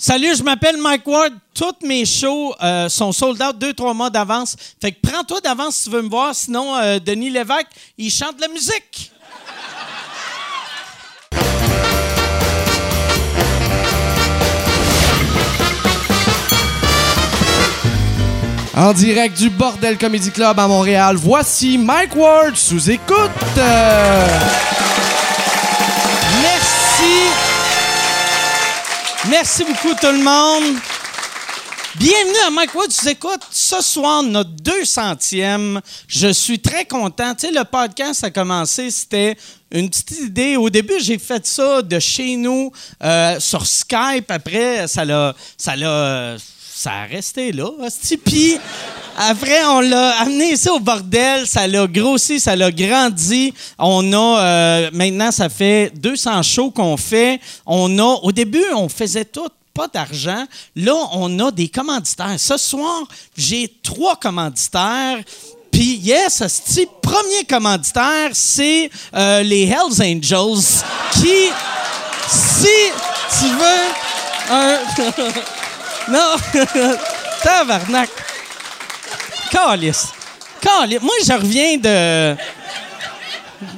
Salut, je m'appelle Mike Ward. Toutes mes shows euh, sont sold out deux, trois mois d'avance. Fait que prends-toi d'avance si tu veux me voir. Sinon, euh, Denis Lévesque, il chante la musique. En direct du Bordel Comedy Club à Montréal, voici Mike Ward sous écoute. Merci beaucoup, tout le monde. Bienvenue à Mike Wood. Tu ce soir notre 200e. Je suis très content. Tu sais, le podcast a commencé, c'était une petite idée. Au début, j'ai fait ça de chez nous euh, sur Skype. Après, ça l'a, ça a resté là. Puis après, on l'a amené ici au bordel. Ça l'a grossi, ça l'a grandi. On a euh, maintenant, ça fait 200 shows qu'on fait. On a, au début, on faisait tout pas d'argent. Là, on a des commanditaires. Ce soir, j'ai trois commanditaires. Puis, yes, ce premier commanditaire, c'est euh, les Hells Angels qui, si tu veux un... non, tabarnak. Calice. Calice. Moi, je reviens de...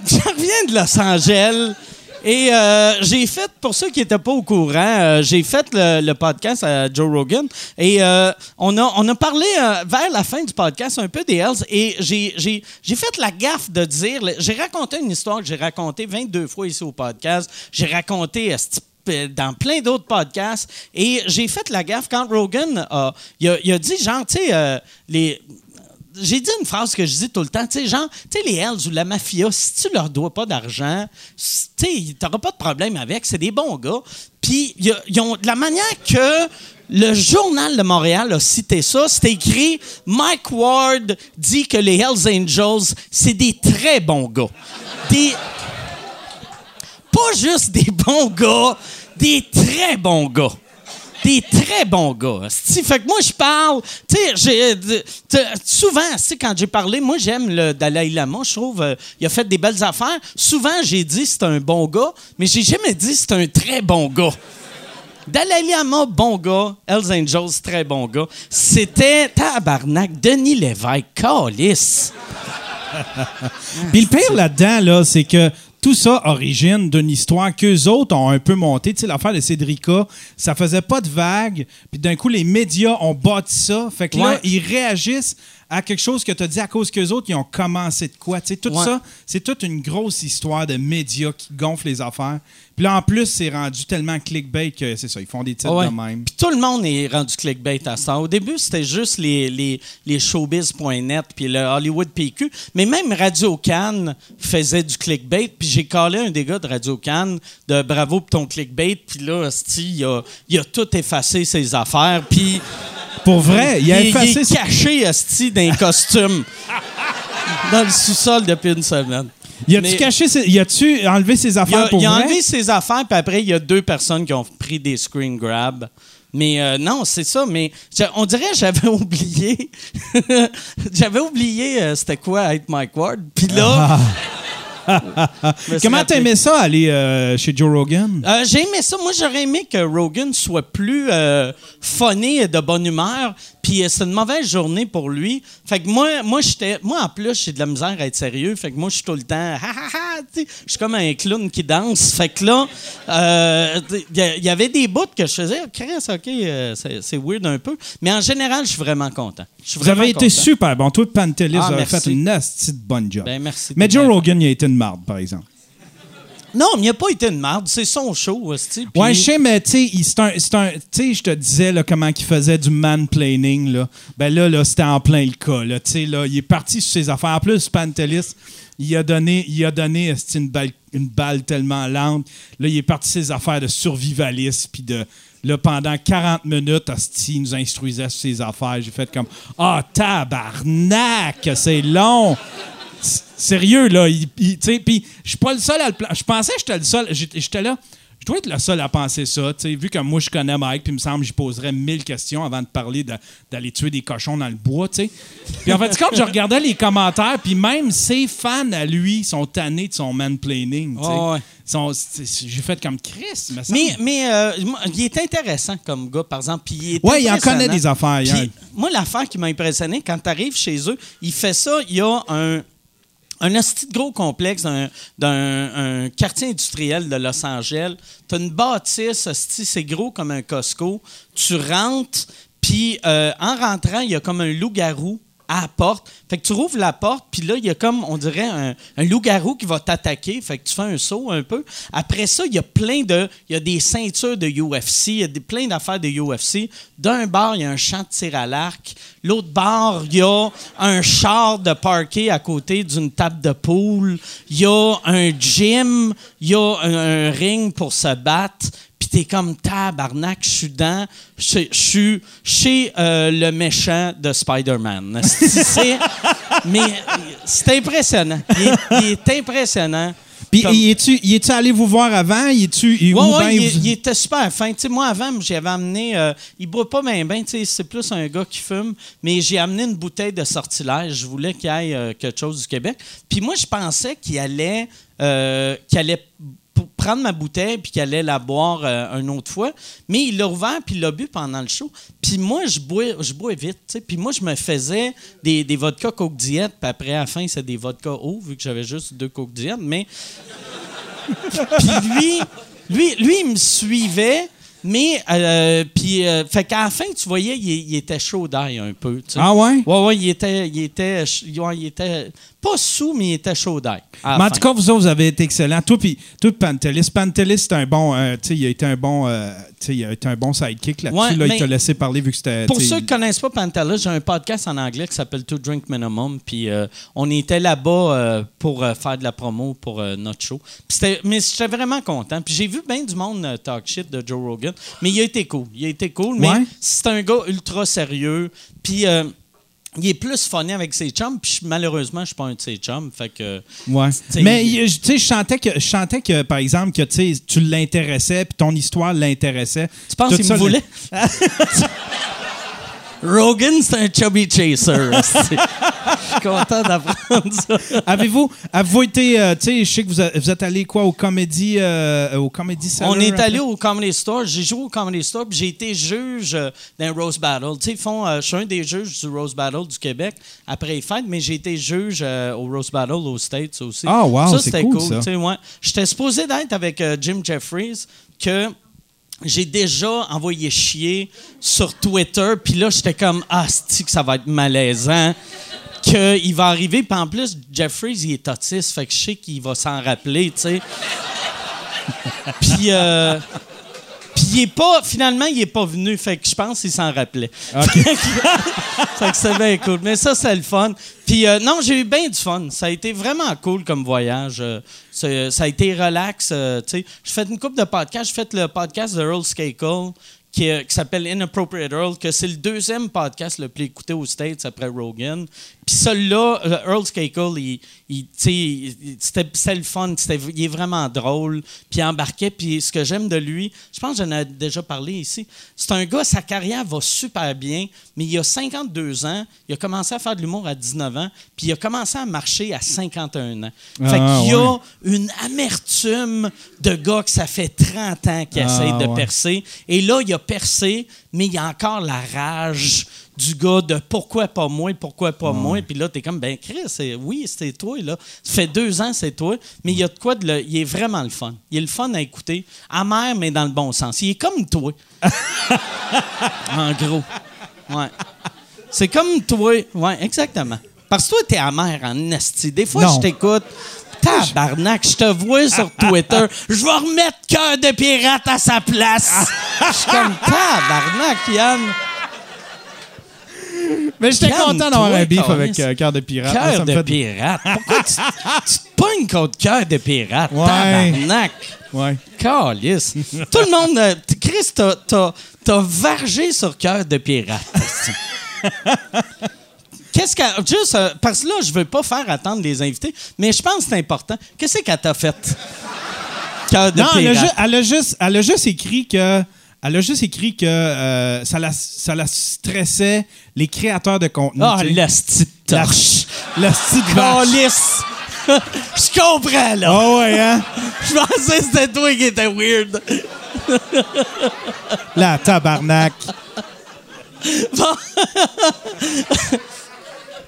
Je reviens de Los Angeles. Et euh, j'ai fait, pour ceux qui n'étaient pas au courant, euh, j'ai fait le, podcast à Joe Rogan et euh, on, a, on a parlé vers la fin du podcast un peu des Hells et j'ai, fait la gaffe de dire, j'ai raconté une histoire que j'ai racontée 22 fois ici au podcast, j'ai raconté esti, dans plein d'autres podcasts et j'ai fait la gaffe quand Rogan a, il a, dit genre, tu sais, euh, les j'ai dit une phrase que je dis tout le temps, tu sais, genre, tu sais, les Hells ou la mafia, si tu leur dois pas d'argent, tu sais, t'auras pas de problème avec, c'est des bons gars. Puis, ils ont, de la manière que le Journal de Montréal a cité ça, c'était écrit Mike Ward dit que les Hells Angels, c'est des très bons gars. Des, pas juste des bons gars, des très bons gars. Des très bons gars. esti. Fait que moi, je parle. Tu sais, j'ai, euh, souvent, quand j'ai parlé, moi, j'aime le Dalai Lama. Je trouve euh, il a fait des belles affaires. Souvent, j'ai dit c'est un bon gars, mais j'ai jamais dit c'est un très bon gars. Dalai Lama, bon gars. Hells Angels, très bon gars. C'était tabarnak. Denis Lévesque, calice. Puis le pire là-dedans, là, c'est que tout ça origine d'une histoire qu'eux autres ont un peu monté. Tu sais, l'affaire de Cédrica, ça faisait pas de vagues. Puis d'un coup, les médias ont bâti ça. Fait que là, ils réagissent à quelque chose que tu as dit à cause qu'eux autres, ils ont commencé de quoi? Tu sais, tout Ouais. ça, c'est toute une grosse histoire de médias qui gonflent les affaires. Puis là, en plus, c'est rendu tellement clickbait que c'est ça, ils font des titres Ouais. de même. Puis tout le monde est rendu clickbait à ça. Au début, c'était juste les, les, les showbiz.net puis le Hollywood PQ. Mais même Radio Cannes faisait du clickbait. Puis j'ai collé un des gars de Radio Cannes de bravo pour ton clickbait. Puis là, esti, il a, il a tout effacé ses affaires. Puis Pour vrai, il a effacé... il est caché, esti, dans un costume. dans le sous-sol depuis une semaine. Il a-tu Mais- caché... ses- Il a-tu enlevé ses affaires a, pour il a vrai? enlevé ses affaires, puis après, il y a deux personnes qui ont pris des screen grabs. Mais euh, non, c'est ça. Mais on dirait que j'avais oublié. j'avais oublié euh, c'était quoi être Mike Ward? Puis là. suis Comment t'aimais ça, aller euh, chez Joe Rogan? Euh, j'ai aimé ça. Moi, j'aurais aimé que Rogan soit plus euh, funny et de bonne humeur. Puis c'est une mauvaise journée pour lui. Fait que moi, moi, j'étais, moi en plus, j'ai de la misère à être sérieux. Fait que moi, je suis tout le temps, Je suis comme un clown qui danse. Fait que là, euh, il y avait des bouts que je faisais. Chris, ok, euh, c'est, weird un peu. Mais en général, je suis vraiment content. Je suis Vous vraiment avez été super bon. Toi, Pantelis, Ah, vous avez fait une nasty de bonne job. Ben, merci. Mais Joe Rogan, il a été une marde, par exemple. Non, mais il n'a pas été une merde. C'est son show, hostie, puis- Ouais, je sais, mais tu sais, c'est un. Tu sais, je te disais là, comment il faisait du man-planning. Là. Ben là, là c'était en plein le cas. Là, Tu sais, là, il est parti sur ses affaires. En plus, Pantelis, il a donné, il a donné une, balle, une balle tellement lente. Là, il est parti sur ses affaires de survivaliste. Puis de. Là, pendant 40 minutes, esti, il nous instruisait sur ses affaires. J'ai fait comme Ah, tabarnak, c'est long. Sérieux, là. Puis je suis pas le seul à le Je pensais que j'étais le seul. J'étais là. Je dois être le seul à penser ça. tu sais, vu que moi, je connais Mike, puis il me semble que j'y poserais mille questions avant de parler de- d'aller tuer des cochons dans le bois. Puis en fait, quand je regardais les commentaires, puis même ses fans à lui sont tannés de son. Ouais, c'est- c'est- J'ai fait comme Chris. me. Mais, mais euh, il est intéressant comme gars, par exemple. Puis il est Ouais, il en connaît des affaires, Puis, moi, l'affaire qui m'a impressionné, quand tu arrives chez eux, il fait ça, il y a un, un de gros complexe d'un, d'un un quartier industriel de Los Angeles. Tu as une bâtisse, c'est gros comme un Costco. Tu rentres, puis euh, en rentrant, il y a comme un loup-garou à la porte. Fait que tu rouvres la porte, puis là, il y a comme, on dirait, un, loup-garou qui va t'attaquer. Fait que tu fais un saut un peu. Après ça, il y a plein de... Il y a des ceintures de UFC, il y a des, plein d'affaires de UFC. D'un bar, il y a un champ de tir à l'arc. L'autre bar, il y a un char de parquet à côté d'une table de poule. Il y a un gym. Il y a un ring pour se battre. Puis t'es comme tabarnak, je suis dans, je suis chez euh, le méchant de Spider-Man. Mais c'est impressionnant. Il est, il est impressionnant. Puis, Comme- y es-tu y es-tu allé vous voir avant? Y es-tu y- Ouais, ou ouais, ben il, vous- il était super fin. Tu sais, moi, avant, j'avais amené. euh, il boit pas bien, sais, C'est plus un gars qui fume. Mais j'ai amené une bouteille de sortilège. Je voulais qu'il y ait euh, quelque chose du Québec. Puis moi, je pensais qu'il allait, euh, qu'il allait prendre ma bouteille puis qu'il allait la boire euh, une autre fois. Mais il l'a ouvert puis il l'a bu pendant le show. Puis moi, je bois, je bois vite. Puis moi, je me faisais des, des vodka Coke Diet. Puis après, à la fin, c'est des vodka eau, vu que j'avais juste deux Coke Diet. Mais puis lui, lui, lui, il me suivait, mais euh, puis euh, fait qu'à la fin, tu voyais, il, il était chaud d'ail un peu. tu sais. Ah ouais? Ouais, ouais, il était, il était, ouais, il était pas sous, mais il était chaud la Mais en tout cas, vous autres, vous avez été excellents. Toi, puis toi, Pantelis. Pantelis, c'est un bon. euh, tu sais, il a été un bon. euh, il a été un bon sidekick là-dessus. Ouais, là, il t'a laissé parler vu que c'était. Pour ceux qui connaissent pas Pantala, j'ai un podcast en anglais qui s'appelle To Drink Minimum. Puis euh, on était là-bas pour faire de la promo pour notre show. Mais j'étais vraiment content. Puis j'ai vu bien du monde talk shit de Joe Rogan. Mais il a été cool. Il a été cool. Mais c'est un gars ultra sérieux. Puis il est plus funny avec ses chums. Puis malheureusement, je suis pas un de ses chums. Fait que. Ouais. Mais je- tu sais, je sentais que, je sentais que, par exemple, que tu sais, tu l'intéressais, puis ton histoire l'intéressait. Tu penses qu'il me voulait? Rogan, c'est un chubby chaser. Je suis content d'apprendre ça. Avez-vous, avez-vous été, euh, tu sais, je sais que vous, a- vous êtes allé quoi au comédie, euh, au comédie On est allé au Comedy Store. J'ai joué au Comedy Store, puis j'ai été juge euh, d'un Rose Battle. Tu sais, font, euh, je suis un des juges du Rose Battle du Québec après les fêtes, mais j'ai été juge au Rose Battle aux States aussi. Ah, wow, ça, c'est c'était cool, ouais. J'étais supposé d'être avec Jim Jeffries, que j'ai déjà envoyé chier sur Twitter, puis là, j'étais comme, ah, c'est que ça va être malaisant. Qu'il va arriver, puis en plus, Jeffries, il est autiste, fait que je sais qu'il va s'en rappeler, tu sais. Puis, euh, puis il est pas, finalement, il est pas venu. Fait que je pense qu'il s'en rappelait. fait que c'est bien cool. Mais ça, c'est le fun. Puis euh, non, j'ai eu bien du fun. Ça a été vraiment cool comme voyage. Euh, ça a été relax. euh, tu sais. J'ai fait une couple de podcasts. J'ai fait le podcast de Earl Skakel qui, qui s'appelle Inappropriate Earl, que c'est le deuxième podcast le plus écouté aux States après Rogan. Puis celui-là, euh, Earl Skakel, il, il- tu sais, il- c'était le fun. C'était- Il est vraiment drôle. Puis il embarquait. Puis ce que j'aime de lui, je pense que j'en ai déjà parlé ici, c'est un gars, sa carrière va super bien, mais il a 52 ans. Il a commencé à faire de l'humour à 19 ans. Puis il a commencé à marcher à 51 ans. Fait Ah, qu'il y a ouais. une amertume de gars que ça fait 30 ans qu'il Ah, essaye de ouais. percer. Et là, il a percé, mais il y a encore la rage du gars de pourquoi pas moi, pourquoi pas moi. Puis là, t'es comme, ben Chris, oui, c'est toi, là. Ça fait deux ans, c'est toi. Mais il y a de quoi de le- Il est vraiment le fun. Il est le fun à écouter. Amer, mais dans le bon sens. Il est comme toi. en gros. Ouais. C'est comme toi. Ouais, exactement. Parce que toi, t'es amer en esti. Des fois, Non. je t'écoute. Tabarnak, je te vois sur Twitter. Je vais remettre cœur de pirate à sa place. Je suis comme tabarnak, Yann. Mais j'étais content d'avoir un beef Carlis. avec euh, Cœur de Pirate. Moi, Cœur ça me de fait- pirate. Pourquoi tu, tu te pognes contre cœur de pirate? Ouais. Tabarnak. Ouais. Calice. Tout le monde. euh, t- Chris, t'as, t'as, t'as vargé sur cœur de pirate. Qu'est-ce qu'elle. Juste, euh, parce que là, je veux pas faire attendre les invités, mais je pense que c'est important. Qu'est-ce qu'elle t'a fait? cœur de Non, elle a, pirate. ju- elle a juste, elle a juste écrit que. Elle a juste écrit que euh, ça, la, ça la stressait les créateurs de contenu. Ah, la petite torche. La petite. Je comprends, là. Ah ouais, hein? Je pensais que c'était toi qui étais weird. La tabarnak.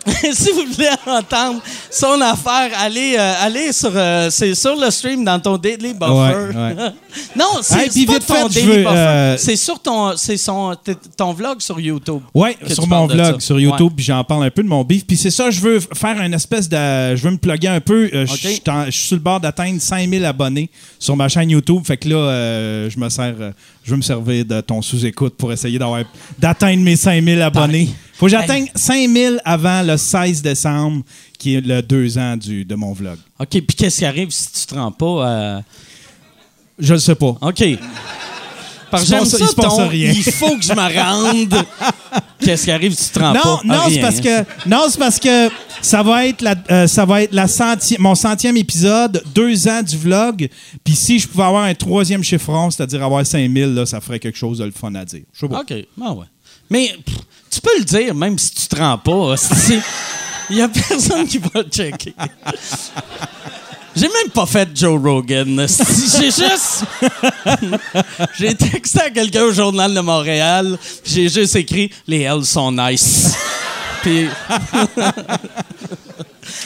si vous voulez entendre son affaire, allez, euh, allez sur, euh, c'est sur le stream dans ton Daily Buffer. Ouais, ouais. non, c'est Hey, pas ton fait, Daily veux, Buffer. euh, C'est sur ton, c'est son, ton vlog sur YouTube. Que sur mon vlog, sur YouTube, Ouais. puis j'en parle un peu de mon beef. Puis c'est ça, je veux faire une espèce de. Je veux me plugger un peu. Je suis en- Je suis sur le bord d'atteindre 5000 abonnés sur ma chaîne YouTube. Fait que là, je me sers. Je veux me servir de ton sous-écoute pour essayer d'atteindre mes 5000 abonnés. Faut que j'atteigne 5000 avant le 16 décembre, qui est le 2 ans du, de mon vlog. OK, puis qu'est-ce qui arrive si tu te rends pas? euh, Je le sais pas. OK. Parce Il que se j'aime passe- ça, il se passe ton, rien. il faut que je me rende. Qu'est-ce qui arrive si tu te rends Non, pas? non, Ah, c'est parce que non, c'est parce que ça va être la, euh, ça va être la centi- mon centième épisode, deux ans du vlog. Puis si je pouvais avoir un troisième chiffron, c'est-à-dire avoir 5000, là, ça ferait quelque chose de le fun à dire. Je sais pas. OK, ah ouais. Mais pff, tu peux le dire même si tu te rends pas. Il y a personne qui va le checker. J'ai même pas fait Joe Rogan. J'ai juste. J'ai texté à quelqu'un au Journal de Montréal. J'ai juste écrit Les Hells sont nice. Puis.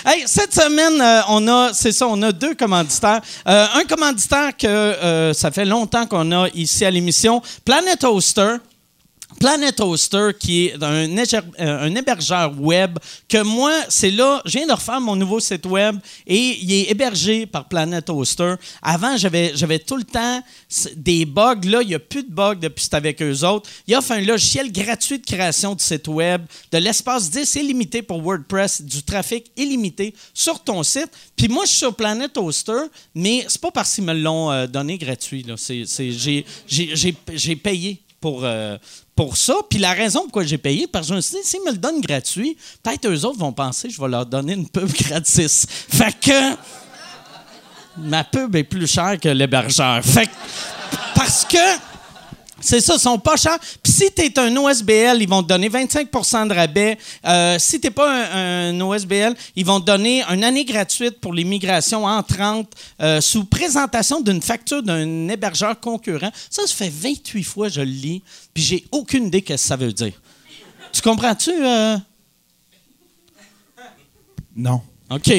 Hey, cette semaine, euh, on a, c'est ça, on a deux commanditaires. Euh, un commanditaire que euh, ça fait longtemps qu'on a ici à l'émission, Planet Hoster. Planet Hoster, qui est euh, un hébergeur web, que moi, c'est là, je viens de refaire mon nouveau site web et il est hébergé par Planet Hoster. Avant, j'avais, tout le temps des bugs. Là, il n'y a plus de bugs depuis que c'est avec eux autres. Il offre un logiciel gratuit de création de site web, de l'espace 10 illimité pour WordPress, du trafic illimité sur ton site. Puis moi, je suis sur Planet Hoster, mais c'est pas parce qu'ils me l'ont euh, donné gratuit. J'ai payé pour, euh, pour ça. Puis la raison pourquoi j'ai payé, parce que je me suis dit, s'ils me le donnent gratuit, peut-être eux autres vont penser que je vais leur donner une pub gratis. Fait que ma pub est plus chère que l'hébergeur. Fait que, parce que c'est ça, ils sont pas chers. Puis si tu es un OSBL, ils vont te donner 25% de rabais. Euh, si tu n'es pas un, un OSBL, ils vont te donner une année gratuite pour les migrations en 30 euh, sous présentation d'une facture d'un hébergeur concurrent. Ça, ça fait 28 fois que je le lis, puis j'ai aucune idée ce que ça veut dire. Tu comprends-tu? euh? Non. OK.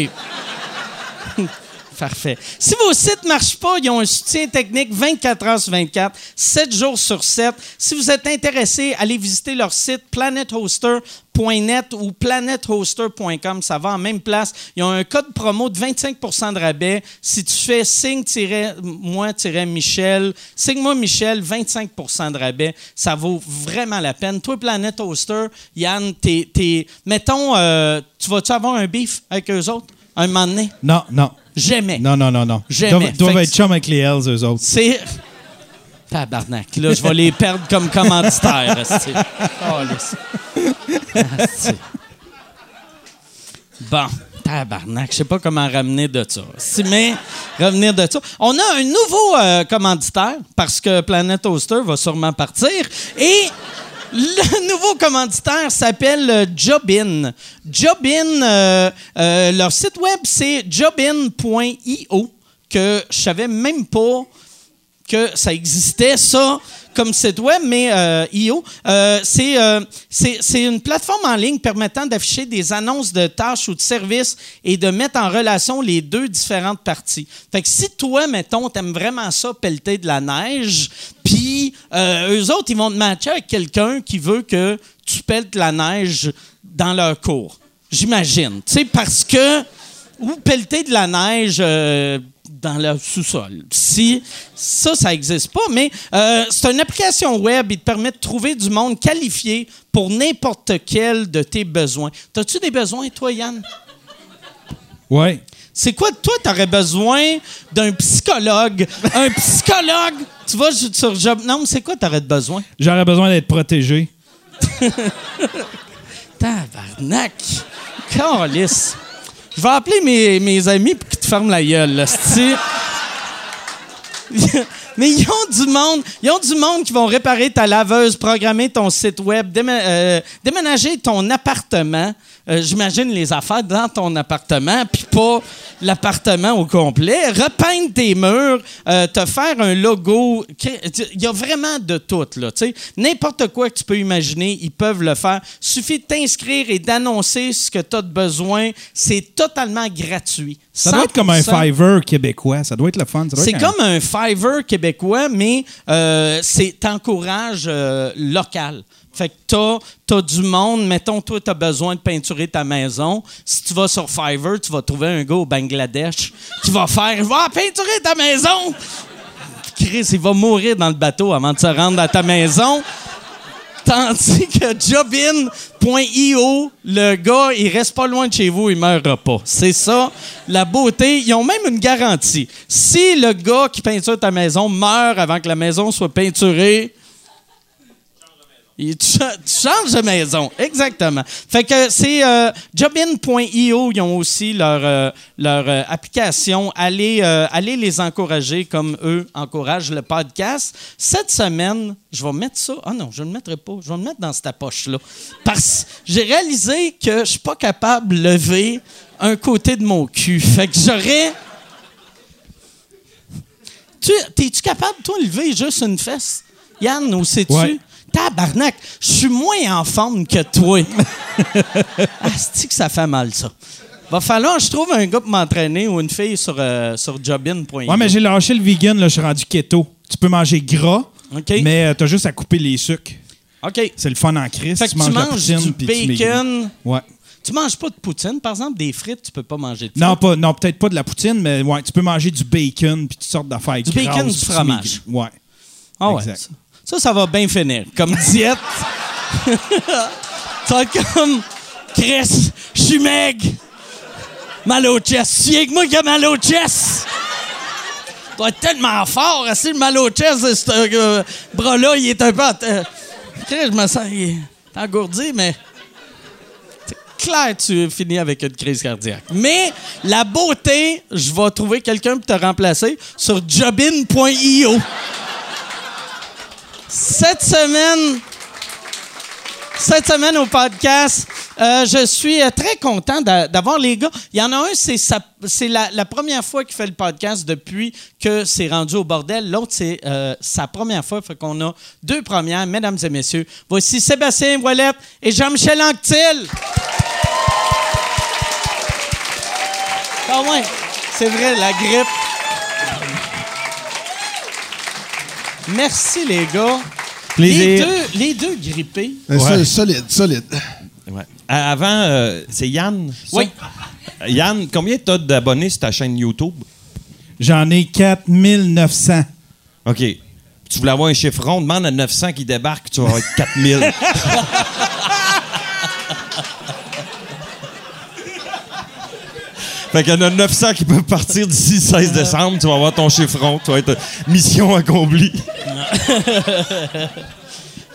Parfait. Si vos sites ne marchent pas, ils ont un soutien technique 24 heures sur 24, 7 jours sur 7. Si vous êtes intéressé, allez visiter leur site planethoster.net ou planethoster.com. Ça va en même place. Ils ont un code promo de 25% de rabais. Si tu fais signe-moi-michel, signe-moi Michel, 25% de rabais. Ça vaut vraiment la peine. Toi, Planet Hoster, Yann, t'es, mettons, euh, tu vas-tu avoir un beef avec eux autres un moment donné? Non, non. Jamais. Non, non, non, non. Ils Jamais. doivent, être chum avec les Hells, eux autres. C'est. Tabarnak. Là, je vais les perdre comme commanditaires. esti. Oh, laisse. Bon. Tabarnak. Je sais pas comment ramener de ça. Si, mais revenir de ça. On a un nouveau euh, commanditaire parce que Planet Toaster va sûrement partir. Et. Le nouveau commanditaire s'appelle euh, Jobin. Jobin, euh, euh, leur site web, c'est jobin.io, que je savais même pas que ça existait, ça, comme site web, mais euh, IO, euh, c'est, euh, c'est, une plateforme en ligne permettant d'afficher des annonces de tâches ou de services et de mettre en relation les deux différentes parties. Fait que si toi, mettons, t'aimes vraiment ça, pelleter de la neige, puis eux autres, ils vont te matcher avec quelqu'un qui veut que tu pelles de la neige dans leur cours. J'imagine. Tu parce que ou pelleter de la neige dans le sous-sol. Si ça, ça n'existe pas, mais euh, c'est une application web. Il te permet de trouver du monde qualifié pour n'importe quel de tes besoins. T'as-tu des besoins, toi, Yann? Ouais. C'est quoi, toi, t'aurais besoin d'un psychologue? Un psychologue? Tu vas sur Job. Non, mais c'est quoi, t'aurais besoin? J'aurais besoin d'être protégé. Tabarnak! Calice! Je vais appeler mes, amis pour qu'ils te ferment la gueule, là. Mais ils ont du monde, ils ont du monde qui vont réparer ta laveuse, programmer ton site web, euh, déménager ton appartement. Euh, J'imagine les affaires dans ton appartement, puis pas l'appartement au complet. Repeindre tes murs, euh, te faire un logo. Il y a vraiment de tout, là. N'importe quoi que tu peux imaginer, ils peuvent le faire. Suffit de t'inscrire et d'annoncer ce que tu as de besoin. C'est totalement gratuit. Ça doit être comme un 100%. Fiverr québécois. Ça doit être le fun. C'est un- comme un Fiverr québécois, mais euh, c'est t'encourage euh, local. Fait que t'as, t'as du monde, mettons, toi, t'as besoin de peinturer ta maison. Si tu vas sur Fiverr, tu vas trouver un gars au Bangladesh qui va faire « Va peinturer ta maison! » Chris, il va mourir dans le bateau avant de se rendre à ta maison. Tandis que Jobin.io, le gars, il reste pas loin de chez vous, il meurra pas. C'est ça, la beauté. Ils ont même une garantie. Si le gars qui peinture ta maison meurt avant que la maison soit peinturée, tu, cha- tu changes de maison, exactement. Fait que c'est euh, jobin.io, ils ont aussi leur, euh, leur euh, application. Allez, les encourager comme eux encouragent le podcast. Cette semaine, je vais mettre ça. Ah non, je ne le mettrai pas. Je vais le mettre dans cette poche-là. Parce que j'ai réalisé que je suis pas capable de lever un côté de mon cul. Fait que j'aurais. Tu, t'es-tu capable, toi, de lever juste une fesse? Yann, où sais-tu? Tabarnak, je suis moins en forme que toi. Asti que ça fait mal, ça. Va falloir que je trouve un gars pour m'entraîner ou une fille sur, euh, sur jobin.io. Ouais, mais j'ai lâché le vegan, là, je suis rendu keto. Tu peux manger gras, mais euh, t'as juste à couper les sucres. OK. C'est le fun en crise. Fait que tu manges poutine, du puis tu bacon. Ouais. Tu manges pas de poutine, par exemple, des frites, tu peux pas manger de Non, frites. pas, non peut-être pas de la poutine, mais ouais, tu peux manger du bacon puis toutes sortes d'affaires Du grasses, bacon, du fromage. Ouais. Ah ouais. Exact. Ça, ça, va bien finir. Comme diète. être comme. Chris, je suis maigre. Mal au chest. Tu que moi qui a mal être tellement fort. Si le mal ce euh, bras-là, il est un peu. euh, Chris, je me sens. Engourdi, mais. C'est clair que tu finis avec une crise cardiaque. Mais la beauté, je vais trouver quelqu'un pour te remplacer sur jobin.io. Cette semaine, cette semaine au podcast, euh, je suis euh, très content d'a- d'avoir les gars. Il y en a un, c'est la, première fois qu'il fait le podcast depuis que c'est rendu au bordel. L'autre, c'est euh, sa première fois. Fait qu'on a deux premières, mesdames et messieurs. Voici Sébastien Voilette et Jean-Michel Anctil. Ah c'est vrai, la grippe. Merci les gars. Les deux, les deux grippés. Euh, Ouais. Solide, solide. Ouais. Euh, Avant, euh, c'est Yann. ça? Oui. Yann, combien t'as d'abonnés sur ta chaîne YouTube? J'en ai 4900. OK. Tu voulais avoir un chiffre rond, demande à 900 qui débarque, tu vas avoir 4000. fait qu'il y en a 900 qui peuvent partir d'ici le 16 décembre, tu vas avoir ton chiffre rond, tu vas être mission accomplie.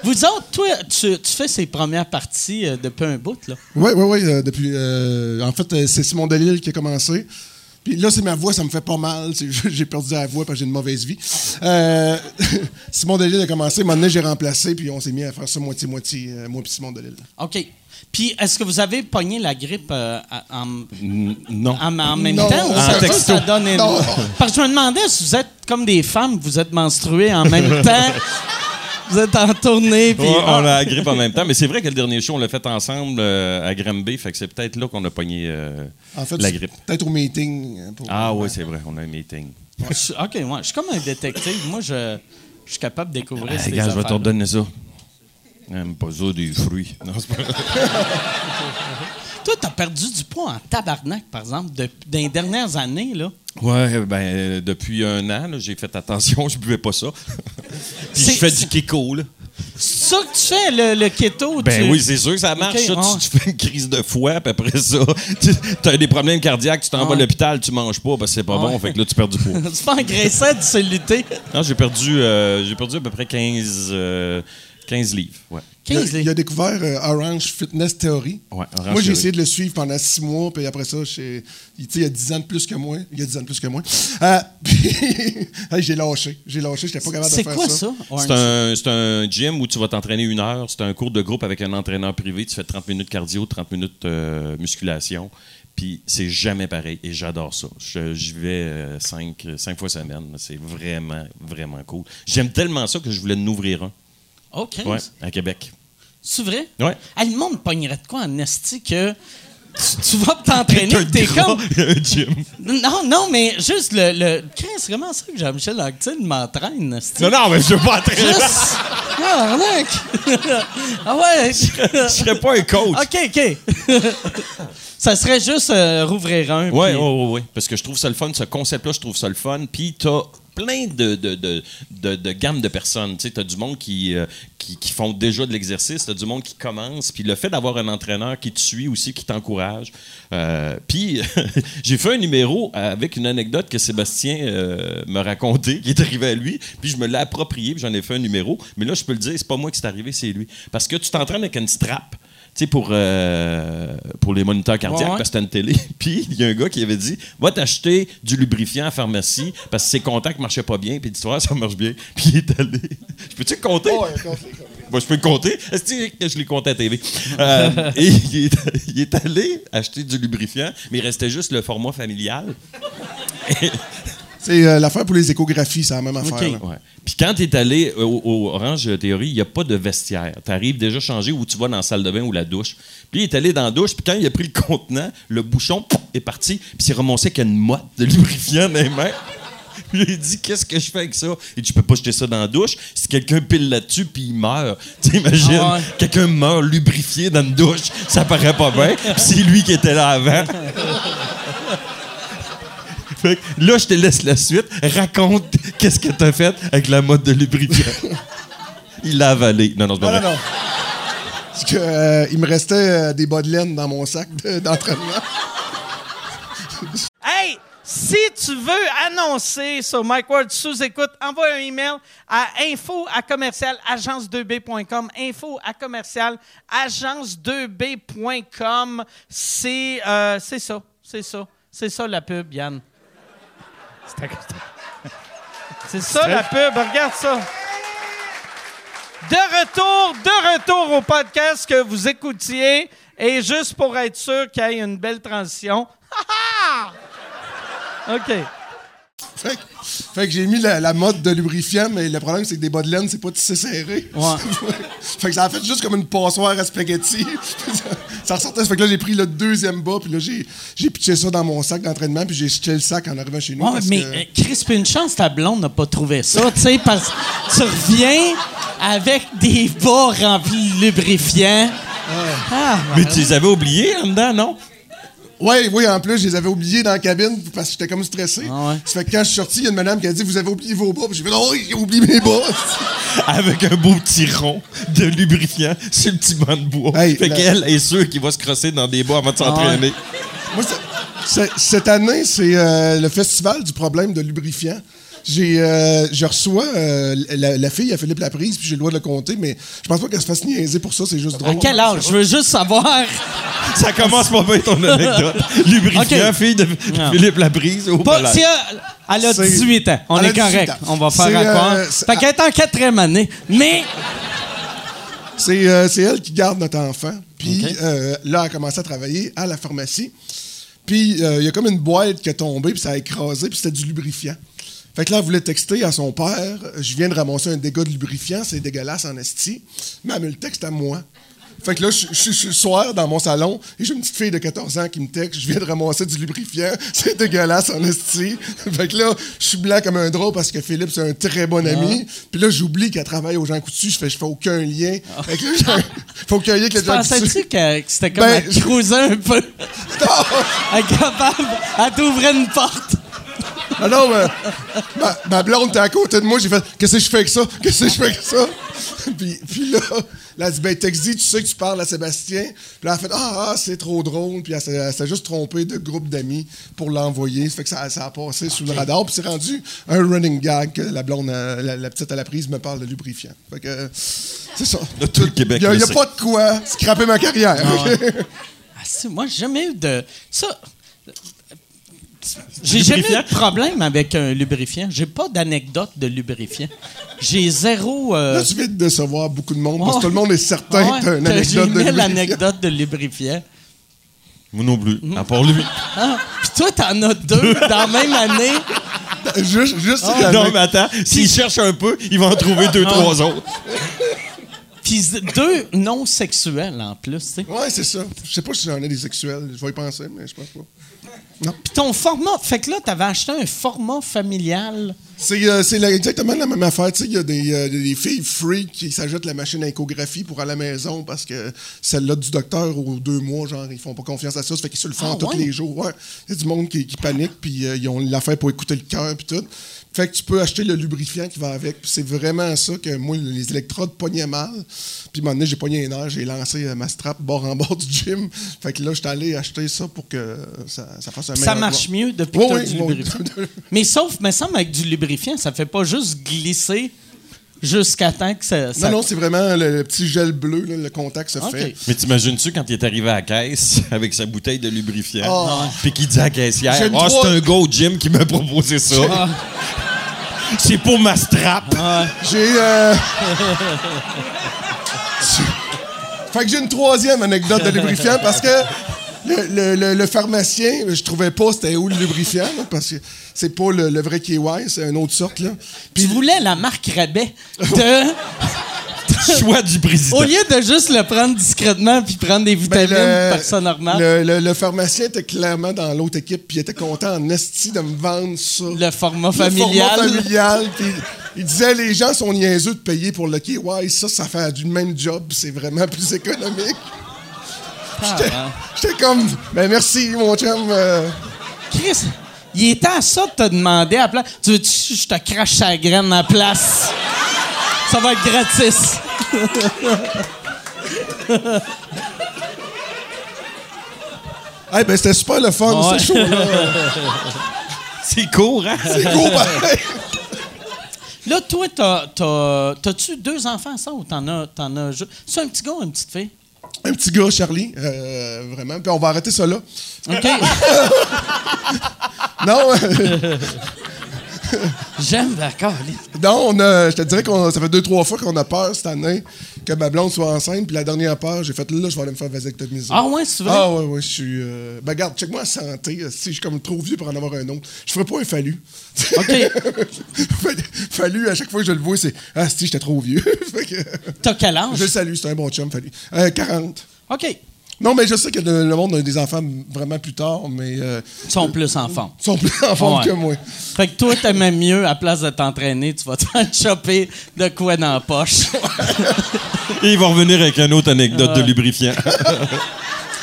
Vous autres, toi, tu, tu fais ces premières parties euh, depuis un bout, là. Oui, oui, oui. depuis, euh, en fait, euh, c'est Simon Delille qui a commencé. Puis là, c'est ma voix, ça me fait pas mal. J'ai perdu la voix parce que j'ai une mauvaise vie. Euh, Simon Delille a commencé. Maintenant, j'ai remplacé, puis on s'est mis à faire ça moitié-moitié, euh, moi puis Simon Delille. OK. Puis, est-ce que vous avez pogné la grippe euh, en, Non. en, en même Non. temps? ou En ça- ça, texto. ça donne une- Non. Parce que je me demandais si vous êtes comme des femmes, vous êtes menstruées en même temps. Vous êtes en tournée, puis... Ouais, on Ah. a la grippe en même temps, mais c'est vrai que le dernier show, on l'a fait ensemble euh, à Granby, fait que c'est peut-être là qu'on a pogné euh, En fait, la c'est grippe. Peut-être au meeting. pour- Ah oui, c'est vrai, on a un meeting. OK, ouais. Je suis comme un détective. Moi, je, je suis capable de découvrir ces regarde, je vais te redonner ça. J'aime pas ça, des fruits. Non, c'est pas. Toi, t'as perdu du poids en tabarnak, par exemple, de- dans les dernières années, là. Ouais, ben, euh, depuis un an, là, j'ai fait attention, je buvais pas ça. Puis je fais du kiko, là. C'est ça que tu fais, le, le keto? Ben tu- oui, c'est sûr que ça marche. Ça. Tu- ouais. tu, fais une crise de foie, puis après ça, tu as des problèmes cardiaques, tu t'en vas à l'hôpital, tu manges pas parce que c'est pas Ouais. bon, fait que là, tu perds du poids. C'est pas engraissant se lutter. Non, j'ai perdu, euh, j'ai perdu à peu près 15, euh, 15 livres, ouais. Il a, 15 il a livres. découvert euh, Orange Fitness Theory. Ouais, Orange moi, j'ai essayé de le suivre pendant six mois, puis après ça, il, tu sais, il y a 10 ans de plus que moi. Il y a 10 ans de plus que moi. Euh, j'ai lâché. J'ai lâché, j'étais pas capable de C'est faire quoi ça. ça? C'est un, c'est un gym où tu vas t'entraîner une heure. C'est un cours de groupe avec un entraîneur privé. Tu fais 30 minutes cardio, 30 minutes euh, musculation. Puis c'est jamais pareil. Et j'adore ça. Je- J'y vais euh, cinq, cinq fois semaine. C'est vraiment, vraiment cool. J'aime tellement ça que je voulais en ouvrir un. Oh, 15? Ouais, à Québec. C'est vrai? Ouais. Ah, le monde pognerait de quoi en esti que tu, tu vas t'entraîner, t'es comme... un gym. Non, non, mais juste le... le... C'est comment ça que Jean-Michel Anctil m'entraîne? Non, non, mais je veux pas entraîner. Juste... Ah, ah ouais! Je serais pas un coach. OK, OK. ça serait juste euh, rouvrir un. Oui, puis- oui, oui, oui. Parce que je trouve ça le fun. Ce concept-là, je trouve ça le fun. Puis t'as plein de, de, de, gammes de personnes. Tu t'as du monde qui, euh, qui, qui font déjà de l'exercice, t'as du monde qui commence. Puis le fait d'avoir un entraîneur qui te suit aussi, qui t'encourage. Euh, puis j'ai fait un numéro avec une anecdote que Sébastien euh, m'a raconté, qui est arrivé à lui. Puis je me l'ai approprié, puis j'en ai fait un numéro. Mais là, je peux le dire, c'est pas moi qui c'est arrivé, c'est lui. Parce que tu t'entraînes avec une strap. Tu sais, pour, euh, pour les moniteurs cardiaques, Ouais, ouais. parce que c'était une télé. Puis il y a un gars qui avait dit Va t'acheter du lubrifiant à la pharmacie parce que ses contacts marchaient pas bien. Puis Ouais, ça marche bien. Puis il est allé. Je peux-tu compter? Moi, je peux le compter. Est-ce que je l'ai compté à TV? Euh, et il est, il est allé acheter du lubrifiant, mais il restait juste le format familial. C'est euh, l'affaire pour les échographies, c'est la même affaire. Ouais. Puis quand tu es allé au, au Orange Théorie, il n'y a pas de vestiaire. Tu arrives déjà changé où tu vas dans la salle de bain ou la douche. Puis il est allé dans la douche, puis quand il a pris le contenant, le bouchon est parti, puis c'est remonté avec une motte de lubrifiant dans les mains. Puis il dit Qu'est-ce que je fais avec ça? Il dit Je peux pas jeter ça dans la douche. Si quelqu'un pile là-dessus, puis il meurt. T'imagines Ah ouais. Quelqu'un meurt lubrifié dans une douche, ça paraît pas bien. Puis c'est lui qui était là avant. Fait que là, je te laisse la suite. Raconte qu'est-ce que t'as fait avec la mode de lubrifiant. Il l'a avalé. Non, non, c'est pas Non, vrai. non, non. Parce que, euh, il me restait euh, des bas de laine dans mon sac de- d'entraînement. Hey, si tu veux annoncer sur Mike Ward sous écoute, envoie un email à info à commercial agence2b.com. Info à commercial agence2b.com. C'est euh, c'est ça, c'est ça, c'est ça la pub, Yann. C'est ça la pub, regarde ça. De retour, de retour au podcast que vous écoutiez. Et juste pour être sûr qu'il y ait une belle transition. OK. Fait que, fait que j'ai mis la, la mode de lubrifiant, mais le problème, c'est que des bas de laine, c'est pas tissé serré. Ouais. fait que ça a fait juste comme une passoire à spaghetti. ça ressortait. Fait que là, j'ai pris le deuxième bas, puis là, j'ai, j'ai pitché ça dans mon sac d'entraînement, puis j'ai jeté le sac en arrivant chez nous. Ouais, parce mais que- euh, Chris, puis une chance, ta blonde n'a pas trouvé ça, tu sais, parce que tu reviens avec des bas remplis de lubrifiant. Ah, Mais tu les avais oubliés en dedans, non? Oui, oui, en plus, je les avais oubliés dans la cabine parce que j'étais comme stressé. Ah ouais. Ça fait que quand je suis sorti, il y a une madame qui a dit Vous avez oublié vos bas. J'ai fait Non, j'ai oublié mes bas. Avec un beau petit rond de lubrifiant sur le petit banc de bois. Hey, fait la- qu'elle est sûre qu'il va se crosser dans des bois avant de s'entraîner. Moi, cette année, c'est euh, le festival du problème de lubrifiant. J'ai, euh, je reçois euh, la, la fille à Philippe Laprise, puis j'ai le droit de le compter, mais je pense pas qu'elle se fasse niaiser pour ça, c'est juste à drôle. quel âge? Je veux juste savoir. Ça commence pas bien ton anecdote. Lubrifiant, Ok. fille de Non. Philippe Labrise. au Pas, si elle, elle a C'est- 18 ans. On est 18 correct. ans. On va faire à croire. euh, fait qu'elle est en quatrième année. Mais. C'est, euh, c'est elle qui garde notre enfant. Puis euh, là, elle a commencé à travailler à la pharmacie. Puis euh, il y a comme une boîte qui est tombée, puis ça a écrasé, puis c'était du lubrifiant. Fait que là, elle voulait texter à son père Je viens de ramasser un dégât de lubrifiant, c'est dégueulasse en esti. Mais elle me le texte à moi. Fait que là, je je- je suis le soir dans mon salon et j'ai une petite fille de 14 ans qui me texte Je viens de ramasser du lubrifiant, c'est dégueulasse en esti. Fait que là, je suis blanc comme un drap parce que Philippe, c'est un très bon ami. Puis là, j'oublie qu'elle travaille aux gens coutus. Je fais, je fais aucun lien. Fait que là, faut aucun lien avec les gens coutus. pensais-tu que, c'était comme Ben, à creuser un peu? Elle est capable. Elle t'ouvrait une porte. Ah non, mais ma, ma blonde était à côté de moi. J'ai fait Qu'est-ce que je fais avec ça? Qu'est-ce que je fais avec ça? Puis, puis là, elle dit, ben, Texi, tu sais que tu parles à Sébastien. Puis là, elle a fait, ah, ah, c'est trop drôle. Puis elle, s'est- elle s'est juste trompée de groupe d'amis pour l'envoyer. Ça fait que ça, ça a passé sous le radar. Puis c'est rendu un running gag que la blonde, euh, la, la petite à la prise me parle de lubrifiant. Fait que, c'est ça. Là, tout le Québec Il n'y a, a pas de quoi scraper ma carrière. Ah, si, moi, j'ai jamais eu de. Ça. J'ai jamais eu de problème avec un lubrifiant. J'ai pas d'anecdote de lubrifiant. J'ai zéro. euh, Là, tu viens de décevoir beaucoup de monde parce que Ouais. tout le monde est certain ouais, que t'as une anecdote J'ai de lubrifiant. l'anecdote de lubrifiant. Moi non plus, à part lui. Ah, Puis toi, t'en as deux dans la même année. Juste, juste Ah. la- Non, mais attends, s'il cherche un peu, il va en trouver deux, trois autres. Puis deux non sexuels en plus. tu sais. Ouais, c'est ça. Je sais pas si j'en ai des sexuels. Je vais y penser, mais je pense pas. Puis ton format. Fait que là, t'avais acheté un format familial. C'est euh, exactement la même affaire. Tu sais, il y a des, euh, des filles freaks qui s'ajoutent la machine à échographie pour à la maison parce que celle-là du docteur aux deux mois, genre, ils font pas confiance à ça. Ça fait qu'ils se le font Ah, tous ouais? les jours. Ouais. Il y a du monde qui, qui panique, puis euh, ils ont l'affaire pour écouter le cœur, puis tout. Fait que tu peux acheter le lubrifiant qui va avec. C'est vraiment ça que moi, les électrodes pognaient mal. Puis à un moment donné, j'ai pogné un nerf, j'ai lancé euh, ma strap bord en bord du gym. Fait que là, j'étais allé acheter ça pour que ça, ça fasse un Ça meilleur marche droit. mieux depuis Oui, que t'as oui, du lubrifiant. Mais sauf, me semble, avec du lubrifiant, ça fait pas juste glisser jusqu'à temps que ça. ça- Non, non, c'est vraiment le, le petit gel bleu, là, le contact se fait. Mais t'imagines-tu quand il est arrivé à la caisse avec sa bouteille de lubrifiant, Oh. puis qu'il dit à la caissière Ah, trois- c'est un au gym qui m'a proposé ça. Ah. c'est pour ma strap. J'ai. euh, fait que j'ai une troisième anecdote de lubrifiant parce que le, le- le- le pharmacien, je trouvais pas c'était où le lubrifiant, là, parce que c'est pas le, le vrai KY, c'est une autre sorte. Là. Tu voulais la marque rabais de. Choix du président. Au lieu de juste le prendre discrètement puis prendre des Ben, vitamines, le, personne normale. le, le- le pharmacien était clairement dans l'autre équipe, puis il était content en esti de me vendre ça. Le format Le familial. format familial. puis il disait les gens sont niaiseux de payer pour le KY, ça, ça fait du même job, c'est vraiment plus économique. J'étais- J'étais comme, ben merci, mon chum. euh, Chris, il était à ça de te demander à place. Tu veux-tu que je te crache sa graine à la place? Ça va être gratis. Hey, ben c'était super le fun, Ouais. ce show-là. C'est court, hein? C'est cool, pareil. Là, toi, t'as, t'as, t'as-tu deux enfants, ça, ou t'en as, t'en as C'est un petit gars ou une petite fille? Un petit gars, Charlie, euh, vraiment. Puis on va arrêter ça là. OK. Non, J'aime d'accord. non on a, je te dirais que ça fait deux, trois fois qu'on a peur cette année que ma blonde soit enceinte. Puis la dernière peur, j'ai fait là, je vais aller me faire vasectomiser. Ah ouais, c'est vrai? Ah ouais, ouais, je suis. Euh... Ben regarde, check-moi la santé. euh, Si je suis comme trop vieux pour en avoir un autre, je ferais pas un fallu. OK. fallu, à chaque fois que je le vois, c'est Ah, si, j'étais trop vieux. T'as quel âge? je le salue, c'est un bon chum, fallu. Euh, 40. OK. Non, mais je sais que le, le monde a des enfants vraiment plus tard, mais euh, Ils sont plus en forme. ils sont plus en forme Ouais. que moi. Fait que toi, t'aimais mieux, à place de t'entraîner, tu vas te faire choper de quoi dans la poche. Et il va revenir avec une autre anecdote de lubrifiant.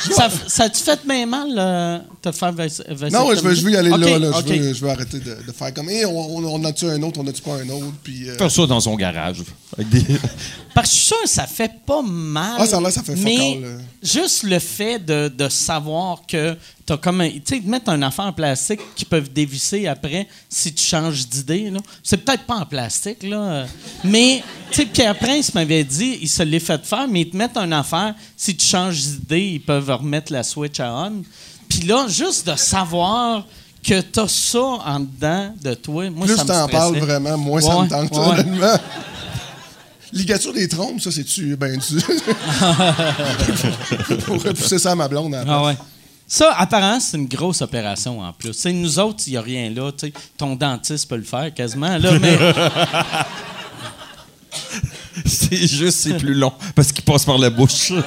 ça, ça a-tu fait bien mal, euh, te faire vas- vasectomiser? Non, je veux, je veux y aller là. là. Je, veux, je veux arrêter de, de faire comme on, on, on a-tu un autre, on a-tu pas un autre. Puis, euh, Faire ça dans son garage. Des... Parce que je suis sûr que ça fait pas mal. Ah, ça fait fuck Mais all, là. juste le fait de, de savoir que t'as comme un. Tu sais, mettre un affaire en plastique qui peuvent dévisser après si tu changes d'idée, là. C'est peut-être pas en plastique, là. Mais, tu sais, Pierre Prince m'avait dit, il se l'est fait faire, mais ils te mettent une affaire, si tu changes d'idée, ils peuvent remettre la switch à on. Puis là, juste de savoir que t'as ça en dedans de toi, moi, plus ça me t'en parles vraiment, moins ça me tente, ouais. Ligature des trompes, ça, c'est-tu ben du. Pour repousser ça à ma blonde. après. Ah ouais. Ça, apparemment, c'est une grosse opération en plus. T'sais, nous autres, il n'y a rien là. t'sais. Ton dentiste peut le faire quasiment. Là, mais c'est juste, c'est plus long parce qu'il passe par la bouche.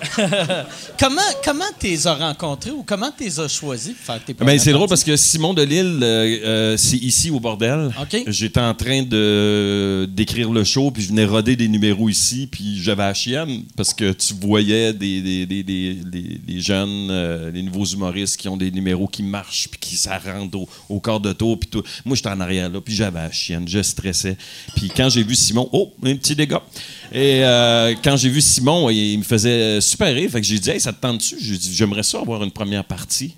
comment comment t'es as rencontrés ou comment t'es as choisis pour faire tes Ben, c'est drôle parce que Simon Delille, euh, euh, c'est ici au bordel. J'étais en train de d'écrire le show, puis je venais roder des numéros ici, puis j'avais la chienne parce que tu voyais des, des, des, des, des- jeunes, euh, des nouveaux humoristes qui ont des numéros qui marchent, puis qui rentre au, au quart de tour, puis tout. Moi, j'étais en arrière là, puis j'avais la chienne, je stressais. Puis quand j'ai vu Simon, oh, un petit dégât. Et euh, quand j'ai vu Simon, il, me faisait super rire, fait que j'ai dit, hey, ça te tente-tu? J'ai dit, j'aimerais ça avoir une première partie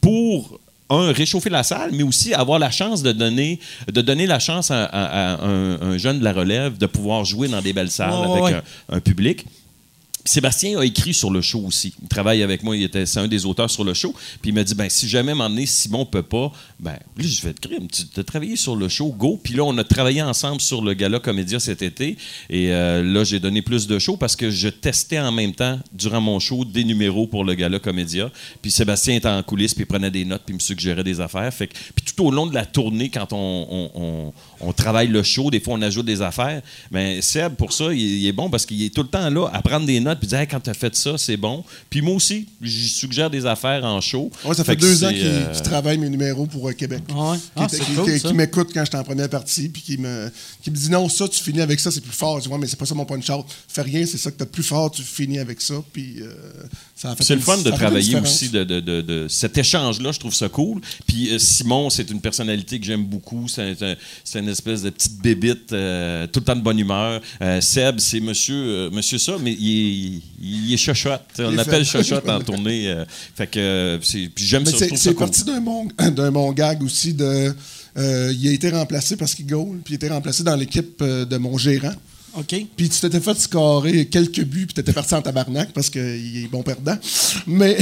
pour un réchauffer la salle, mais aussi avoir la chance de donner de donner la chance à, à- à un, un jeune de la relève de pouvoir jouer dans des belles salles avec ouais. Un, un public. Sébastien a écrit sur le show aussi. Il travaille avec moi, il était, c'est un des auteurs sur le show. Puis il m'a dit ben si jamais m'emmener Simon peut pas, ben là je vais te crime, tu as travaillé sur le show, go. Puis là on a travaillé ensemble sur le gala Comédia cet été et euh, là j'ai donné plus de shows parce que je testais en même temps durant mon show des numéros pour le gala Comédia. Puis Sébastien était en coulisses puis il prenait des notes puis me suggérait des affaires. Puis tout au long de la tournée quand on, travaille le show, des fois on ajoute des affaires. Mais Seb pour ça il est bon parce qu'il est tout le temps là à prendre des notes puis dire Hey, quand tu as fait ça c'est bon. Puis moi aussi je suggère des affaires en show. Ouais, ça fait, deux ans qu'il euh, travaille mes numéros pour euh, Québec. Ouais? Qui, Ah, était- c'est qui- cool, qui- m'écoute quand j'étais en première partie, puis qui me, qui me dit non, ça, tu finis avec ça, c'est plus fort. Je dis, ouais, mais c'est pas ça mon punch-out. Fais rien, c'est ça que t'as de plus fort, tu finis avec ça, puis euh, ça a fait C'est le fun de travailler aussi de, de- de- de cet échange-là. Je trouve ça cool. Puis euh, Simon, c'est une personnalité que j'aime beaucoup. C'est un- c'est une espèce de petite bébite, euh, tout le temps de bonne humeur. Euh, Seb, c'est monsieur, euh, monsieur ça, mais il est, il est chochotte. On l'appelle chochotte en tournée. euh, fait que euh, c'est- puis j'aime ça. c'est parti d'un bon, d'un bon gag aussi de. euh, il a été remplacé parce qu'il goal, puis il a été remplacé dans l'équipe de mon gérant. OK. Puis tu t'étais fait scorer quelques buts, puis t'étais parti en tabarnak parce qu'il est bon perdant. Mais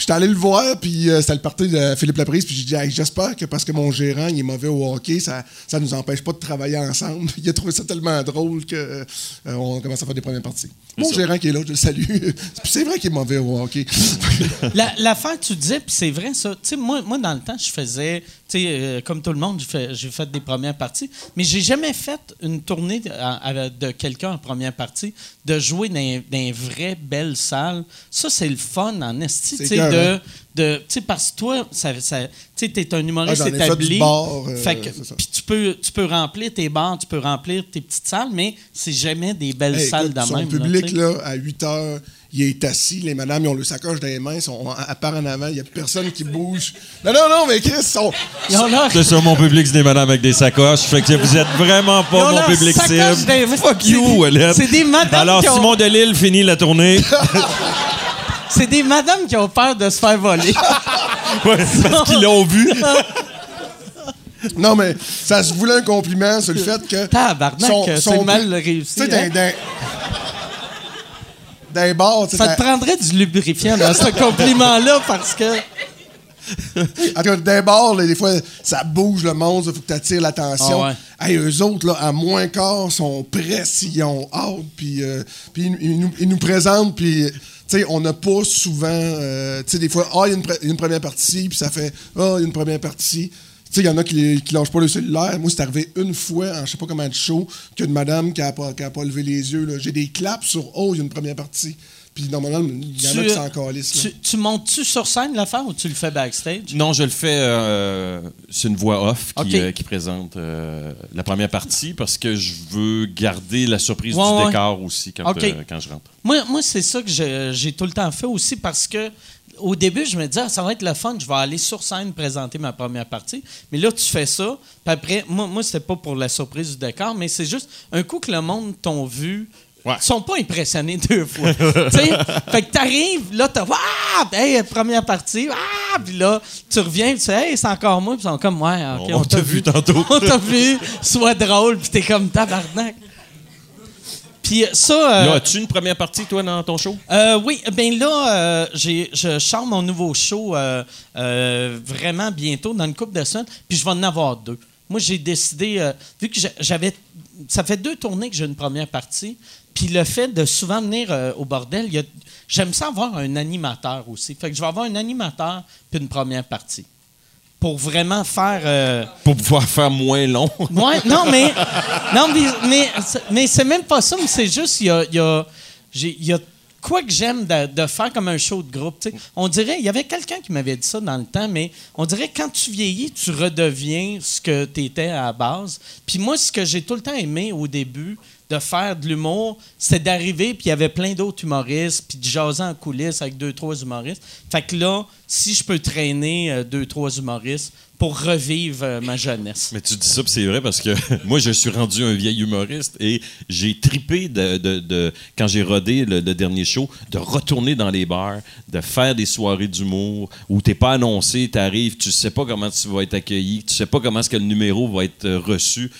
j'étais allé le voir, puis euh, c'était le parti de Philippe Laprise, puis j'ai dit Hey, j'espère que parce que mon gérant il est mauvais au hockey, ça ça nous empêche pas de travailler ensemble. Il a trouvé ça tellement drôle que euh, on commence à faire des premières parties. Mon gérant qui est là, je le salue. Puis c'est vrai qu'il est mauvais au hockey. La- L'affaire que tu disais, puis c'est vrai ça. Tu sais, moi, moi, dans le temps, je faisais, euh, comme tout le monde, j'ai fait, j'ai fait des premières parties, mais j'ai jamais fait une tournée de, à- à- de quelqu'un en première partie, de jouer dans, dans une vraie belle salle. Ça, c'est le fun en esti, tu sais, de, de, parce que toi, ça, ça, tu t'es un humoriste Ah, établi. bar, euh, fait que- tu peux, tu peux remplir tes bars, tu peux remplir tes petites salles, mais c'est jamais des belles Hey, salles écoute, de son même. public, là, à 8 heures, il est assis. Les madames, ils ont le sacoche dans les mains, ils sont à part en avant. Il n'y a personne qui bouge. Non, non, non, mais Chris, ils sont. C'est ça, mon public, c'est des madames avec des sacoches. Fait que vous êtes vraiment pas mon public sacoche cible. Fuck C'est you, c'est des madames Alors, qui ont- Simon Delille finit la tournée. C'est des madames qui ont peur de se faire voler. Ouais, parce qu'ils l'ont vu. Non, mais ça se voulait un compliment sur le fait que. Tabarnak, c'est mal réussi. Tu sais, hein? Tu sais, Ça te prendrait du lubrifiant dans ce compliment-là parce que. En tout cas, d'un bord, là, des fois, ça bouge le monde, il faut que tu attires l'attention. Ah Hey, eux autres, là, à moins quart, sont prêts s'ils ont hâte, puis euh, puis ils, ils nous, ils nous présentent, puis sais, on n'a pas souvent, euh, sais, des fois, ah, il y a une, pre- première partie, puis ça fait, ah, il y a une première partie. Tu sais, il y en a qui, qui lâchent pas le cellulaire. Moi, c'est arrivé une fois, en je sais pas comment de show, qu'une madame qui a, pas, qui a pas levé les yeux. J'ai des claps sur Oh, il y a une première partie. Puis normalement, il y en a qui s'en calissent. là. tu, tu montes-tu sur scène l'affaire ou tu le fais backstage? Non, je le fais. euh, c'est une voix off qui, euh, qui présente euh, la première partie parce que je veux garder la surprise Ouais, du ouais. décor aussi quand, euh, quand je rentre. Moi, moi c'est ça que je- j'ai tout le temps fait aussi parce que au début, je me disais, ah, ça va être le fun, je vais aller sur scène présenter ma première partie. Mais là, tu fais ça, puis après, moi, moi c'était pas pour la surprise du décor, mais c'est juste un coup que le monde t'ont vu. Ouais. Ils sont pas impressionnés deux fois. Fait que t'arrives, là, t'as Ah! Hey, première partie, ah! Puis là, tu reviens, tu sais, hey, c'est encore moi, puis ils sont comme, ouais, ok, On t'a vu tantôt. on t'a vu, sois drôle, puis t'es comme tabarnak. Puis ça. euh, as-tu une première partie, toi, dans ton show? euh, oui, ben là, euh, j'ai, je sors mon nouveau show vraiment bientôt, dans une couple de semaines, puis je vais en avoir deux. Moi, j'ai décidé, vu que j'a- j'avais. Ça fait deux tournées que j'ai une première partie, puis le fait de souvent venir au bordel, j'aime ça avoir un animateur aussi. Fait que je vais avoir un animateur puis une première partie. Pour vraiment faire. euh, Pour pouvoir faire moins long. Ouais, non, mais. Non, mais, mais, c'est- mais c'est même pas ça, mais c'est juste, il y a. il y a- y quoi que j'aime de, de faire comme un show de groupe. tu sais. On dirait, il y avait quelqu'un qui m'avait dit ça dans le temps, mais on dirait quand tu vieillis, tu redeviens ce que tu étais à la base. Puis moi, ce que j'ai tout le temps aimé au début de faire de l'humour, c'est d'arriver, puis il y avait plein d'autres humoristes, puis de jaser en coulisses avec deux, trois humoristes. Fait que là, si je peux traîner euh, deux, trois humoristes pour revivre euh, ma jeunesse. Mais tu dis ça, c'est vrai parce que moi, je suis rendu un vieil humoriste et j'ai tripé de, de- quand j'ai rodé le, le dernier show, de retourner dans les bars, de faire des soirées d'humour où t'es pas annoncé, t'arrives, tu sais pas comment tu vas être accueilli, tu sais pas comment est-ce que le numéro va être euh, reçu.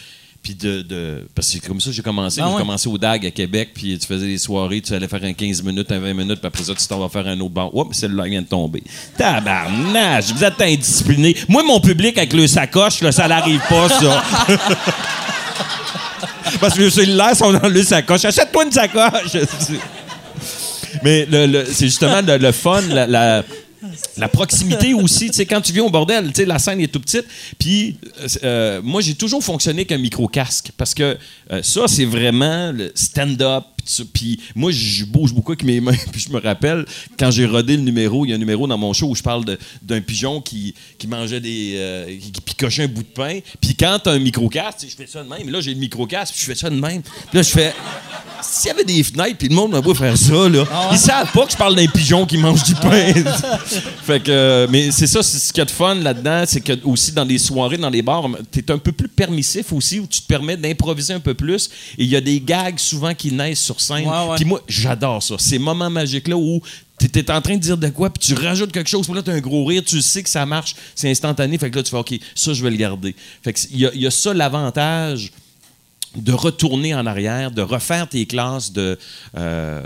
Puis de, de- Parce que c'est comme ça que j'ai commencé. Ah j'ai commencé au DAG à Québec, puis tu faisais des soirées, tu allais faire un 15 minutes, un 20 minutes, puis après ça, tu t'en vas faire un autre bar. Oups, celle-là vient de tomber. Tabarnage, vous êtes indiscipliné. Moi, mon public avec le sacoche, là, ça n'arrive pas, ça. Parce que les cellulaires sont dans le sacoche. Achète-toi une sacoche! Mais le- le- c'est justement le, le fun, la, la- la proximité aussi. Tu sais, quand tu viens au bordel, tu sais, la scène est tout petite. Puis, euh, euh, moi, j'ai toujours fonctionné avec un micro-casque parce que euh, ça, c'est vraiment le stand-up. Puis moi, je bouge beaucoup avec mes mains. Puis, je me rappelle, quand j'ai rodé le numéro, il y a un numéro dans mon show où je parle d'un pigeon qui, qui mangeait des. euh, qui, qui picochait un bout de pain. Puis, quand t'as un sais, je fais ça de même. Là, j'ai le micro-casque, puis je fais ça de même. Puis là, je fais. S'il y avait des fenêtres, puis le monde me voit faire ça, là, ils savent pas que je parle d'un pigeon qui mange du pain. fait que, mais c'est ça, c'est ce qu'il y a de fun là-dedans, c'est que aussi dans les soirées, dans les bars, t'es un peu plus permissif aussi, où tu te permets d'improviser un peu plus. Et il y a des gags souvent qui naissent sur scène. Ouais, ouais. Puis moi, j'adore ça. Ces moments magiques-là où tu es en train de dire de quoi, puis tu rajoutes quelque chose, puis là, tu as un gros rire, tu sais que ça marche, c'est instantané, fait que là, tu fais OK, ça, je vais le garder. Fait que il y, a- il y a ça l'avantage de retourner en arrière, de refaire tes classes, de. euh,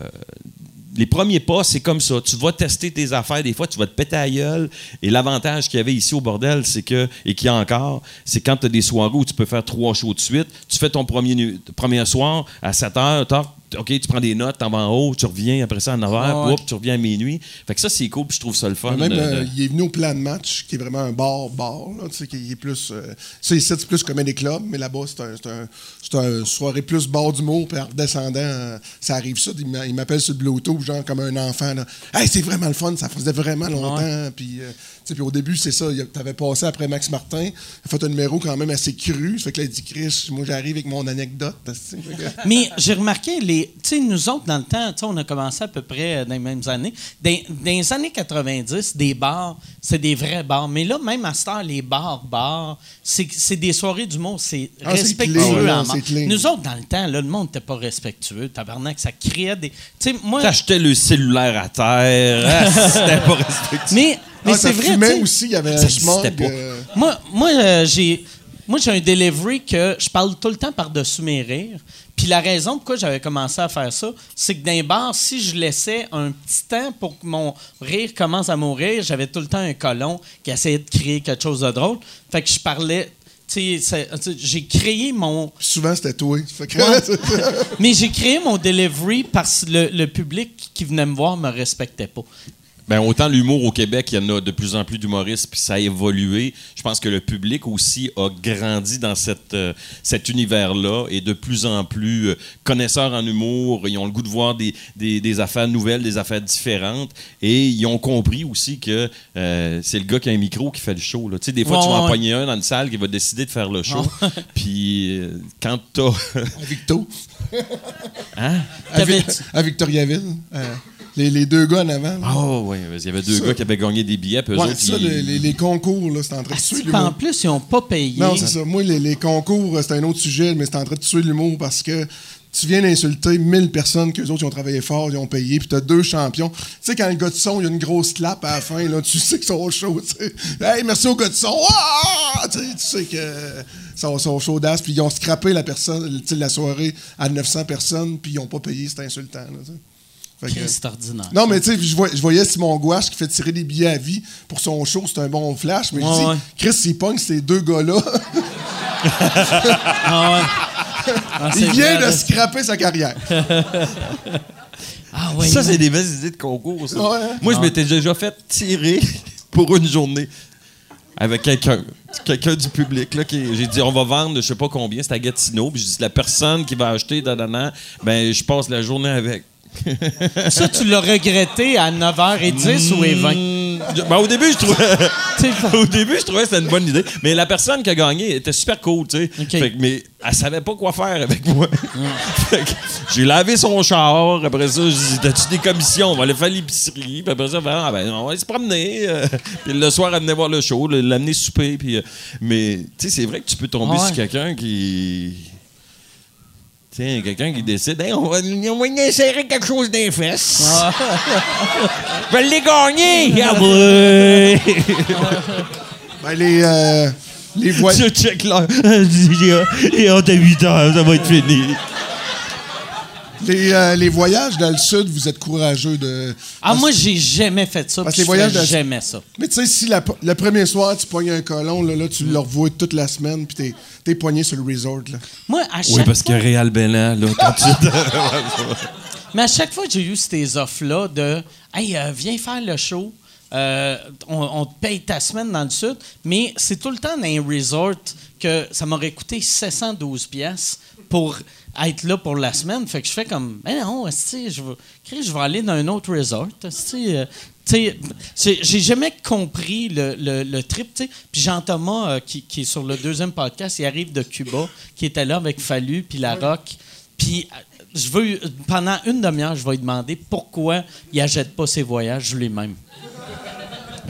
les premiers pas, c'est comme ça. Tu vas tester tes affaires. Des fois, tu vas te péter à gueule. Et l'avantage qu'il y avait ici au bordel, c'est que, et qu'il y a encore, c'est quand tu as des soirées où tu peux faire trois shows de suite, tu fais ton premier, premier soir à 7 heures, OK, tu prends des notes, t'en vas en haut, tu reviens après ça à 9 heures, Ah ouais. puis hop, tu reviens à minuit. Fait que ça, c'est cool, puis je trouve ça le fun. Même, de- euh, de- il est venu au plan de match, qui est vraiment un bar, bar, là, tu sais, qui est plus... euh, ça, ici, c'est plus comme des clubs, mais là-bas, c'est un, c'est un, c'est un soirée plus bar d'humour, puis en redescendant, euh, ça arrive ça, il m'a- il m'appelle sur le Bluetooth, genre comme un enfant, là. Hey, c'est vraiment le fun, ça faisait vraiment longtemps, puis... euh, tu sais, puis au début, c'est ça, il a- t'avais passé après Max Martin, il a fait un numéro quand même assez cru, fait que là, il dit, Chris, moi, j'arrive avec mon anecdote, tu Mais j'ai remarqué, les, tu sais, nous autres, dans le temps, on a commencé à peu près dans les mêmes années. Dans, dans les années 90, des bars, c'est des vrais bars. Mais là, même à cette heure, les bars, bars, c'est c'est des soirées d'humour, c'est Ah, c'est respectueux mort. clean. Nous autres, dans le temps, là, le monde n'était pas respectueux. Tabarnak, ça créait des... Tu sais, moi... T'achetais le cellulaire à terre. Ah, C'était pas respectueux. Mais, mais Ah, c'est vrai, sais, aussi, il y avait un smog. existait pas. euh, Moi, moi euh, j'ai moi j'ai un delivery que je parle tout le temps par-dessus mes rires. Puis la raison pourquoi j'avais commencé à faire ça, c'est que dans les bars, si je laissais un petit temps pour que mon rire commence à mourir, j'avais tout le temps un colon qui essayait de créer quelque chose de drôle. Fait que je parlais. tu sais, J'ai créé mon. Souvent, c'était toi. Ouais. Mais j'ai créé mon delivery parce que le, le public qui venait me voir me respectait pas. Ben, autant l'humour au Québec, il y en a de plus en plus d'humoristes, puis ça a évolué. Je pense que le public aussi a grandi dans cette, euh, cet univers-là et de plus en plus euh, connaisseurs en humour. Ils ont le goût de voir des, des- des affaires nouvelles, des affaires différentes. Et ils ont compris aussi que euh, c'est le gars qui a un micro qui fait le show. là. Tu sais, des fois, Ouais, tu vas en ouais. pogner un dans une salle qui va décider de faire le show. puis euh, quand t'as... à Victo. hein? À, T'avais- Vi- à Victoriaville. Les, les deux gars en avant. là. Oh, oui. Il y avait deux Ça. gars qui avaient gagné des billets, puis Ouais, autres, ça, ils- les, les- les concours, là, c'est en train de tuer l'humour. en plus, ils n'ont pas payé. Non, c'est ça. Moi, les, les concours, euh, c'est un autre sujet, mais c'est en train de tuer l'humour parce que tu viens d'insulter 1000 personnes qu'eux autres ils ont travaillé fort, ils ont payé, puis t'as deux champions. Tu sais, quand le gars de son, il y a une grosse clap à la fin, là, tu sais qu'ils sont chauds, tu sais. Hey, merci au gars de son! Ah! Tu sais, tu que sont, sont chaudasses, puis ils ont scrappé la personne, tu la soirée à 900 personnes, puis ils ont pas payé, c'est insultant, là, C'est ordinaire. non, mais tu sais, je vois- je voyais Simon Gouache qui fait tirer des billets à vie pour son show, c'est un bon flash, mais Ouais, je dis, ouais. Chris, s'il pogne ces deux gars-là, Ah ouais. Ah, c'est il vient vrai, de scraper sa carrière. Ah ouais. Ça, c'est des belles idées de concours, ça. Ouais. hein? Moi, je m'étais déjà fait tirer pour une journée avec quelqu'un. Quelqu'un du public. là, qui J'ai dit, on va vendre, je sais pas combien, c'était à Gatineau. Puis j'ai dit, la personne qui va acheter, dadana, ben, je passe la journée avec. Ça, tu l'as regretté à 9h10 ou et 20? Mm, ben, au début, je trouvais. Au début, je trouvais que c'était une bonne idée. Mais la personne qui a gagné était super cool, tu sais. OK. Fait que- mais elle savait pas quoi faire avec moi. Que j'ai lavé son char. Après ça, j'ai dit T'as-tu des commissions? On va aller faire l'épicerie. Puis après ça, ah, ben, on va aller se promener. puis le soir, venait voir le show, l'amener souper. Puis, euh, mais, tu sais, c'est vrai que tu peux tomber Ouais. sur quelqu'un qui. Tiens, quelqu'un qui décide, Hey, on va, on va insérer quelque chose dans les fesses. Je vais les gagner! Ah! Ben, les, euh, les voix. Je check là. Et a 8 heures, ça va être fini. Les, euh, les voyages dans le sud, vous êtes courageux de. Ah, moi, j'ai jamais fait ça. Parce que les je voyages de- jamais ça. Mais tu sais, si la- le premier soir, tu pognes un colon, là, là tu le revois toute la semaine, puis t'es, t'es pogné sur le resort. Là. Moi, à chaque Oui, parce que fois, Réal Bellan, là, quand tu. mais à chaque fois que j'ai eu ces offres-là de Hey, euh, viens faire le show, euh, on, on te paye ta semaine dans le sud, mais c'est tout le temps dans un resort que ça m'aurait coûté 712 pièces pour être là pour la semaine. Fait que je fais comme, ben non, je vais, je vais aller dans un autre resort. euh, j'ai jamais compris le, le- le trip. tu sais. Puis Jean-Thomas, euh, qui, qui est sur le deuxième podcast, il arrive de Cuba, qui était là avec Fallu, puis La Rock. Puis euh, je veux, pendant une demi-heure, je vais lui demander pourquoi il n'achète pas ses voyages lui-même.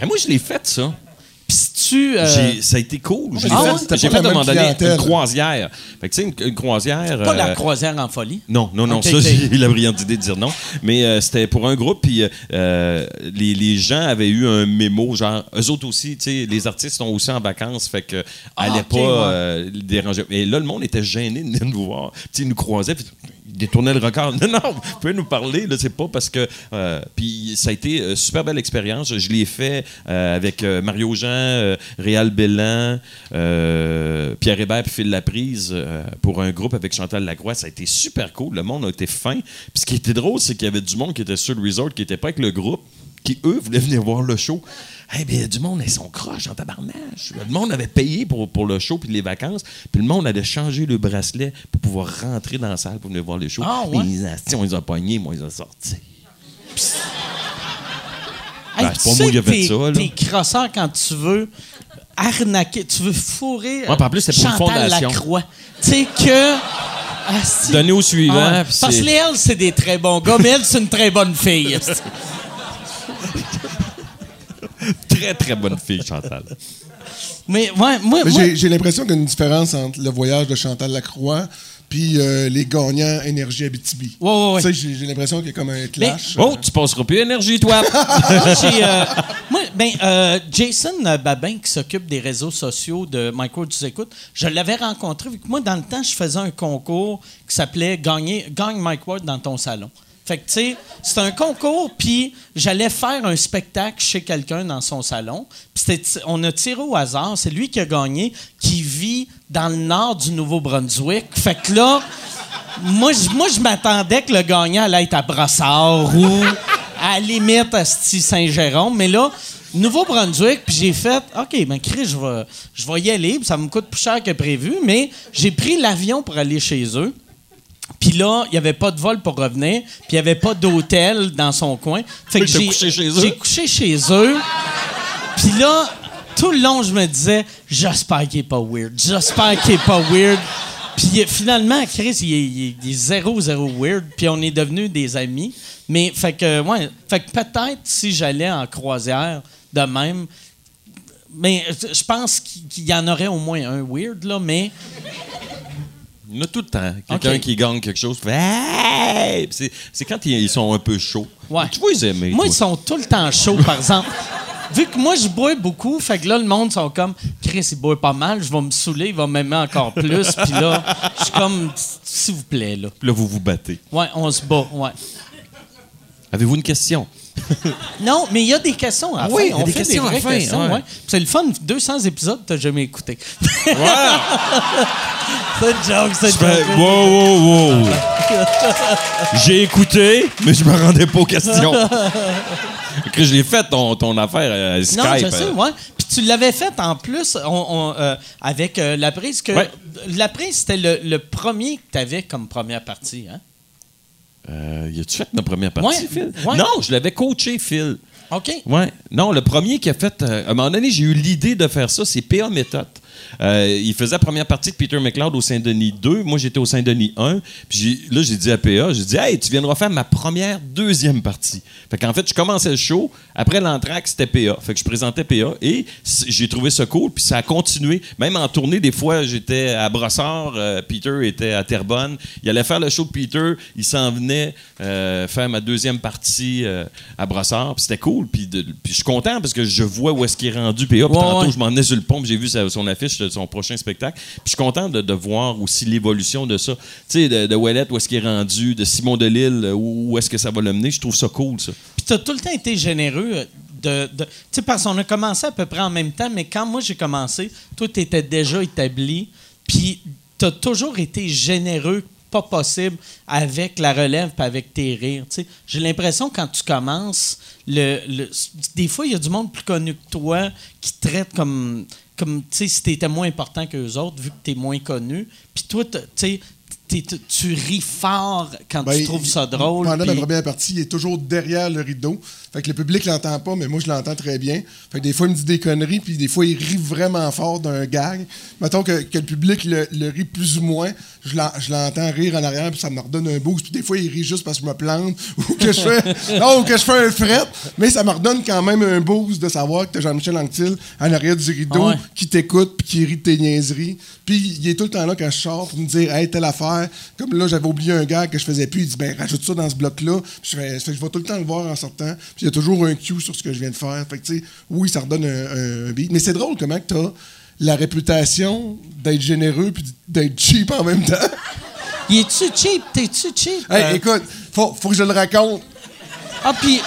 Ben, moi, je l'ai fait, ça. Tu. euh, ça a été cool. J'ai Ah fait, ouais? C'était j'ai pas fait à un moment même donné une croisière. Fait que, tu sais, une, une croisière. pas la euh, croisière en folie. Non, non, non, ça, j'ai eu la brillante idée de dire non. Mais euh, c'était pour un groupe, puis euh, les, les gens avaient eu un mémo, genre, eux autres aussi, tu sais, les artistes sont aussi en vacances, fait que Ah, pas ouais. euh, déranger. Et là, le monde était gêné de venir nous voir. Tu sais, ils nous croisaient, puis ils détournaient le record. Non, non, vous pouvez nous parler, là, c'est pas parce que. euh, puis ça a été une super belle expérience. Je l'ai fait euh, avec euh, Mario Jean, euh, Réal Bellan, euh, Pierre Hébert, puis Phil Laprise euh, pour un groupe avec Chantal Lacroix. Ça a été super cool. Le monde a été fin. Puis ce qui était drôle, c'est qu'il y avait du monde qui était sur le resort, qui était pas avec le groupe, qui eux voulaient venir voir le show. Eh bien, du monde, ils sont croches en tabarnache. Le monde avait payé pour, pour le show puis les vacances, puis le monde avait changé le bracelet pour pouvoir rentrer dans la salle pour venir voir le show. Ah, ouais? ils, on les a pognés, moi, ils ont sorti. Hey, Ben, c'est pas moi qui ai fait ça, là. T'es crosseur quand tu veux arnaquer, tu veux fourrer Ouais, en plus, c'est pour une fondation. Lacroix. Tu sais que... asti- Donner au suivant. Ah Parce que les c'est des très bons gars, mais elle, c'est une très bonne fille. Très, très bonne fille, Chantal. Mais ouais, moi, Mais moi- j'ai, l'impression qu'il y a une différence entre le voyage de Chantal Lacroix puis euh, les gagnants Énergie Abitibi. Ouais, ouais, ouais. Tu sais, j'ai, l'impression qu'il y a comme un clash. Oh, tu passeras plus énergie, toi. moi, j'ai, euh, moi, ben, euh, Jason Babin, qui s'occupe des réseaux sociaux de Mike Ward, tu écoutes, je l'avais rencontré, vu que moi, dans le temps, je faisais un concours qui s'appelait Gagner, Gagne Mike Ward dans ton salon. Fait que, tu sais, c'est un concours, puis j'allais faire un spectacle chez quelqu'un dans son salon. Puis on a tiré au hasard, c'est lui qui a gagné, qui vit dans le nord du Nouveau-Brunswick. Fait que là, moi, je, m'attendais que le gagnant allait être à Brossard ou à la limite à Saint-Jérôme. Mais là, Nouveau-Brunswick, puis j'ai fait, OK, ben Chris, je vais, je vais y aller, ça me coûte plus cher que prévu, mais j'ai pris l'avion pour aller chez eux. Puis là, il n'y avait pas de vol pour revenir, puis il n'y avait pas d'hôtel dans son coin. Fait que j'ai couché chez eux? J'ai couché chez eux. Puis là, tout le long, je me disais, j'espère qu'il n'est pas weird. J'espère qu'il n'est pas weird. Puis finalement, Chris, il est, il est- il est zéro, zéro weird. Puis on est devenus des amis. Mais fait que, ouais, fait que peut-être si j'allais en croisière de même, mais je pense qu'il qu'il y en aurait au moins un weird, là, mais. Il y en a tout le temps. Quelqu'un qui gagne quelque chose, fait Hey! C'est, quand ils, ils sont un peu chauds. Ouais. Tu vas les aimer. Moi, toi. ils sont tout le temps chauds, par exemple. Vu que moi, je bois beaucoup, fait que là, le monde sont comme Chris, il boit pas mal, je vais me saouler, il va m'aimer encore plus. Puis là, je suis comme, s'il vous plaît, là. Puis là, vous vous battez. Ouais, on se bat, ouais. Avez-vous une question? Non, mais il y a des questions à la Oui, fin. il y a On des fait questions à la vraies fin, questions, ouais. ouais. Puis C'est le fun, 200 épisodes, t'as jamais écouté. c'est une joke, c'est une joke. wow, wow, wow. J'ai écouté, mais je me rendais pas aux questions. que je l'ai fait ton, ton affaire euh, Skype. Non, je sais, euh. ouais. Puis tu l'avais fait en plus on- on, euh, avec euh, la prise que Ouais. la prise c'était le, le premier que tu avais comme première partie, hein? Euh, y a-tu fait ma première partie, Ouais, Phil? ouais. Non, je l'avais coaché, Phil. OK. Ouais. Non, le premier qui a fait. euh, à un moment donné, j'ai eu l'idée de faire ça, c'est PA Méthode. Euh, il faisait la première partie de Peter McLeod au Saint-Denis 2. Moi, j'étais au Saint-Denis 1. Puis là, j'ai dit à PA, j'ai dit, hey, tu viendras faire ma première deuxième partie. Fait qu'en fait, je commençais le show. Après l'entraque, c'était PA. Fait que je présentais PA et j'ai trouvé ça cool. Puis ça a continué. Même en tournée, des fois, j'étais à Brossard. euh, Peter était à Terrebonne. Il allait faire le show de Peter. Il s'en venait euh, faire ma deuxième partie à Brossard. Puis c'était cool. Puis, de- puis je suis content parce que je vois où est-ce qu'il est rendu PA. Puis Ouais, tantôt, ouais. je m'en venais sur le pont. J'ai vu sa- son affiche de son prochain spectacle. Puis je suis content de, voir aussi l'évolution de ça. Tu sais, de, de où est-ce qu'il est rendu, de Simon Delille, où, où est-ce que ça va le mener? Je trouve ça cool, ça. Puis t'as tout le temps été généreux de. tu sais, parce qu'on a commencé à peu près en même temps, mais quand moi j'ai commencé, toi, t'étais déjà établi. Puis t'as toujours été généreux, pas possible, avec la relève puis avec tes rires. tu. J'ai l'impression quand tu commences, le, des fois, il y a du monde plus connu que toi qui te traite comme. Comme, tu sais, si t'étais moins important qu'eux autres, vu que t'es moins connu. Puis toi, tu sais, tu ris fort quand Ben, tu trouves ça drôle. Pendant puis- première partie, il est toujours derrière le rideau. Fait que le public l'entend pas, mais moi, je l'entends très bien. Fait que des fois, il me dit des conneries, puis des fois, il rit vraiment fort d'un gag. Mettons que, que le public le, le rit plus ou moins, je l'en- je l'entends rire en arrière, puis ça me redonne un boost. Puis des fois, il rit juste parce que je me plante, ou que je fais, non, ou que je fais un fret, mais ça me redonne quand même un boost de savoir que t'as Jean-Michel Anctil en arrière du rideau, Ah ouais. qui t'écoute, puis qui rit de tes niaiseries. Puis il est tout le temps là quand je sors pour me dire, hey, telle affaire. Comme là, j'avais oublié un gag que je faisais plus. Il dit, ben, rajoute ça dans ce bloc-là. Puis je, fais, que je vais tout le temps le voir en sortant. Puis il y a toujours un cue sur ce que je viens de faire. Fait que, tu sais, oui, ça redonne un, un beat. Mais c'est drôle comment tu as la réputation d'être généreux puis d'être cheap en même temps. Il est-tu cheap? T'es-tu cheap? hey, Euh, écoute, faut, faut que je le raconte. Ah, puis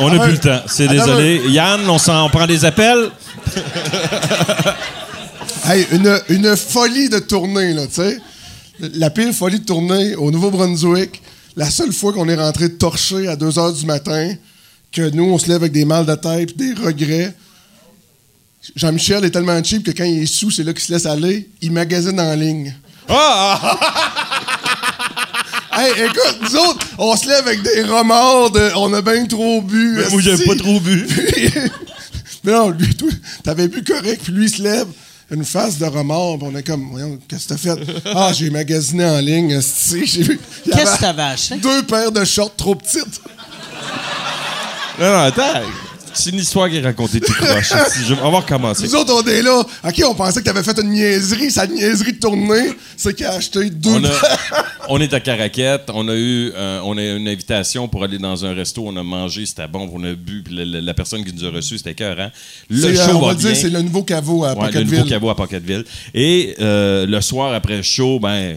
On n'a plus le temps. C'est Attends, désolé. Yann, on, s'en- on prend des appels? Hey, une, une folie de tournée, là, tu sais. La pire folie de tournée au Nouveau-Brunswick, la seule fois qu'on est rentré torché à 2 h du matin, que nous, on se lève avec des mal de tête des regrets. Jean-Michel est tellement cheap que quand il est sous, c'est là qu'il se laisse aller. Il magasine en ligne. Ah! Hey, écoute, nous autres, on se lève avec des remords de on a bien trop bu. Ben, moi, esti. pas trop bu. Mais non, lui, toi, t'avais bu correct, puis lui, il se lève, une face de remords, puis on est comme, voyons, qu'est-ce que t'as fait? Ah, j'ai magasiné en ligne, esti, j'ai vu. Qu'est-ce que t'avais acheté? Deux paires de shorts trop petites. Non, non, attends. C'est une histoire qui est racontée tout croche. Je- On va recommencer. Nous autres, on est là. OK, on pensait que t'avais fait une niaiserie. Sa niaiserie de tournée, c'est qu'il a acheté deux On, a- on est à Caraquette. On a eu euh, on a eu une invitation pour aller dans un resto. On a mangé, c'était bon. On a bu. puis la, la- la personne qui nous a reçus, c'était écœurant. Le C'est, euh, show on va va dire, bien. c'est le nouveau caveau à Ouais, le Pocketville. nouveau caveau à Pocketville. Et euh, le soir après le show, ben,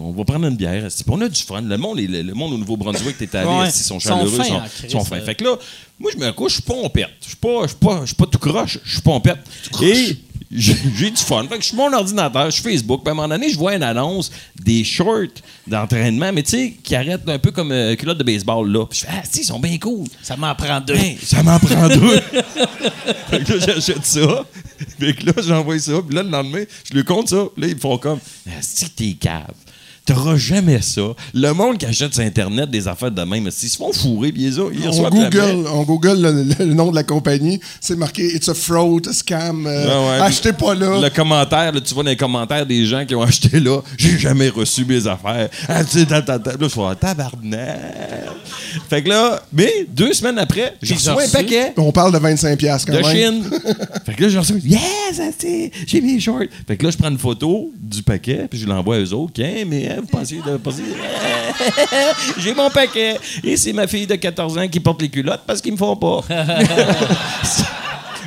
on va prendre une bière. On a du fun. Le monde, est- le, le monde au Nouveau-Brunswick, t'es allé, Ouais. ils sont chaleureux, fins sont, sont fins. euh. Fait que là, moi, je me couche, je suis pompette. Je suis pas, je suis pas, je suis pas tout croche, je suis pompette. Et j'ai du fun. Fait que je suis mon ordinateur, je suis Facebook. Puis à un moment donné, je vois une annonce des shorts d'entraînement, mais tu sais, qui arrêtent un peu comme euh, culotte de baseball, là. Puis je fais, ah, si, ils sont bien cool. Ça m'en prend deux. Ben, ça m'en prend deux. fait que là, j'achète ça. Fait que là, j'envoie ça. Puis là, le lendemain, je lui compte ça. Puis là, ils font comme Ah, Si t'es cave. T'auras jamais ça. Le monde qui achète sur Internet des affaires de même, ils se font fourrer, puis ils, ils On. Google, on Google le, le nom de la compagnie. C'est marqué It's a fraud, a scam. euh, Ah ouais, achetez pas là. Le commentaire, là, tu vois dans les commentaires des gens qui ont acheté là, j'ai jamais reçu mes affaires. Ah, tu sais, ta, ta, ta. Là, je fais tabarnak. Fait que là, mais deux semaines après, j'ai reçu un paquet. On parle de 25$ piastres quand de même. Chine. fait que là, j'ai reçu, yes, j'ai mes shorts. Fait que là, je prends une photo du paquet, puis je l'envoie à eux autres. Mais vous pensez de penser, j'ai mon paquet. Et c'est ma fille de 14 ans qui porte les culottes parce qu'ils me font pas.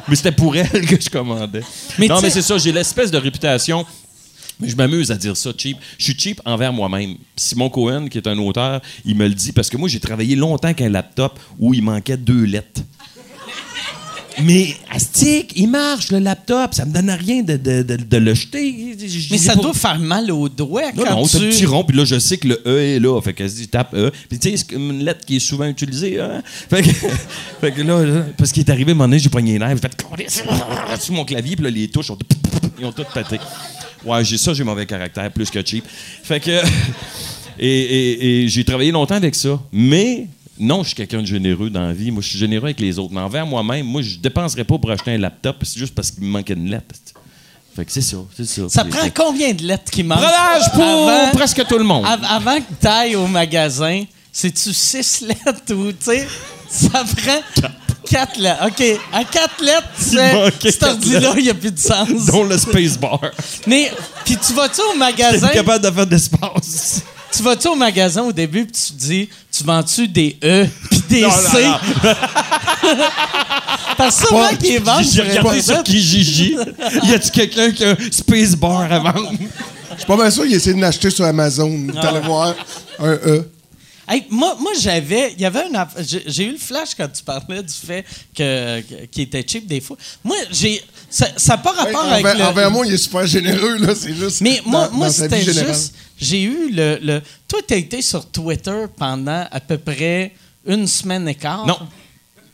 mais c'était pour elle que je commandais. Mais non, mais c'est ça, j'ai l'espèce de réputation. Mais je m'amuse à dire ça, cheap. Je suis cheap envers moi-même. Simon Cohen, qui est un auteur, il me le dit parce que moi, j'ai travaillé longtemps avec un laptop où il manquait deux lettres. Mais Astic, il marche le laptop, ça me donne rien de, de- de- de le jeter. Je Mais ça pas- doit faire mal aux doigts Non, quand non, tu... un petit rond, puis là, je sais que le E est là. Fait que je tape E. Puis tu sais, c'est une lettre qui est souvent utilisée. Hein? Fait, que, fait que là, là, parce qu'il est arrivé, à un moment donné, j'ai pogné les nerfs, j'ai fait sur mon clavier, puis là, les touches ont, ils ont toutes pété. Ouais, j'ai ça, j'ai mauvais caractère, plus que cheap. Fait que. Et, et- et j'ai travaillé longtemps avec ça. Mais non, je suis quelqu'un de généreux dans la vie. Moi, je suis généreux avec les autres. Mais envers moi-même, moi, je dépenserais pas pour acheter un laptop. C'est juste parce qu'il me manquait une lettre. Fait que c'est ça, c'est ça. Ça prend combien de lettres qui manquent? Pour Avant- presque tout le monde. Av- avant que tu ailles au magasin, c'est-tu six lettres ou, tu sais, ça prend quatre lettres. OK, à quatre lettres, tu sais, manquait cet ordi-là, il n'y a plus de sens. Dont le space bar. Mais, puis tu vas-tu au magasin, capable de faire de l'espace. Tu vas-tu au magasin au début, puis tu te dis, tu vends-tu des E puis des Non, C? non, Parce que souvent qu'ils vendent J'ai sur regardé sur Kijiji. Y a-tu quelqu'un qui a un space bar à vendre? Je suis pas bien sûr qu'il essaie de l'acheter sur Amazon. Ah. T'allais voir un E. Hey, moi, moi j'avais. Il y avait J'ai eu le flash quand tu parlais du fait que, était cheap des fois. Moi, j'ai. Ça n'a pas rapport Hey, avec. envers, le- envers moi, il est super généreux, là. C'est juste. Mais moi, dans- moi c'était juste. J'ai eu le, le. Toi, tu as été sur Twitter pendant à peu près une semaine et quart? Non.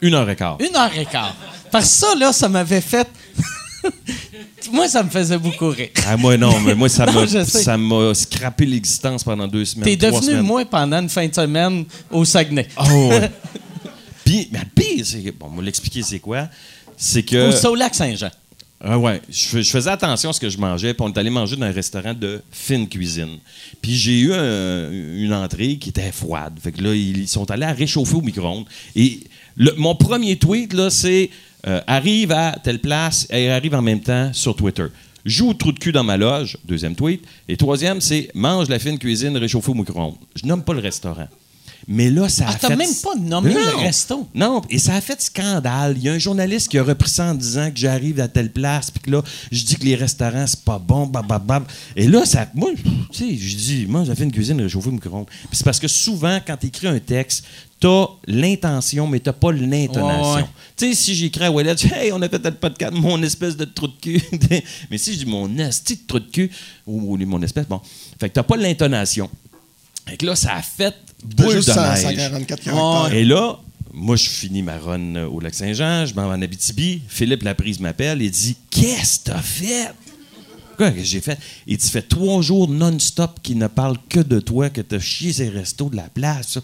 Une heure et quart. Une heure et quart. Parce que ça, là, ça m'avait fait. moi, ça me faisait beaucoup rire. Ah, moi, non, mais moi, ça Non, m'a, scrappé l'existence pendant deux semaines. T'es devenu semaines. moi pendant une fin de semaine au Saguenay. Oh, ouais. Puis, mais le pire, c'est que, bon, on va l'expliquer c'est quoi? C'est que. Au Saulac-Saint-Jean. Ah ouais, je, fais- je faisais attention à ce que je mangeais, puis on est allé manger dans un restaurant de fine cuisine. Puis j'ai eu un- une entrée qui était froide. Fait que là, ils sont allés à réchauffer au micro-ondes. Et mon premier tweet, là, c'est euh, arrive à telle place et arrive en même temps sur Twitter. Joue trou de cul dans ma loge, deuxième tweet. Et troisième, c'est mange la fine cuisine réchauffée au micro-ondes. Je nomme pas le restaurant. Mais là, ça Ah, a fait... même pas nommé le Non. resto. Non, et ça a fait scandale. Il y a un journaliste qui a repris ça en disant que j'arrive à telle place, puis que là, je dis que les restaurants, c'est pas bon, bababab. Et là, ça, moi, tu sais, je dis, moi, j'ai fait une cuisine réchauffée au micro-ondes. Puis c'est parce que souvent, quand tu écris un texte, t'as l'intention, mais t'as pas l'intonation. Ouais, ouais. Tu sais, si j'écris à Wallet, hey, on a fait le podcast, mon espèce de trou de cul. mais si je dis mon esti de trou de cul, ou, ou mon espèce, bon. Fait que t'as pas l'intonation. Fait que là, ça a fait boule de 100 neige. 144 caractères. Et là, moi, je finis ma run au Lac-Saint-Jean, je m'en vais en Abitibi. Philippe Laprise m'appelle et dit Qu'est-ce que t'as fait Quoi que j'ai fait? Il dit fait trois jours non-stop qui ne parle que de toi, que t'as chié ces restos de la place.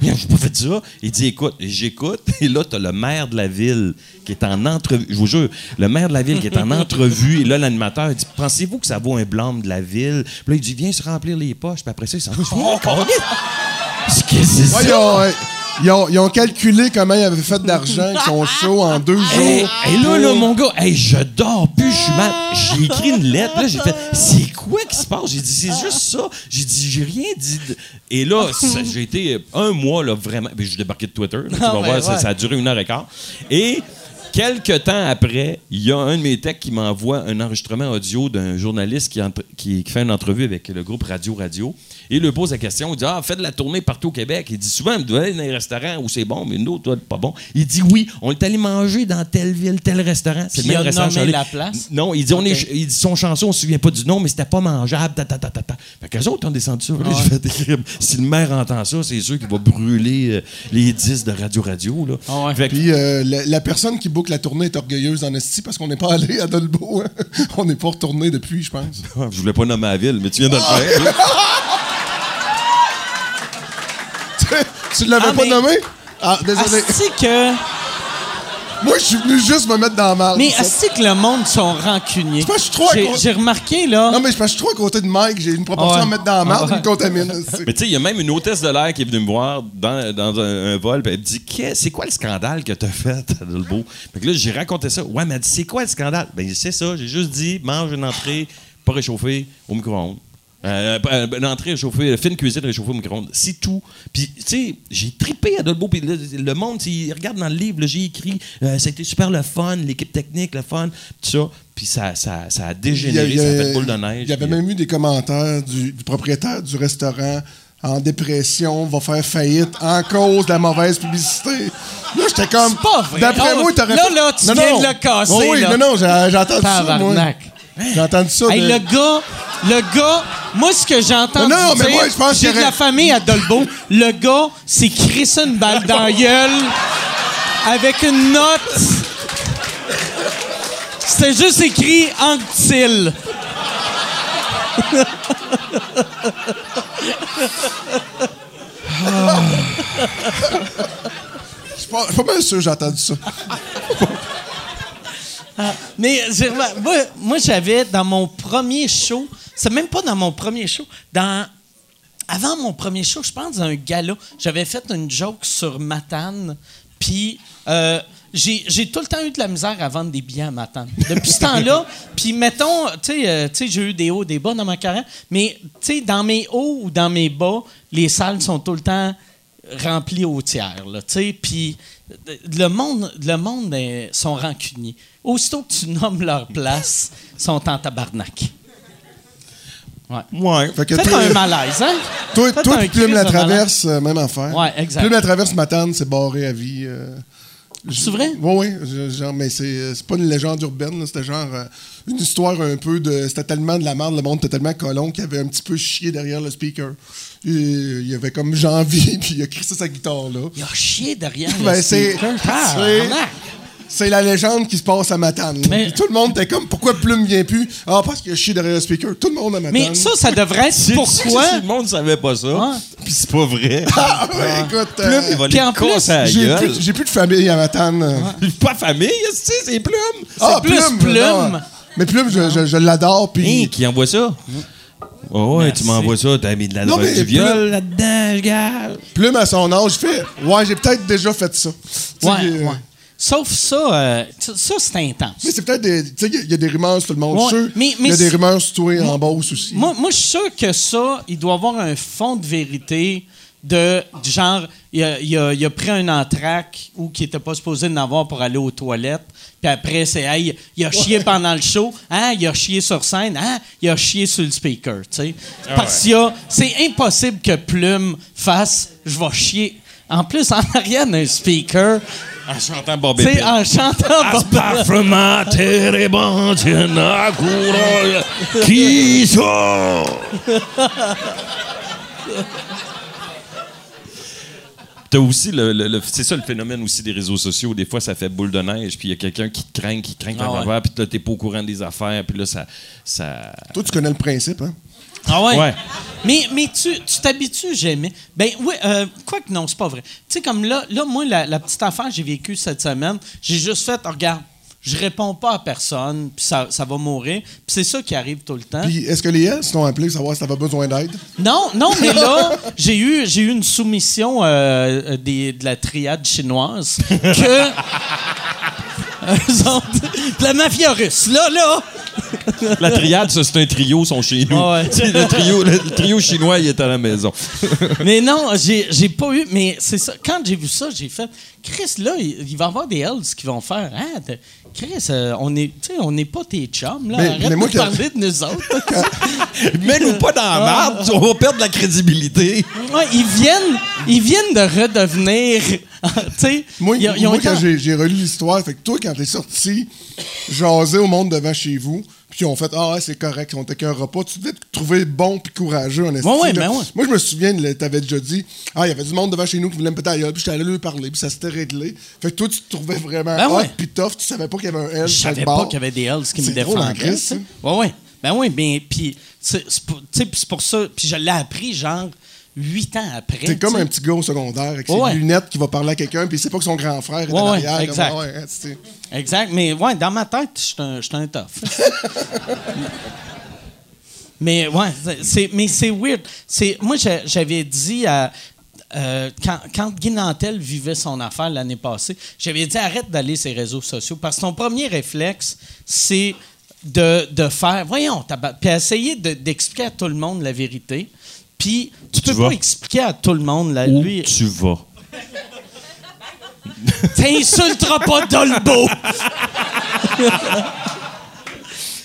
J'ai pas fait ça. Il dit écoute, j'écoute. Et là, t'as le maire de la ville qui est en entrevue. Je vous jure, le maire de la ville qui est en entrevue. Et là, l'animateur dit Pensez-vous que ça vaut un blâme de la ville Puis là, il dit Viens se remplir les poches. Puis après ça, il s'en va. Qu'est-ce que c'est Ouais, ça? ils, ont, euh, ils ont- ils ont calculé comment ils avaient fait d'argent avec son show en deux Hey, jours. hey, là, là, mon gars, hey, je dors plus, je suis mal. J'ai écrit une lettre, là, j'ai fait, c'est quoi qui se passe? J'ai dit, c'est juste ça. J'ai dit, j'ai rien dit. de- Et là, ça- j'ai été un mois, là, vraiment. Ben, je suis débarqué de Twitter, là, tu Ah, vas ben, voir, ça, ouais. ça a duré une heure et quart. Et. Quelques temps après, il y a un de mes techs qui m'envoie un enregistrement audio d'un journaliste qui, entre- qui- qui fait une entrevue avec le groupe Radio Radio. Il lui pose la question. Il dit Ah, faites de la tournée partout au Québec. Il dit Souvent, vous allez dans les restaurants où c'est bon, mais nous, toi, pas bon. Il dit Oui, on est allé manger dans telle ville, tel restaurant. C'est le il même a restaurant. nommé la place? Non, il dit, on est, il dit son chanson, on se souvient pas du nom, mais c'était pas mangeable. Ta, ta, ta, ta, ta. Fait qu'eux autres ont descendu ça. Si le maire entend ça, c'est sûr qu'il va brûler euh, les 10 de Radio Radio. Là. Ah ouais. Fait que- Puis euh, la, la personne qui boucle la tournée est orgueilleuse en esti parce qu'on n'est pas allé à Dolbeau. hein. On n'est pas retourné depuis, je pense. Je voulais pas nommer la ville, mais tu viens de le faire. Tu l'avais Ah, pas mais- nommé? Ah, désolé. Asti que. Moi, je suis venu juste me mettre dans la marde. Mais asti que le monde sont rancuniers. je suis trop à J'ai cause- j'ai remarqué, là. Non, mais je suis trop à côté de Mike. J'ai une proportion Ah ouais. à mettre dans la marde Ah ouais. qui me contamine. Mais tu sais, il y a même une hôtesse de l'air qui est venue me voir dans, dans un, un vol, puis elle me dit Qu'est- C'est quoi le scandale que t'as fait Dolbeau Fait que là, j'ai raconté ça. Ouais, mais elle dit C'est quoi le scandale? Ben, c'est ça. J'ai juste dit Mange une entrée pas réchauffée au micro-ondes. Euh, euh, une entrée réchauffée, fine cuisine réchauffée au micro-ondes. C'est tout. Puis, tu sais, j'ai trippé à Dolbeau. Puis le, le monde, il regarde dans le livre, j'ai écrit euh, Ça a été super le fun, l'équipe technique, le fun, tout ça. Puis ça, ça, ça a dégénéré, ça a fait boule de neige. Il y avait puis- même eu des commentaires du, du propriétaire du restaurant en dépression, va faire faillite en cause de la mauvaise publicité. Là, j'étais comme. C'est pas vrai. D'après moi, t'aurais là, fait- là, tu viens de le casser, Oh oui, là. non, non, j'ai entendu ça. J'ai entendu ça. Hey, de- le gars, le gars, moi, ce que j'entends Non, non, mais dire, moi, je pense j'ai de la famille à Dolbeau, le gars s'est crissé une balle dans la gueule avec une note. C'était juste écrit Anctil. Je suis pas, je suis pas mal sûr que j'ai entendu ça. Mais remar- moi, moi, j'avais dans mon premier show, c'est même pas dans mon premier show, dans avant mon premier show, je pense dans un gala, j'avais fait une joke sur Matane, puis euh, j'ai tout le temps eu de la misère à vendre des billets à Matane. Depuis ce temps-là, puis mettons, tu sais, euh, tu sais, j'ai eu des hauts, des bas dans ma carrière, mais tu sais, dans mes hauts ou dans mes bas, les salles sont tout le temps remplies au tiers, tu sais, puis euh, le monde, le monde est- sont rancuniers. Aussitôt que tu nommes leur place, ils sont en tabarnak. Ouais. Fait que toi, un malaise, hein? toi, toi un Plume la traverse, euh, même affaire. Ouais, exact. Plume la traverse Matane, c'est barré à vie. euh, C'est vrai? Oui, oui. Genre, mais c'est, c'est pas une légende urbaine. C'était genre euh, une histoire un peu de. C'était tellement de la merde, le monde était tellement colon qu'il avait un petit peu chié derrière le speaker. Et, il y avait comme Jean-Vie, puis il a crissé sa guitare là. Il a chié derrière Ben, le c'est- speaker. c'est-! C'est la légende qui se passe à Matane. Mais- tout le monde était comme pourquoi Plume vient plus? Ah, parce qu'il a chié derrière le speaker. Tout le monde à Matane. Mais ça, ça devrait être Si- pourquoi. Si le monde savait pas ça, Ouais. puis c'est pas vrai. Ah, ouais, écoute. euh, Plume, il va les plus, j'ai, gueule. plus, j'ai plus de famille à Matane. Pas famille, tu sais, c'est Plume? Ah, plus Plume. non. Mais Plume, je, je- je l'adore. Puis qui envoie ça? Oh ouais, Merci. tu m'envoies ça, t'as mis de la Non, drogue mais du viol Plume- là-dedans, gars. Plume, à son âge, fait Ouais, j'ai peut-être déjà fait ça. Tu sais, Ouais, euh, ouais. Sauf ça, euh, ça, ça, c'est intense. Mais c'est peut-être des. Tu sais, il y a- des rumeurs sur tout le monde. Ouais, sûr mais- Il y a des rumeurs sur toi en boss aussi. Moi, moi je suis sûr que ça, il doit avoir un fond de vérité de du genre, il a, il a- il a pris un entraque ou qui n'était pas supposé d'en avoir pour aller aux toilettes. Puis après, c'est, hey, il a chié pendant le show. Hein, il a chié sur scène. Hein, il a chié sur le speaker. tu sais. Parce qu'il y a, c'est impossible que Plume fasse, je vais chier. En plus, en arrière d'un speaker, En chantant Bob Épine. en chantant Bob Parfumant qui ça? T'as aussi le, le- le- c'est ça le phénomène aussi des réseaux sociaux. Des fois, ça fait boule de neige, puis il y a quelqu'un qui te craint, qui te craint Ah en ouais. puis là, t'es pas au courant des affaires, puis là, ça, ça. Toi, tu connais le principe, hein? Ah ouais? Ouais. Mais, mais tu tu t'habitues jamais. Ben oui, euh, quoi que non, c'est pas vrai. Tu sais, comme là, là moi, la, la petite affaire que j'ai vécue cette semaine, j'ai juste fait, oh, regarde, je réponds pas à personne, puis ça, ça va mourir. Puis c'est ça qui arrive tout le temps. Puis est-ce que les S t'ont appelé pour savoir si t'avais besoin d'aide? Non, non, mais là, j'ai eu, j'ai eu une soumission euh, des, de la triade chinoise que. De la mafia russe. Là, là, La triade, ça, c'est un trio, sont chez nous. Ah ouais. Le, trio, le, le trio chinois, il est à la maison. Mais non, j'ai, j'ai pas eu. Mais c'est ça. Quand j'ai vu ça, j'ai fait. Chris, là, il, il va y avoir des Hells qui vont faire. Ah, t'as- Chris, euh, on est, tu sais, on n'est pas tes chums, là. Mais- Arrête mais moi, de parler de nous autres. Mets-nous pas dans la Ah. merde, on va perdre la crédibilité. Ouais, ils viennent, ils viennent de redevenir. tu sais, Moi, ils- moi, quand j'ai relu l'histoire, fait que toi, quand t'es sorti, jaser au monde devant chez vous, puis ils ont fait Ah, ouais, c'est correct, on t'écœurera pas, tu devais te trouver bon puis courageux, en ouais, là. ben ouais. Moi, je me souviens, t'avais déjà dit Ah, il y avait du monde devant chez nous qui voulait me péter à gueule, puis j'étais allé lui parler, puis ça s'était réglé. Fait que toi, tu te trouvais vraiment Ben hot ouais. puis tough, tu savais pas qu'il y avait un L. Je savais pas qu'il y avait des Hells qui me défendaient. Ça. Ouais, ouais. Ben oui, sais, puis c'est pour ça. Puis je l'ai appris genre huit ans après. T'es comme un petit gars au secondaire avec ses Ouais. lunettes qui va parler à quelqu'un, puis sait pas que son grand frère est Ouais, comme, exact. Ouais, hein. Exact. Mais ouais, dans ma tête, je suis un, tough. mais ouais, c'est- c'est, mais c'est weird. C'est, moi, j'a- j'avais dit à. euh, quand, quand Guy Nantel vivait son affaire l'année passée, j'avais dit arrête d'aller sur les réseaux sociaux parce que ton premier réflexe, c'est de, de faire, voyons, puis essayer de- d'expliquer à tout le monde la vérité. Puis tu tu peux vas? pas expliquer à tout le monde Où lui. tu vas? T'insulteras pas Dolbo!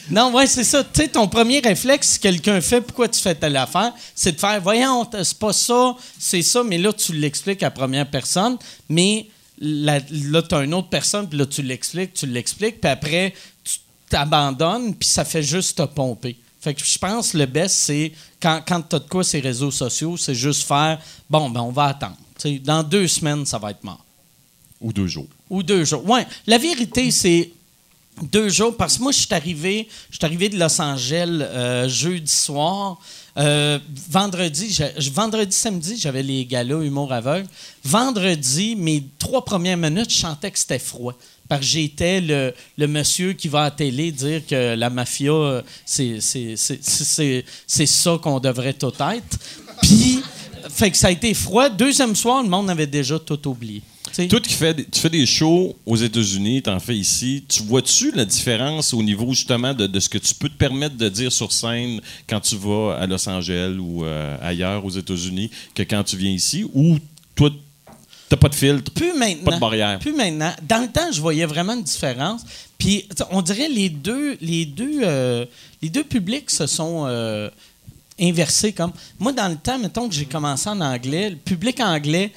non, ouais, c'est ça. Tu sais, ton premier réflexe, si quelqu'un fait pourquoi tu fais telle affaire, c'est de faire, voyons, c'est pas ça, c'est ça, mais là, tu l'expliques à première personne, mais la- là, tu as une autre personne, puis là, tu l'expliques, tu l'expliques, puis après, tu t'abandonnes, puis ça fait juste te pomper. Fait que je pense que le best, c'est quand, quand tu as de quoi ces réseaux sociaux, c'est juste faire, bon, ben, on va attendre. Dans deux semaines, ça va être mort. Ou deux jours. Ou deux jours. Ouais. La vérité, c'est. deux jours, parce que moi, je suis arrivé, je suis arrivé de Los Angeles euh, jeudi soir. Euh, vendredi, j'ai- vendredi, samedi, j'avais les galas Humour aveugle. Vendredi, mes trois premières minutes, je sentais que c'était froid. Parce que j'étais le, monsieur qui va à la télé dire que la mafia, c'est ça qu'on devrait tout être. Puis, fait que ça a été froid. Deuxième soir, le monde avait déjà tout oublié. Tu sais? Toi qui tu fais des shows aux États-Unis, tu en fais ici. Tu vois-tu la différence au niveau justement de, de ce que tu peux te permettre de dire sur scène quand tu vas à Los Angeles ou euh, ailleurs aux États-Unis que quand tu viens ici? Ou toi, t'as pas de filtre? Plus maintenant. Pas de barrière. Plus maintenant. Dans le temps, je voyais vraiment une différence. Puis, on dirait les deux, les deux, euh, les deux publics se sont euh, inversés. Comme moi, dans le temps, mettons que j'ai commencé en anglais, le public anglais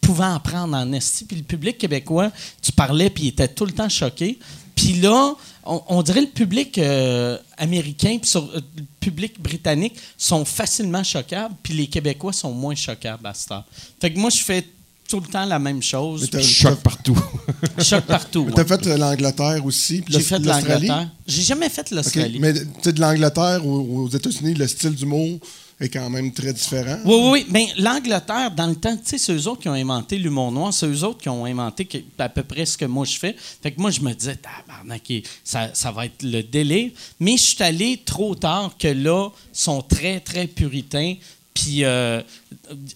pouvait en prendre en esti, puis le public québécois, tu parlais, puis il était tout le temps choqué. Puis là, on, on dirait le public euh, américain, puis sur- euh, le public britannique sont facilement choquables, puis les Québécois sont moins choquables à cette heure. Fait que moi, je fais tout le temps la même chose. Choc partout. choque partout. T'as ouais. fait euh, l'Angleterre aussi. J'ai fait l'Angleterre. J'ai jamais fait l'Australie. Mais tu sais, de l'Angleterre aux, aux États-Unis, le style d'humour est quand même très différent. Oui, oui, oui. Mais l'Angleterre, dans le temps, tu sais, c'est eux autres qui ont inventé l'humour noir. C'est eux autres qui ont inventé à peu près ce que moi je fais. Fait que moi, je me disais, tabarnak, ça, ça va être le délire. Mais je suis allé trop tard que là, ils sont très, très puritains. Puis, euh,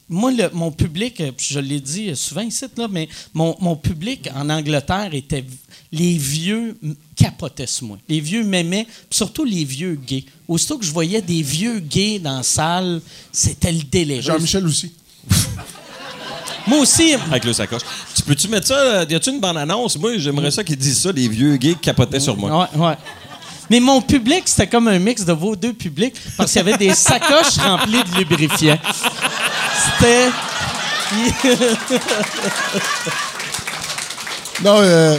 moi, le- mon public, je l'ai dit souvent ici, là, mais mon, mon public en Angleterre était. Les vieux capotaient sur moi. Les vieux m'aimaient, puis surtout les vieux gays. Aussitôt que je voyais des vieux gays dans la salle, c'était le délire. Jean-Michel aussi. Moi aussi, Avec le sacoche. Tu peux-tu mettre ça? euh, Y a-tu une bande-annonce? Moi, j'aimerais ça qu'ils disent ça, les vieux gays qui capotaient sur moi. Ouais, ouais. Mais mon public, c'était comme un mix de vos deux publics parce qu'il y avait des sacoches remplies de lubrifiant. C'était. Non, euh,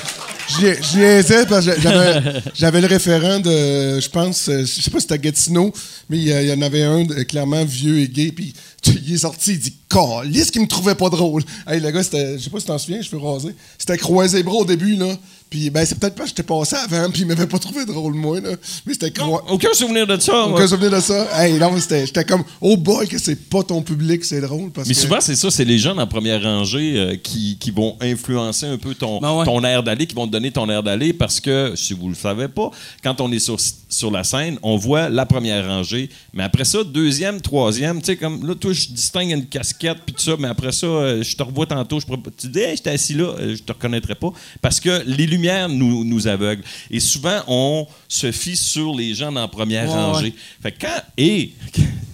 j'y niaisais parce que j'avais, j'avais le référent de, je pense, euh, je sais pas si c'était Gatineau, mais il y, en avait un euh, clairement vieux et gay, puis il est sorti, il dit Calice qui me trouvait pas drôle. Hey, le gars, je sais pas si t'en souviens, je fais raser. C'était croisé bras au début, là. Puis, ben, c'est peut-être pas que j'étais passé avant, puis il m'avait pas trouvé drôle, moi, là. Mais c'était croisé. Aucun souvenir de ça. moi. Aucun souvenir de ça. Hey, non, mais c'était, j'étais comme, oh boy, que c'est pas ton public, c'est drôle. Parce Mais que- souvent, c'est ça, c'est les gens en première rangée euh, qui, qui vont influencer un peu ton, Ben ouais. ton air d'aller, qui vont te donner ton air d'aller parce que, si vous le savez pas, quand on est sur, sur la scène, on voit la première rangée, mais après ça, deuxième, troisième, tu sais, comme là, toi, je distingue une casquette, puis tout ça, mais après ça, euh, je te revois tantôt, je pourrais pas- tu dis, hey, j'étais assis là, euh, je te reconnaîtrais pas, parce que les lumières nous, nous aveuglent. Et souvent, on se fie sur les gens dans la première Ouais, rangée. ouais. Fait que quand, et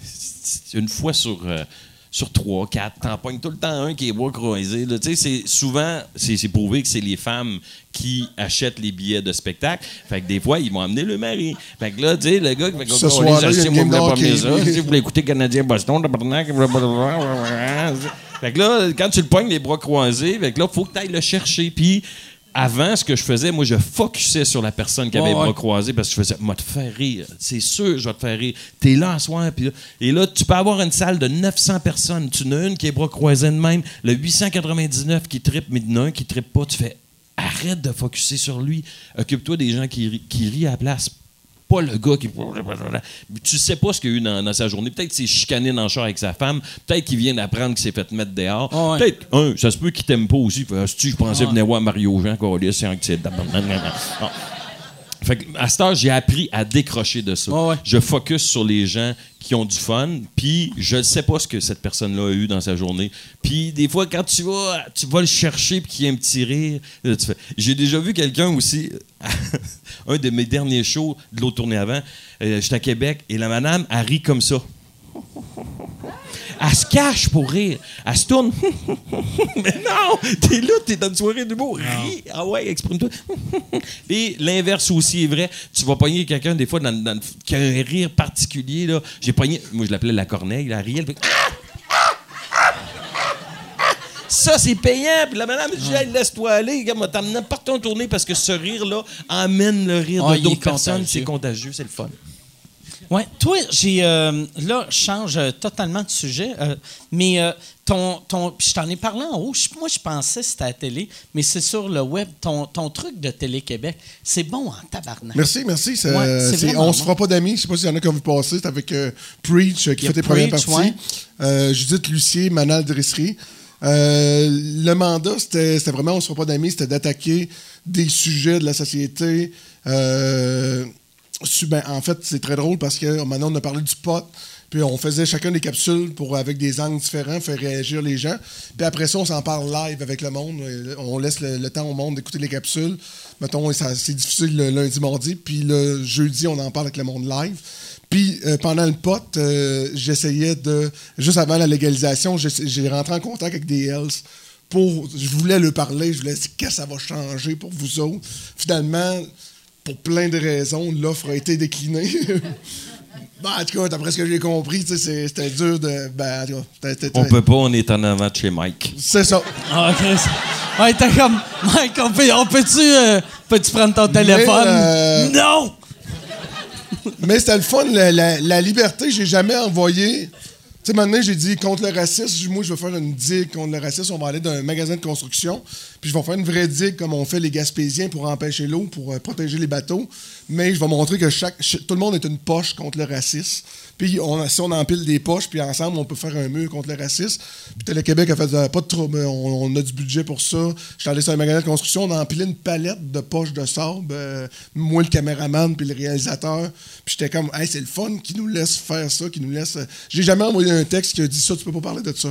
une fois sur, euh, sur trois, quatre, t'en pognes tout le temps un qui est bois croisé. c'est souvent, c'est c'est prouvé que c'est les femmes qui achètent les billets de spectacle. Fait que des fois, ils vont amener le mari. Fait que là, tu sais, le gars qui fait Oh, les il y a une aciers, moi, de pas ça. Si vous voulez écouter Canadien Boston. Fait que là, quand tu le pognes les bras croisés, fait que là, faut que tu ailles le chercher. Puis avant, ce que je faisais, moi, je focusais sur la personne qui avait Ouais, les bras ouais. croisés parce que je faisais, moi, te faire rire. C'est sûr, je vais te faire rire. T'es là en soir, puis là, et là, tu peux avoir une salle de 900 personnes. Tu en as une qui est bras croisés de même, le 899 qui trippe, mais il y en a un qui trippe pas. Tu fais, arrête de focuser sur lui. Occupe-toi des gens qui, qui rient à la place. Pas le gars qui. Tu sais pas ce qu'il y a eu dans, dans sa journée. Peut-être qu'il s'est chicané dans le char avec sa femme. Peut-être qu'il vient d'apprendre qu'il s'est fait mettre dehors. Ah ouais. Peut-être, un, ça se peut qu'il t'aime pas aussi. Fait, Asti, je pensais Ouais. venir voir Mario Jean, c'est c'est. Fait que, à cette heure, j'ai appris à décrocher de ça. Ouais. Je focus sur les gens qui ont du fun, puis je ne sais pas ce que cette personne-là a eu dans sa journée. Puis des fois, quand tu vas, tu vas le chercher puis qu'il y a un petit rire, fais- J'ai déjà vu quelqu'un aussi, un de mes derniers shows de l'autre tournée avant, euh, j'étais à Québec, et la madame, elle rit comme ça. Elle se cache pour rire. Elle se tourne. Mais non! T'es là, t'es dans une soirée d'humour. Ris. Ah ouais, exprime-toi. Et l'inverse aussi est vrai. Tu vas pogner quelqu'un, des fois, dans, dans- qui a un rire particulier. là. J'ai pogné, moi je l'appelais la corneille, la rielle. fait- Ça, c'est payant. Puis la madame, Hey, laisse-toi aller. Regarde, moi, t'emmène partout en tournée parce que ce rire-là amène le rire Ah, de d'autres personnes. C'est contagieux, c'est le fun. Ouais, toi, j'ai. euh, là, je change euh, totalement de sujet, euh, mais euh, ton. ton puis je t'en ai parlé en haut. Moi, je pensais que c'était à la télé, mais c'est sur le web. Ton, ton truc de Télé-Québec, c'est bon en tabarnak. Merci, merci. Ouais, c'est on se fera pas d'amis. Je sais pas s'il y en a qui ont vu passer. C'est avec Preach qui fait tes premières parties. ouais. Judith Lucier, Manal Drisserie. Euh, le mandat, c'était c'était vraiment on se fera pas d'amis, c'était d'attaquer des sujets de la société. Ben, en fait, c'est très drôle parce que maintenant, on a parlé du pot. Puis on faisait chacun des capsules pour, avec des angles différents, faire réagir les gens. Puis après ça, on s'en parle live avec le monde. Euh, On laisse le, temps au monde d'écouter les capsules. Mettons, c'est difficile le lundi, mardi. Puis le jeudi, on en parle avec le monde live. Puis euh, pendant le pot, euh, j'essayais de. Juste avant la légalisation, j'ai rentré en contact avec des Hells pour. Je voulais leur parler, je voulais dire qu'est-ce que ça va changer pour vous autres? Finalement, pour plein de raisons, l'offre a été déclinée. Ben, en tout cas, d'après ce que j'ai compris, c'était dur de. Ben, en tout cas, On peut pas, on est en avant de chez Mike. C'est ça. Ah. Ouais, t'es comme. Mike, on, peut, on peut-tu. euh, peux-tu prendre ton téléphone? euh, Non! Mais c'était le fun, la, la- la liberté. J'ai jamais envoyé. Sais, maintenant, j'ai dit contre le racisme. Moi, je vais faire une digue contre le racisme. On va aller dans un magasin de construction. Puis je vais faire une vraie digue comme on fait les Gaspésiens pour empêcher l'eau, pour euh, protéger les bateaux. Mais je vais montrer que chaque, ch- tout le monde est une poche contre le racisme. Puis on, si on empile des poches, puis ensemble, on peut faire un mur contre le racisme. Puis Télé Québec a fait euh, pas de trouble. On, on a du budget pour ça. Je suis allé sur un magasin de construction. On a empilé une palette de poches de sable. euh, moi, le caméraman, puis le réalisateur. Puis j'étais comme, hey, c'est le fun qui nous laisse faire ça, qui nous laisse. euh, J'ai jamais envoyé un texte qui a dit ça, tu peux pas parler de ça.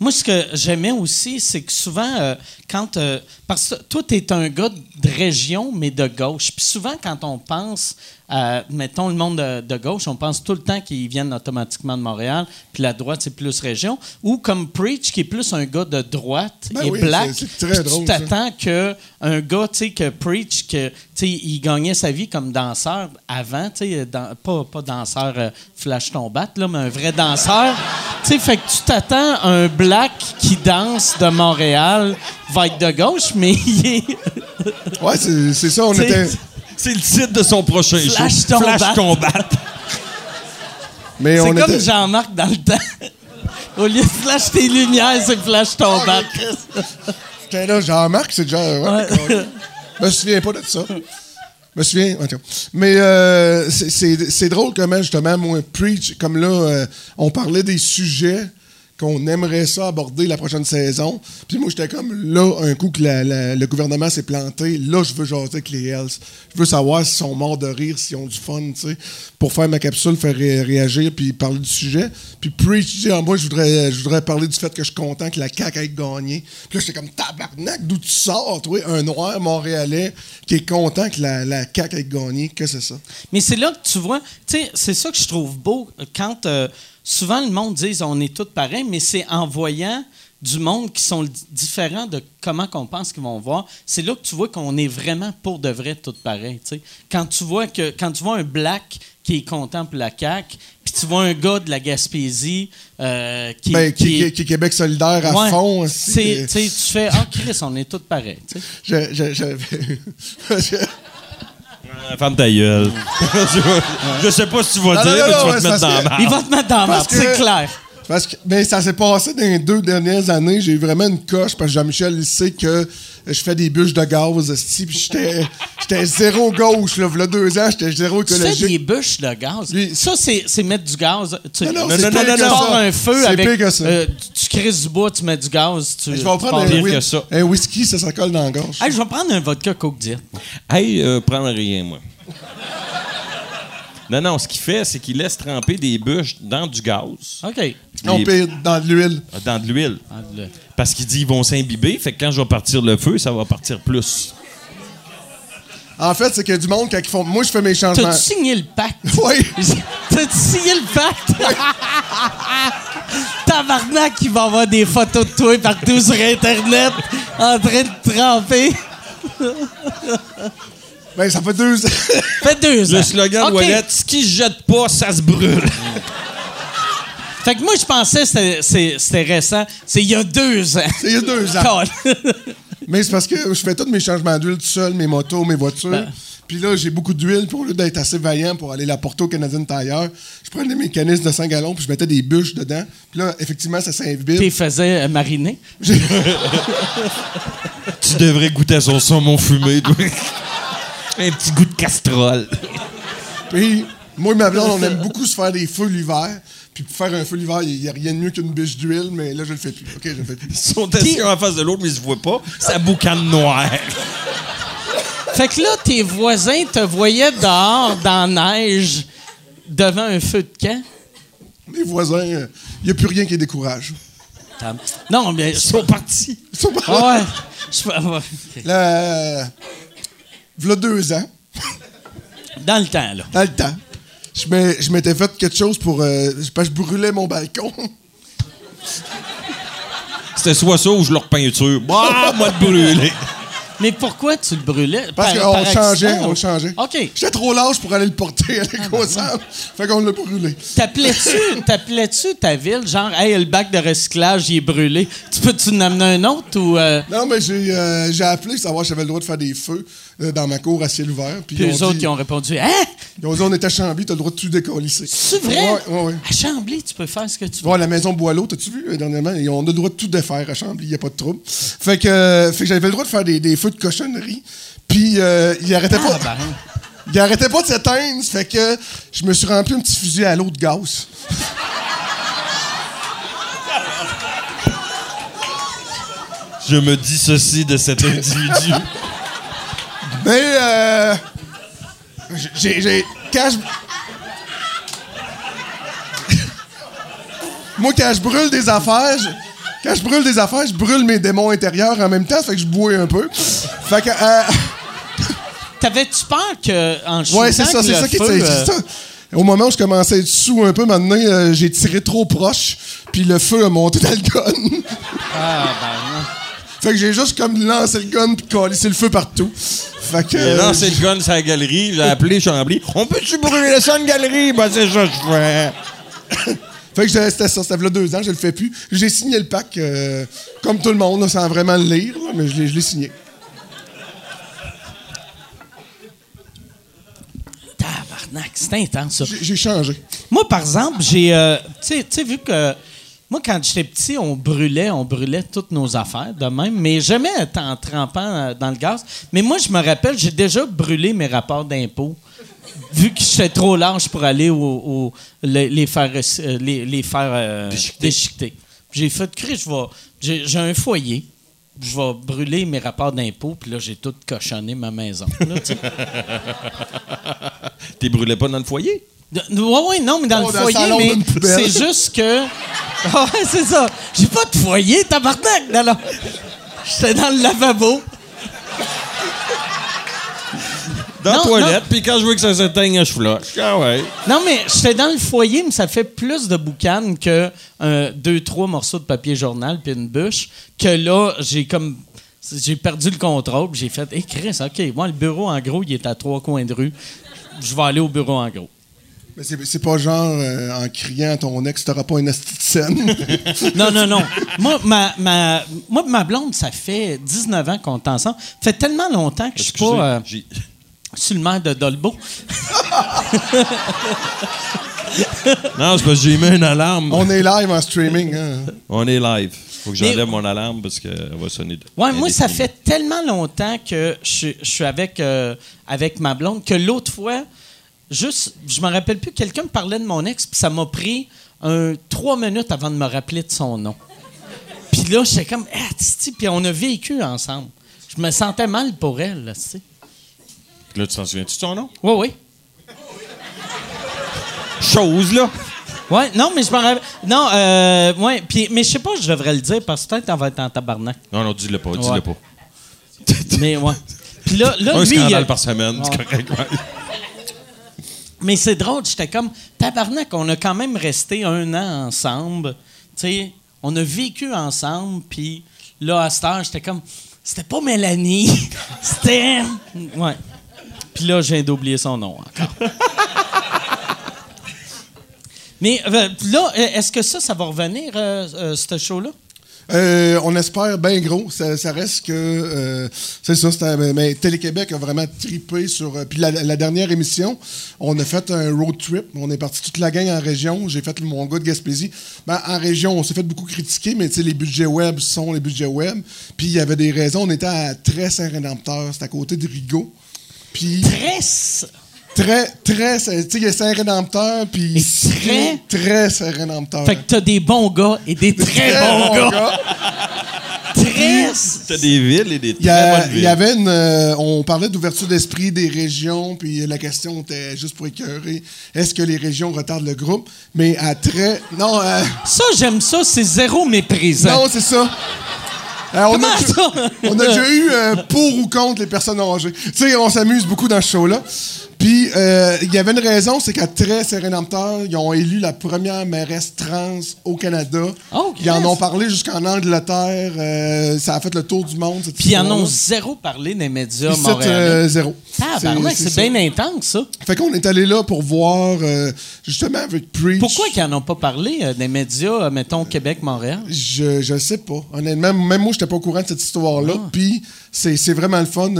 Moi, ce que j'aimais aussi, c'est que souvent, quand. parce que toi, tu un gars de région, mais de gauche. Puis souvent, quand on pense à, mettons, le monde de, de gauche, on pense tout le temps qu'ils viennent automatiquement de Montréal, puis la droite, c'est plus région. Ou comme Preach, qui est plus un gars de droite Ben et oui, black. c'est- c'est très Puis drôle, Tu t'attends qu'un gars, tu sais, que Preach, que, il gagnait sa vie comme danseur avant, tu sais, dans- pas, pas danseur euh, flash ton bat, là, mais un vrai danseur. tu sais, fait que tu t'attends à un black qui danse de Montréal va être de gauche, mais il est. Ouais, c'est c'est ça, on T'sais, était. C'est le titre de son prochain Flash show. ton Flash bat. ton bat. Mais C'est on comme était. Jean-Marc dans le temps. Au lieu de flash tes lumières, c'est flash ton. J'étais là, Jean-Marc, c'est déjà. Ouais. Je me souviens pas de ça. Je me souviens. Mais euh, c'est drôle comment, justement, moi, Preach, comme là, euh, on parlait des sujets qu'on aimerait ça aborder la prochaine saison. Puis moi, j'étais comme, là, un coup que le gouvernement s'est planté, là, je veux jaser avec les Hells. Je veux savoir s'ils sont morts de rire, s'ils ont du fun, tu sais, pour faire ma capsule, faire ré- réagir, puis parler du sujet. Puis Preach dit, en moi, je voudrais, je voudrais parler du fait que je suis content que la CAQ ait gagné. Puis là, j'étais comme, tabarnak, d'où tu sors, toi, un noir montréalais qui est content que la, la CAQ ait gagné. Que c'est ça? Mais c'est là que tu vois, tu sais, c'est ça que je trouve beau quand euh, souvent le monde dit on est tous pareils, mais c'est en voyant du monde qui sont di- différents de comment qu'on pense qu'ils vont voir, c'est là que tu vois qu'on est vraiment pour de vrai tu sais. Quand tu vois que quand tu vois un black qui est content pour la CAQ, puis tu vois un gars de la Gaspésie euh, qui, Ben, qui, qui- est Québec solidaire à Ouais. fond. aussi. Tu fais ah Chris, on est tous pareils. j'avais- Ferme ta gueule. je sais pas si tu vas Non, dire, non, mais tu vas ouais, te mettre dans la marde. Il va te mettre dans la Parce marde, c'est clair. Parce que ben, ça s'est passé dans les deux dernières années. J'ai eu vraiment une coche parce que Jean-Michel il sait que je fais des bûches de gaz, puis j'étais j'étais zéro gauche. Là, V'là deux ans, j'étais zéro Tu fais des écologique. bûches de gaz? Lui- Ça, c'est c'est mettre du gaz. Tu, Non, non, ça. un feu C'est avec. pire que ça. euh, tu crises du bois, tu mets du gaz. Tu, Je vais prendre un, pire que ça. un whisky, ça, ça colle dans la gorge. Hey, je vais prendre un vodka Coke Diet. Hey, euh, prends rien, moi. Non, non, ce qu'il fait, c'est qu'il laisse tremper des bûches dans du gaz, OK. Non, pire, dans de l'huile. dans de l'huile. Ah, le- Parce qu'il dit ils vont s'imbiber, fait que quand je vais partir le feu, ça va partir plus. En fait, c'est a du monde quand ils font. Moi, je fais mes changements. T'as-tu signé le pacte? Oui. T'as-tu signé le pacte? Tabarnak, il va avoir des photos de toi partout sur Internet en train de tremper. Ben, ça fait deux ans. Fait deux ans. Le slogan de Wallet, ce qui se jette pas, ça se brûle. Fait que moi, je pensais que c'était- récent. C'est il y a deux ans. C'est il y a deux ans. Mais c'est parce que je fais tous mes changements d'huile tout seul, mes motos, mes voitures. Ben. Puis là, j'ai beaucoup d'huile. Puis au lieu d'être assez vaillant pour aller la porter au Canadian Tire, je prenais des mécanismes de 100 gallons, puis je mettais des bûches dedans. Puis là, effectivement, ça s'imbibe. Tu les faisais euh, mariner? Tu devrais goûter à son saumon fumé, toi. Un petit goût de castrol. Puis, moi et ma blonde, on aime beaucoup se faire des feux l'hiver. Puis pour faire un feu l'hiver, il n'y a rien de mieux qu'une bûche d'huile, mais là, je le fais plus. OK, je le fais plus. Ils sont assis en face de l'autre, mais ils se voient pas. Ça boucane noir. Fait que là, tes voisins te voyaient dehors, dans la neige, devant un feu de camp. Mes voisins, il n'y a plus rien qui les décourage. Non, mais. Ils sont partis. Ils sont Ah ouais. Je- v'là deux ans, Dans le temps, là. dans le temps, je m'ai- je m'étais fait quelque chose pour... euh, parce que je brûlais mon balcon. C'était soit ça ou je leur peinture. Bah, moi de brûler. Mais pourquoi tu le brûlais? Parce Par- qu'on par le changeait, on le changeait. OK. J'étais trop lâche pour aller le porter à l'éco-centre. fait qu'on l'a brûlé. T'appelais-tu, t'appelais-tu ta ville, genre, hey, le bac de recyclage, il est brûlé. Tu peux-tu en amener un autre ou. euh, Non, mais j'ai euh, j'ai appelé savoir si j'avais le droit de faire des feux dans ma cour à ciel ouvert. Puis Puis dit, autres qui ont répondu, hein? ils ont dit, on est à Chambly, t'as le droit de tout décolisser. C'est vrai? Ouais, ouais, ouais. À Chambly, tu peux faire ce que tu veux. Ouais, la maison Boileau, t'as-tu vu euh, dernièrement? Ils ont le droit de tout défaire à Chambly, y a pas de trouble. Fait que, euh, fait que j'avais le droit de faire des, des feux de cochonnerie. Puis euh, il arrêtait pas. Ah, ben. Il arrêtait pas de s'éteindre. Fait que je me suis rempli un petit fusil à l'eau de gaz. Je me dissocie de cet individu. Mais euh, j'ai, j'ai, quand je... Moi, quand je brûle des affaires, je- quand je brûle des affaires, je brûle mes démons intérieurs en même temps, fait que je bois un peu. Fait que, euh, T'avais-tu peur que, en ouais, c'est ça, c'est ça qui euh, ça. Au moment où je commençais à être sous un peu, maintenant, euh, j'ai tiré trop proche, puis le feu a monté dans le gun. Ah, ben non. Fait que j'ai juste comme lancé le gun puis collé le feu partout. Fait que. J'ai euh, lancé le gun sur la galerie, j'ai appelé Chambly. On peut-tu brûler ça une galerie? Ben, c'est ça que je fais. Fait que j'ai- c'était ça, ça fait là deux ans, je le fais plus. J'ai signé le pack euh, comme tout le monde, là, sans vraiment le lire, là, mais je l'ai, signé. Tabarnak, c'est intense, ça. J'ai, changé. Moi, par exemple, j'ai. euh, tu sais- tu sais, vu que. Moi, quand j'étais petit, on brûlait, on brûlait toutes nos affaires de même, mais jamais en trempant euh, dans le gaz. Mais moi, je me rappelle, j'ai déjà brûlé mes rapports d'impôts, vu que j'étais trop large pour aller au, au- les, les faire, euh, les, les faire euh, Déchiqueter. J'ai fait, Chris, je vais. J'ai, j'ai un foyer. Je vais brûler mes rapports d'impôts, puis là, j'ai tout cochonné ma maison. tu. T'es brûlé pas dans le foyer? Oui, oui, non, mais dans Oh, le foyer, mais c'est juste que. Ah ouais, c'est ça. J'ai pas de foyer, tabarnak! Non, non. J'étais dans le lavabo. Dans Non, la toilette, puis quand je veux que ça s'éteigne, je flush. Ah ouais. Non, mais j'étais dans le foyer, mais ça fait plus de boucan que euh, deux, trois morceaux de papier journal puis une bûche. Que là, j'ai comme. J'ai perdu le contrôle, puis j'ai fait, hé, Chris, OK, moi, le bureau, en gros, il est à trois coins de rue. Je vais aller au bureau, en gros. Mais c'est, c'est pas genre euh, en criant à ton ex, t'auras pas une scène. Non, non, non. moi, ma, ma, moi, ma blonde, ça fait 19 ans qu'on est ensemble. Ça fait tellement longtemps que je suis pas euh, j'ai- sur le maire de Dolbeau. Non, c'est parce que j'ai mis une alarme. On est live en streaming. Hein. On est live. Faut que Mais- j'enlève mon alarme parce qu'elle va sonner. de- Ouais, moi, ça fait tellement longtemps que je, je suis avec, euh, avec ma blonde que l'autre fois, juste, je me rappelle plus, quelqu'un me parlait de mon ex, puis ça m'a pris un, trois minutes avant de me rappeler de son nom. Puis là, j'étais comme, ah, titi, puis on a vécu ensemble. Je me sentais mal pour elle, là, tu sais. Là, tu t'en souviens-tu de son nom? Oui, oui. Chose, là. Ouais, non, mais je me rappelle. Non, euh, ouais, puis, mais je sais pas, je devrais le dire parce que peut-être on va être en tabarnak. Non, non, dis-le pas, dis-le Ouais. pas. Mais ouais. Puis là, là Un lui, il scandale a- par semaine, c'est correct. ouais. Mais c'est drôle, j'étais comme tabarnak, on a quand même resté un an ensemble. Tu sais, on a vécu ensemble, puis là, à cette heure, j'étais comme c'était pas Mélanie, c'était. Ouais. Puis là, viens d'oublier son nom encore. Mais euh, là, est-ce que ça, ça va revenir, euh, euh, ce show-là? Euh, on espère bien gros. Ça, reste que. euh, c'est ça. mais, Télé-Québec a vraiment tripé sur. euh, puis la, dernière émission, on a fait un road trip. On est parti toute la gang en région. J'ai fait mon gars de Gaspésie. Ben, en région, on s'est fait beaucoup critiquer, mais les budgets web sont les budgets web. Puis il y avait des raisons. On était à très Saint-Rédempteur. C'était à côté de Rigaud. Puis Tresse? Très, très. Tu sais, il y a Saint-Rédempteur. Puis très? très Saint-Rédempteur. Fait que t'as des bons gars et des très, bons gars. Tresse. T'as des villes et des Il très a- bonnes il villes. y avait une. euh, on parlait d'ouverture d'esprit des régions, puis la question était juste pour écœurer est-ce que les régions retardent le groupe? Mais à très. Non, euh, Ça, j'aime ça. C'est zéro méprisant. non c'est ça. Euh, on, Comment a, ça? on a déjà eu euh, pour ou contre les personnes âgées. Tu sais, on s'amuse beaucoup dans ce show-là. Puis, euh, il y avait une raison, c'est qu'à Très Rédempteur, ils ont élu la première mairesse trans au Canada. Oh, ils en ont parlé jusqu'en Angleterre. euh, ça a fait le tour du monde. Puis ils en ont zéro parlé des médias montréalais. euh, zéro. Tabarnak, c'est ça. bien intense, ça. Fait qu'on est allé là pour voir, euh, justement, avec Preach. Pourquoi qu'ils n'en ont pas parlé des médias, mettons, Québec-Montréal? Je, je sais pas. Honnêtement, même moi, j'étais pas au courant de cette histoire-là. Ah. Puis, c'est c'est vraiment le fun.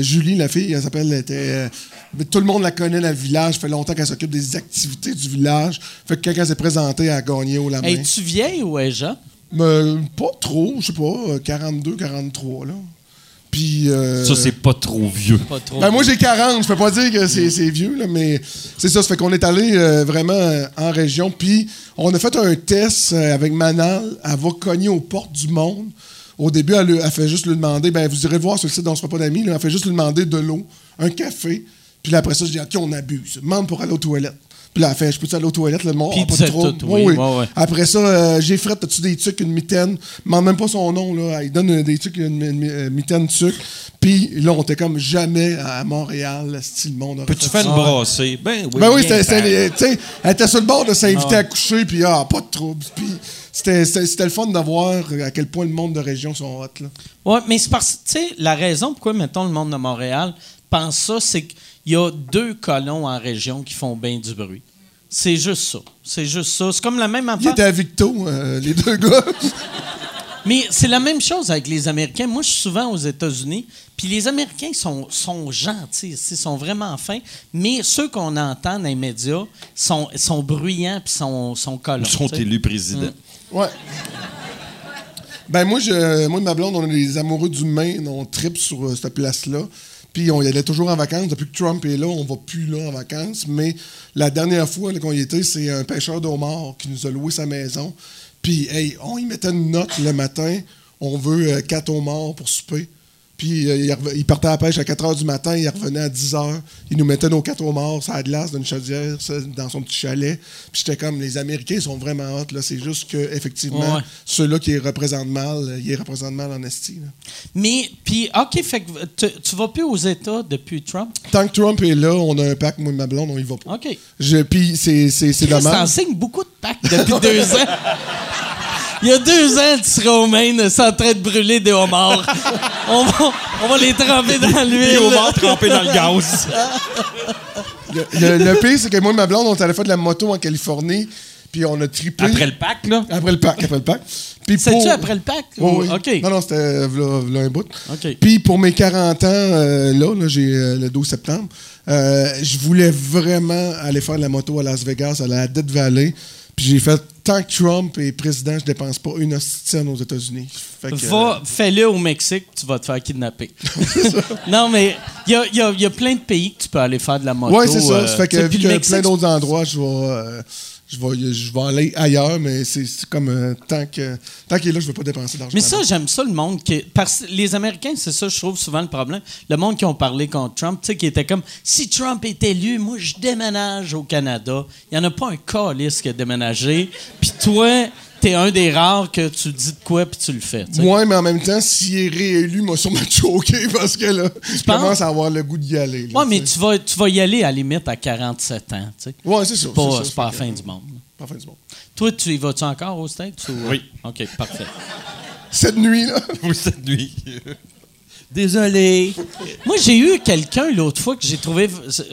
Julie, la fille, elle s'appelle, elle était. Euh, mais tout le monde la connaît dans le village. Ça fait longtemps qu'elle s'occupe des activités du village. Fait que quand elle s'est présentée, elle a gagné au la main. Es-tu vieille ou est jeune? Mais pas trop, je sais pas, euh, 42, 43, là. Puis. euh, Ça, c'est pas trop vieux. Pas trop. Ben moi j'ai 40, je peux pas dire que c'est c'est vieux, là, mais c'est ça, ça fait qu'on est allé euh, vraiment euh, en région, puis on a fait un test euh, avec Manal, elle va cogner aux portes du monde. Au début, elle, elle fait juste lui demander, ben vous irez voir sur le site on sera pas d'amis, là, elle fait juste lui demander de l'eau, un café, puis là après ça, je dis, ok, on abuse, demande pour aller aux toilettes. Puis là, elle fait, je peux-tu aller aux toilettes, le monde, Ah, pas trouble. tout, Oui, oui, oui. ouais, ouais. Après ça, euh, j'ai fait, as-tu des trucs, une mitaine? demande même pas son nom, là. Il donne euh, des trucs, une, une- une mitaine de sucre. Puis là, on était comme jamais à Montréal, style monde. Peux-tu faire une brassée? Ben oui. Ben oui, c'était, sais, elle était sur le bord de s'inviter à coucher, puis ah, pas de trouble. Puis c'était, le fun de voir à quel point le monde de région sont hot, là. Oui, mais c'est parce que, tu sais, la raison pourquoi, mettons, le monde de Montréal pense ça, c'est qu'il y a deux colons en région qui font bien du bruit. C'est juste ça. C'est juste ça. C'est comme la même Il affaire. était à Victo, euh, les deux gars. Mais c'est la même chose avec les Américains. Moi, je suis souvent aux États-Unis, puis les Américains sont, sont gentils, ils sont vraiment fins, mais ceux qu'on entend dans les médias sont, sont bruyants puis sont, sont colons. Ils sont élus président. Ouais. Ben moi, je, moi et ma blonde, on est des amoureux du Maine, on tripe sur euh, cette place-là. Puis on y allait toujours en vacances. Depuis que Trump est là, on va plus là en vacances. Mais la dernière fois qu'on y était, c'est un pêcheur d'homards qui nous a loué sa maison. Puis, hey, on y mettait une note le matin. On veut euh, quatre pour souper. Puis euh, il, partait à la pêche à 4 h du matin, il revenait à 10 h. Il nous mettait nos quatre homards sur la glace d'une chaudière ça, dans son petit chalet. Puis j'étais comme, les Américains sont vraiment hot. là. C'est juste que effectivement, Ouais. ceux-là qui les représentent mal, euh, ils les représentent mal en esti. là. Mais, puis, OK, fait que tu, tu vas plus aux États depuis Trump? Tant que Trump est là, on a un pack, moi et ma blonde, on y va pas. OK. Puis c'est, c'est, c'est dommage. t'enseignes beaucoup de packs depuis deux ans. Il y a deux ans, tu seras au Maine, c'est en train de brûler des homards. on, va, on va les tremper dans l'huile. Et au mort trempé dans le gaz. Le, le- le pire, c'est que moi et ma blonde, on est allé faire de la moto en Californie, puis on a trippé. Après le pack, là? Après le pack, après le pack. Puis C'est-tu pour- après le pack? Oui, ou- oui. OK. Non, non, c'était euh, v'là- v'là un bout. OK. Puis pour mes 40 ans, euh, là, là, j'ai euh, le 12 septembre, euh, je voulais vraiment aller faire de la moto à Las Vegas, à la Death Valley. Puis j'ai fait, tant que Trump est président, je dépense pas une hostie aux États-Unis. Euh, Va, fais-le au Mexique, tu vas te faire kidnapper. non, mais il y a, y a- y a plein de pays que tu peux aller faire de la moto. Ouais, c'est ça. euh, ça fait sais, que, Mexique, plein d'autres endroits, je vais, euh, je, vais, je vais aller ailleurs, mais c'est comme euh, tant que tant qu'il est là, je ne veux pas dépenser d'argent. Mais ça, j'aime ça, le monde qui. Parce que les Américains, c'est ça, je trouve souvent le problème. Le monde qui ont parlé contre Trump, tu sais, qui était comme si Trump est élu, moi, je déménage au Canada. Il n'y en a pas un calice qui a déménagé. Puis toi, t'es un des rares que tu dis de quoi, puis tu le fais. tu sais. Ouais, mais en même temps, s'il est réélu, moi, sûrement choqué parce que là, je penses? commence à avoir le goût d'y aller. là, Ouais, mais tu vas, tu vas y aller à la limite à 47 ans. tu sais. Ouais, c'est ça. C'est pas, ça, c'est pas la fin du monde. Pas la fin du monde. Toi, tu y vas-tu encore aux States? ou- Oui. OK, parfait. Cette nuit, là. Oui, cette nuit. Désolé. Moi, j'ai eu quelqu'un l'autre fois que j'ai trouvé.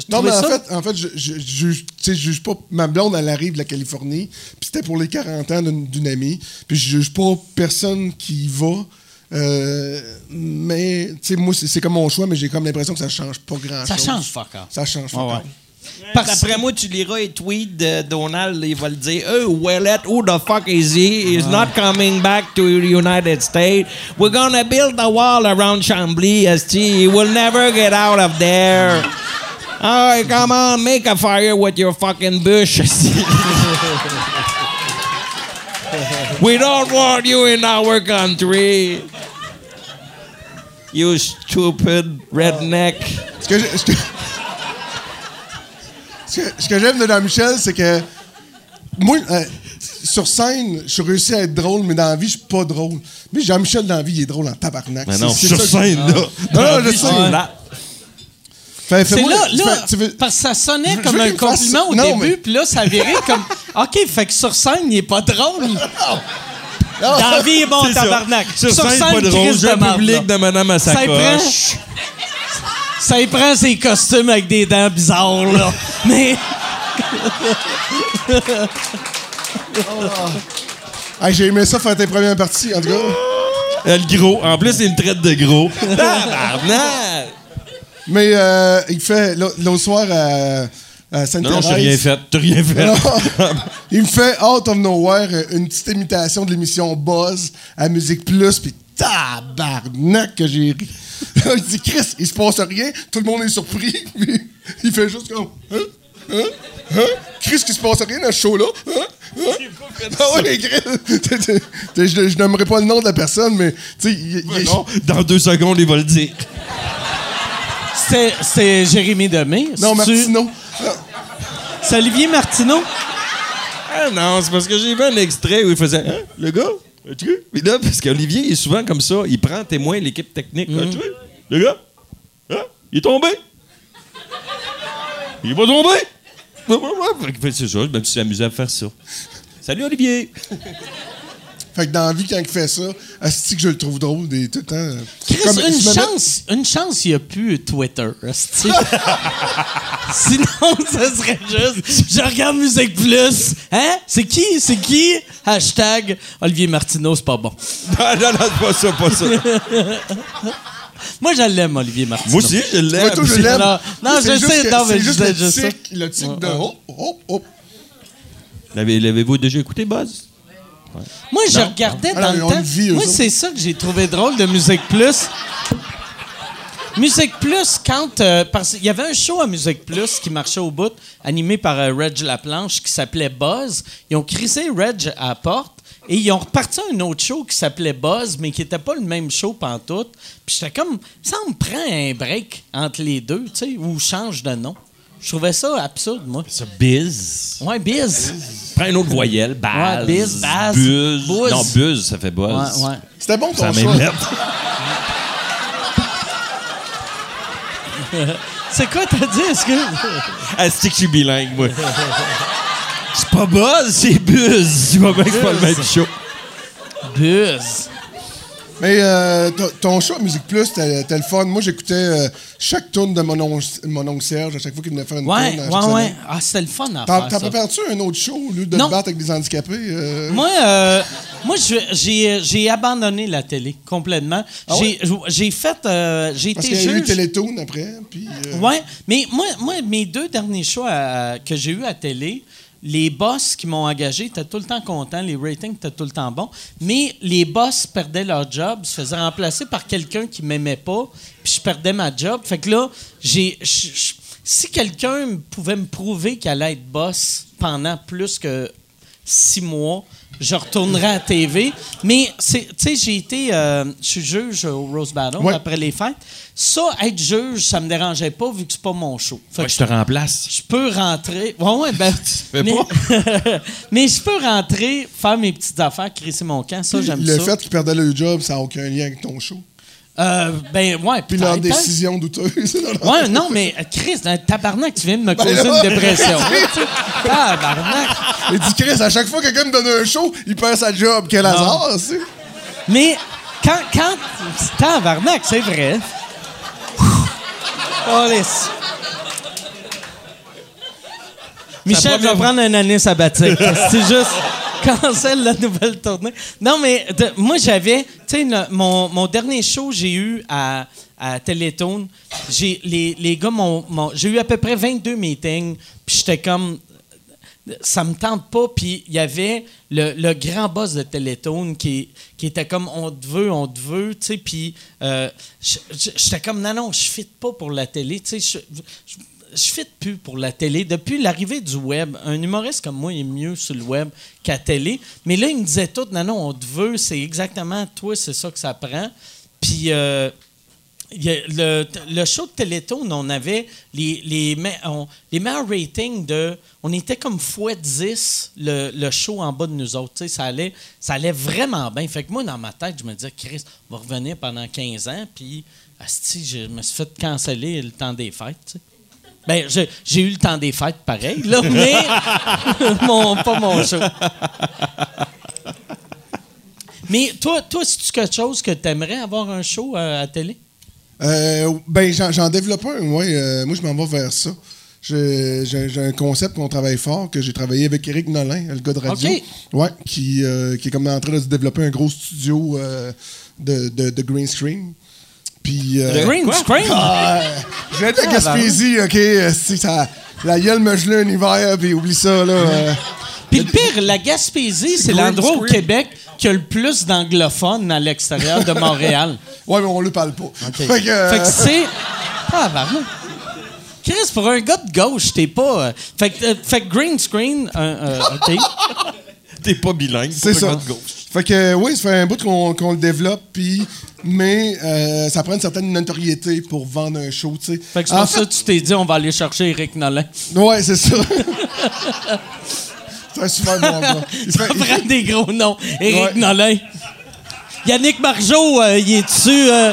Non, mais en ça- fait, en fait, je, je, je juge, tu sais, je juge pas. Ma blonde, elle arrive de la Californie, puis c'était pour les 40 ans d'une d'une amie, puis je juge pas personne qui y va. euh, mais, tu sais, moi, c'est c'est comme mon choix, mais j'ai comme l'impression que ça change pas grand-chose. Ça change fuck. Ça change pas. Parce D'après moi, tu liras les tweets de Donald, il va le dire Oh, Wallet, who the fuck is he? He's not coming back to the United States. We're gonna build a wall around Chambly, ST. He will never get out of there. Oh, come on, make a fire with your fucking bush. we don't want you in our country. You stupid redneck. Ce que, j'aime de Jean-Michel, c'est que moi, euh, sur scène, je suis réussi à être drôle, mais dans la vie, je suis pas drôle. Mais Jean-Michel, dans la vie, il est drôle en tabarnak. Mais C'est- non, sur ça que- scène, là. Non, non, je sais. Ouais. Fait- C'est là, tu là fais- tu veux- parce que ça sonnait Je comme je un fasse- compliment au Non, début, mais- puis là, ça virait comme OK, fait que sur scène, il est pas drôle. Dans la vie, il est bon, ça. tabarnak. Sur scène, pas drôle. J'ai de un public de Madame à Ça y prend. sacoche. Ça y prend ses costumes avec des dents bizarres, là. Mais. Hey, j'ai aimé ça faire tes premières parties, en tout cas. Euh, Le gros. En plus, c'est une traite de gros. Tabarnak! Mais euh, il fait l'au- l'autre soir à, à sainte Non, non, j'ai rien fait. T'as rien fait. il me fait out of nowhere euh, une petite imitation de l'émission Buzz à Musique Plus, puis tabarnak que j'ai ri. il dit Chris, il se passe rien, tout le monde est surpris, puis il fait juste comme Hein? Hein? Hein? Chris, qu'il se passe rien dans ce show-là? Hein? Hein? Ah ouais, Chris! Je je nommerai pas le nom de la personne, mais tu sais, il- il- Non, dans deux secondes, il va le dire. C'était- C'était Jérémy Demé. Non, c'est-tu- Martino. C'est Olivier Martineau? Ah non, c'est parce que j'ai vu un extrait où il faisait Hein, le gars? Puis là, parce qu'Olivier il est souvent comme ça, il prend témoin l'équipe technique. As-tu vu? Le gars, hein? il est tombé. Il va tomber. C'est ça, je me suis amusé à faire ça. Salut Olivier! Fait que dans la vie, quand il fait ça, asti que je le trouve drôle des, tout le temps. Chris, comme- une, met- chance, une chance, il n'y a plus Twitter. Sinon, ça serait juste. Je regarde Musique Plus. Hein? C'est qui? C'est qui? Hashtag Olivier Martineau, c'est pas bon. Non, non, non, c'est pas ça, pas ça. Moi, je l'aime, Olivier Martineau. Moi aussi, je l'aime. Moi, tout, je l'aime. Non, je sais, que- non, mais je juste disais le tic, le tic de hop, hop, hop. L'avez- L'avez-vous déjà écouté, Buzz? Moi, je regardais Ah, dans non, le on temps. le vit, eux Moi, autres. c'est ça que j'ai trouvé drôle de Musique Plus. Musique Plus, quand. euh, parce qu'il y avait un show à Musique Plus qui marchait au bout, animé par euh, Reg Laplanche, qui s'appelait Buzz. Ils ont crissé Reg à la porte et ils ont reparti un autre show qui s'appelait Buzz, mais qui n'était pas le même show pantoute. Puis j'étais comme. Ça me prend un break entre les deux, tu sais, ou change de nom. Je trouvais ça absurde, moi. Ça, Biz. Ouais, Biz. Prends une autre voyelle. Baz. Ouais, Biz, Baz, Buzz. Buzz. Non, Buzz, ça fait Buzz. Ouais, ouais. C'était bon ton choix. lettre. C'est quoi t'as dit, excuse? Ah, c'est que je suis bilingue, moi? C'est pas Buzz, c'est Buzz. Tu vois bien que c'est pas le même show. Buzz. Mais euh, ton- show à Musique Plus, c'était le fun. Moi, j'écoutais euh, chaque tune de mon oncle, mon oncle Serge à chaque fois qu'il venait faire une Ouais, tune. ouais, ouais. Ah, c'était le fun à faire, ça. prépares-tu un autre show, au lieu de Non. te battre avec des handicapés? euh? Moi, euh, moi j'ai j'ai abandonné la télé complètement. J'ai j'ai fait... euh, j'ai Ah Parce été qu'il y a eu. Télétoon après, puis... Ouais, mais moi, moi, mes deux derniers choix à- que j'ai eu à télé, les boss qui m'ont engagé étaient tout le temps contents, les ratings étaient tout le temps bons, mais les boss perdaient leur job, se faisaient remplacer par quelqu'un qui m'aimait pas, puis je perdais ma job. Fait que là, j'ai, si quelqu'un pouvait me prouver qu'elle allait être boss pendant plus que six mois, je retournerai à la TV. Mais, c'est- tu sais, j'ai été. euh, je suis juge au Rose Battle Ouais. après les fêtes. Ça, être juge, ça me dérangeait pas vu que c'est pas mon show. Fait que je te remplace. je peux rentrer. Ouais, ouais, ben. fais mais, pas? mais je peux rentrer, faire mes petites affaires, crisser mon camp. Ça, j'aime Le ça. fait qu'ils perdaient le job, ça n'a aucun lien avec ton show. Euh, ben, ouais. Puis leur décision douteuse. Ouais, non, mais euh, Chris, le tabarnak, tu viens de me causer là, une dépression. Tabarnak. Il dit Chris, à chaque fois que quelqu'un me donne un show, il perd sa job. Quel hasard, c'est. Mais quand. quand tabarnak, c'est vrai. Oh, laisse. Michel va prendre une année sabbatique. c'est juste cancel la nouvelle tournée. Non, mais moi, j'avais... Tu sais, mon, mon dernier show, j'ai eu à, à Télétoon, j'ai, les, les gars J'ai eu à peu près 22 meetings, puis j'étais comme... Ça me tente pas, puis il y avait le, le grand boss de Télétoon qui, qui était comme on te veut, on te veut, tu sais, puis euh, j'étais comme non, non, je fit pas pour la télé, tu sais, je, fit plus pour la télé. Depuis l'arrivée du web, un humoriste comme moi est mieux sur le web qu'à télé, mais là, il me disait tout, non, non, on te veut, c'est exactement toi, c'est ça que ça prend. Puis. euh, le, le show de Télétoon, on avait les, les, on- les meilleurs ratings de. On était comme x10 le, le show en bas de nous autres. Ça allait, ça allait vraiment bien. Fait que moi, dans ma tête, je me disais, Chris, on va revenir pendant 15 ans. Puis, asti, je me suis fait canceller le temps des fêtes. Ben, j'ai eu le temps des fêtes pareil, là, mais mon, pas mon show. Mais toi, toi c'est-tu quelque chose que tu aimerais avoir un show euh, à télé? Euh, ben, j'en, développe un, ouais. euh, moi, je m'en vais vers ça. J'ai, un concept qu'on travaille fort, que j'ai travaillé avec Eric Nolin, le gars de radio. OK. Ouais, qui, euh, qui est comme en train de se développer un gros studio de, de, de green screen. Puis. euh, Green screen? Ah, je viens de la Gaspésie, OK? euh, si ça, la gueule me gelait un hiver, puis oublie ça, là. euh. Puis le pire, la Gaspésie, c'est l'endroit au. Québec qui a le plus d'anglophones à l'extérieur de Montréal. Ouais, mais on le parle pas. Fait que, euh, Fait que c'est. Ah, pardon. Chris, pour un gars de gauche, t'es pas. Fait que, fait que green screen, euh, euh, OK. T'es pas bilingue. C'est ça. gars de gauche. Fait que oui, ça fait un bout qu'on qu'on le développe, puis mais euh, ça prend une certaine notoriété pour vendre un show, tu sais. Fait que c'est pour ça que tu t'es dit, on va aller chercher Eric Nolin. Ouais, c'est ça. c'est un super bon gars. Il se fait- prend des gros noms. Eric Ouais. Nolin. Yannick Margeau, euh, il est dessus. Euh...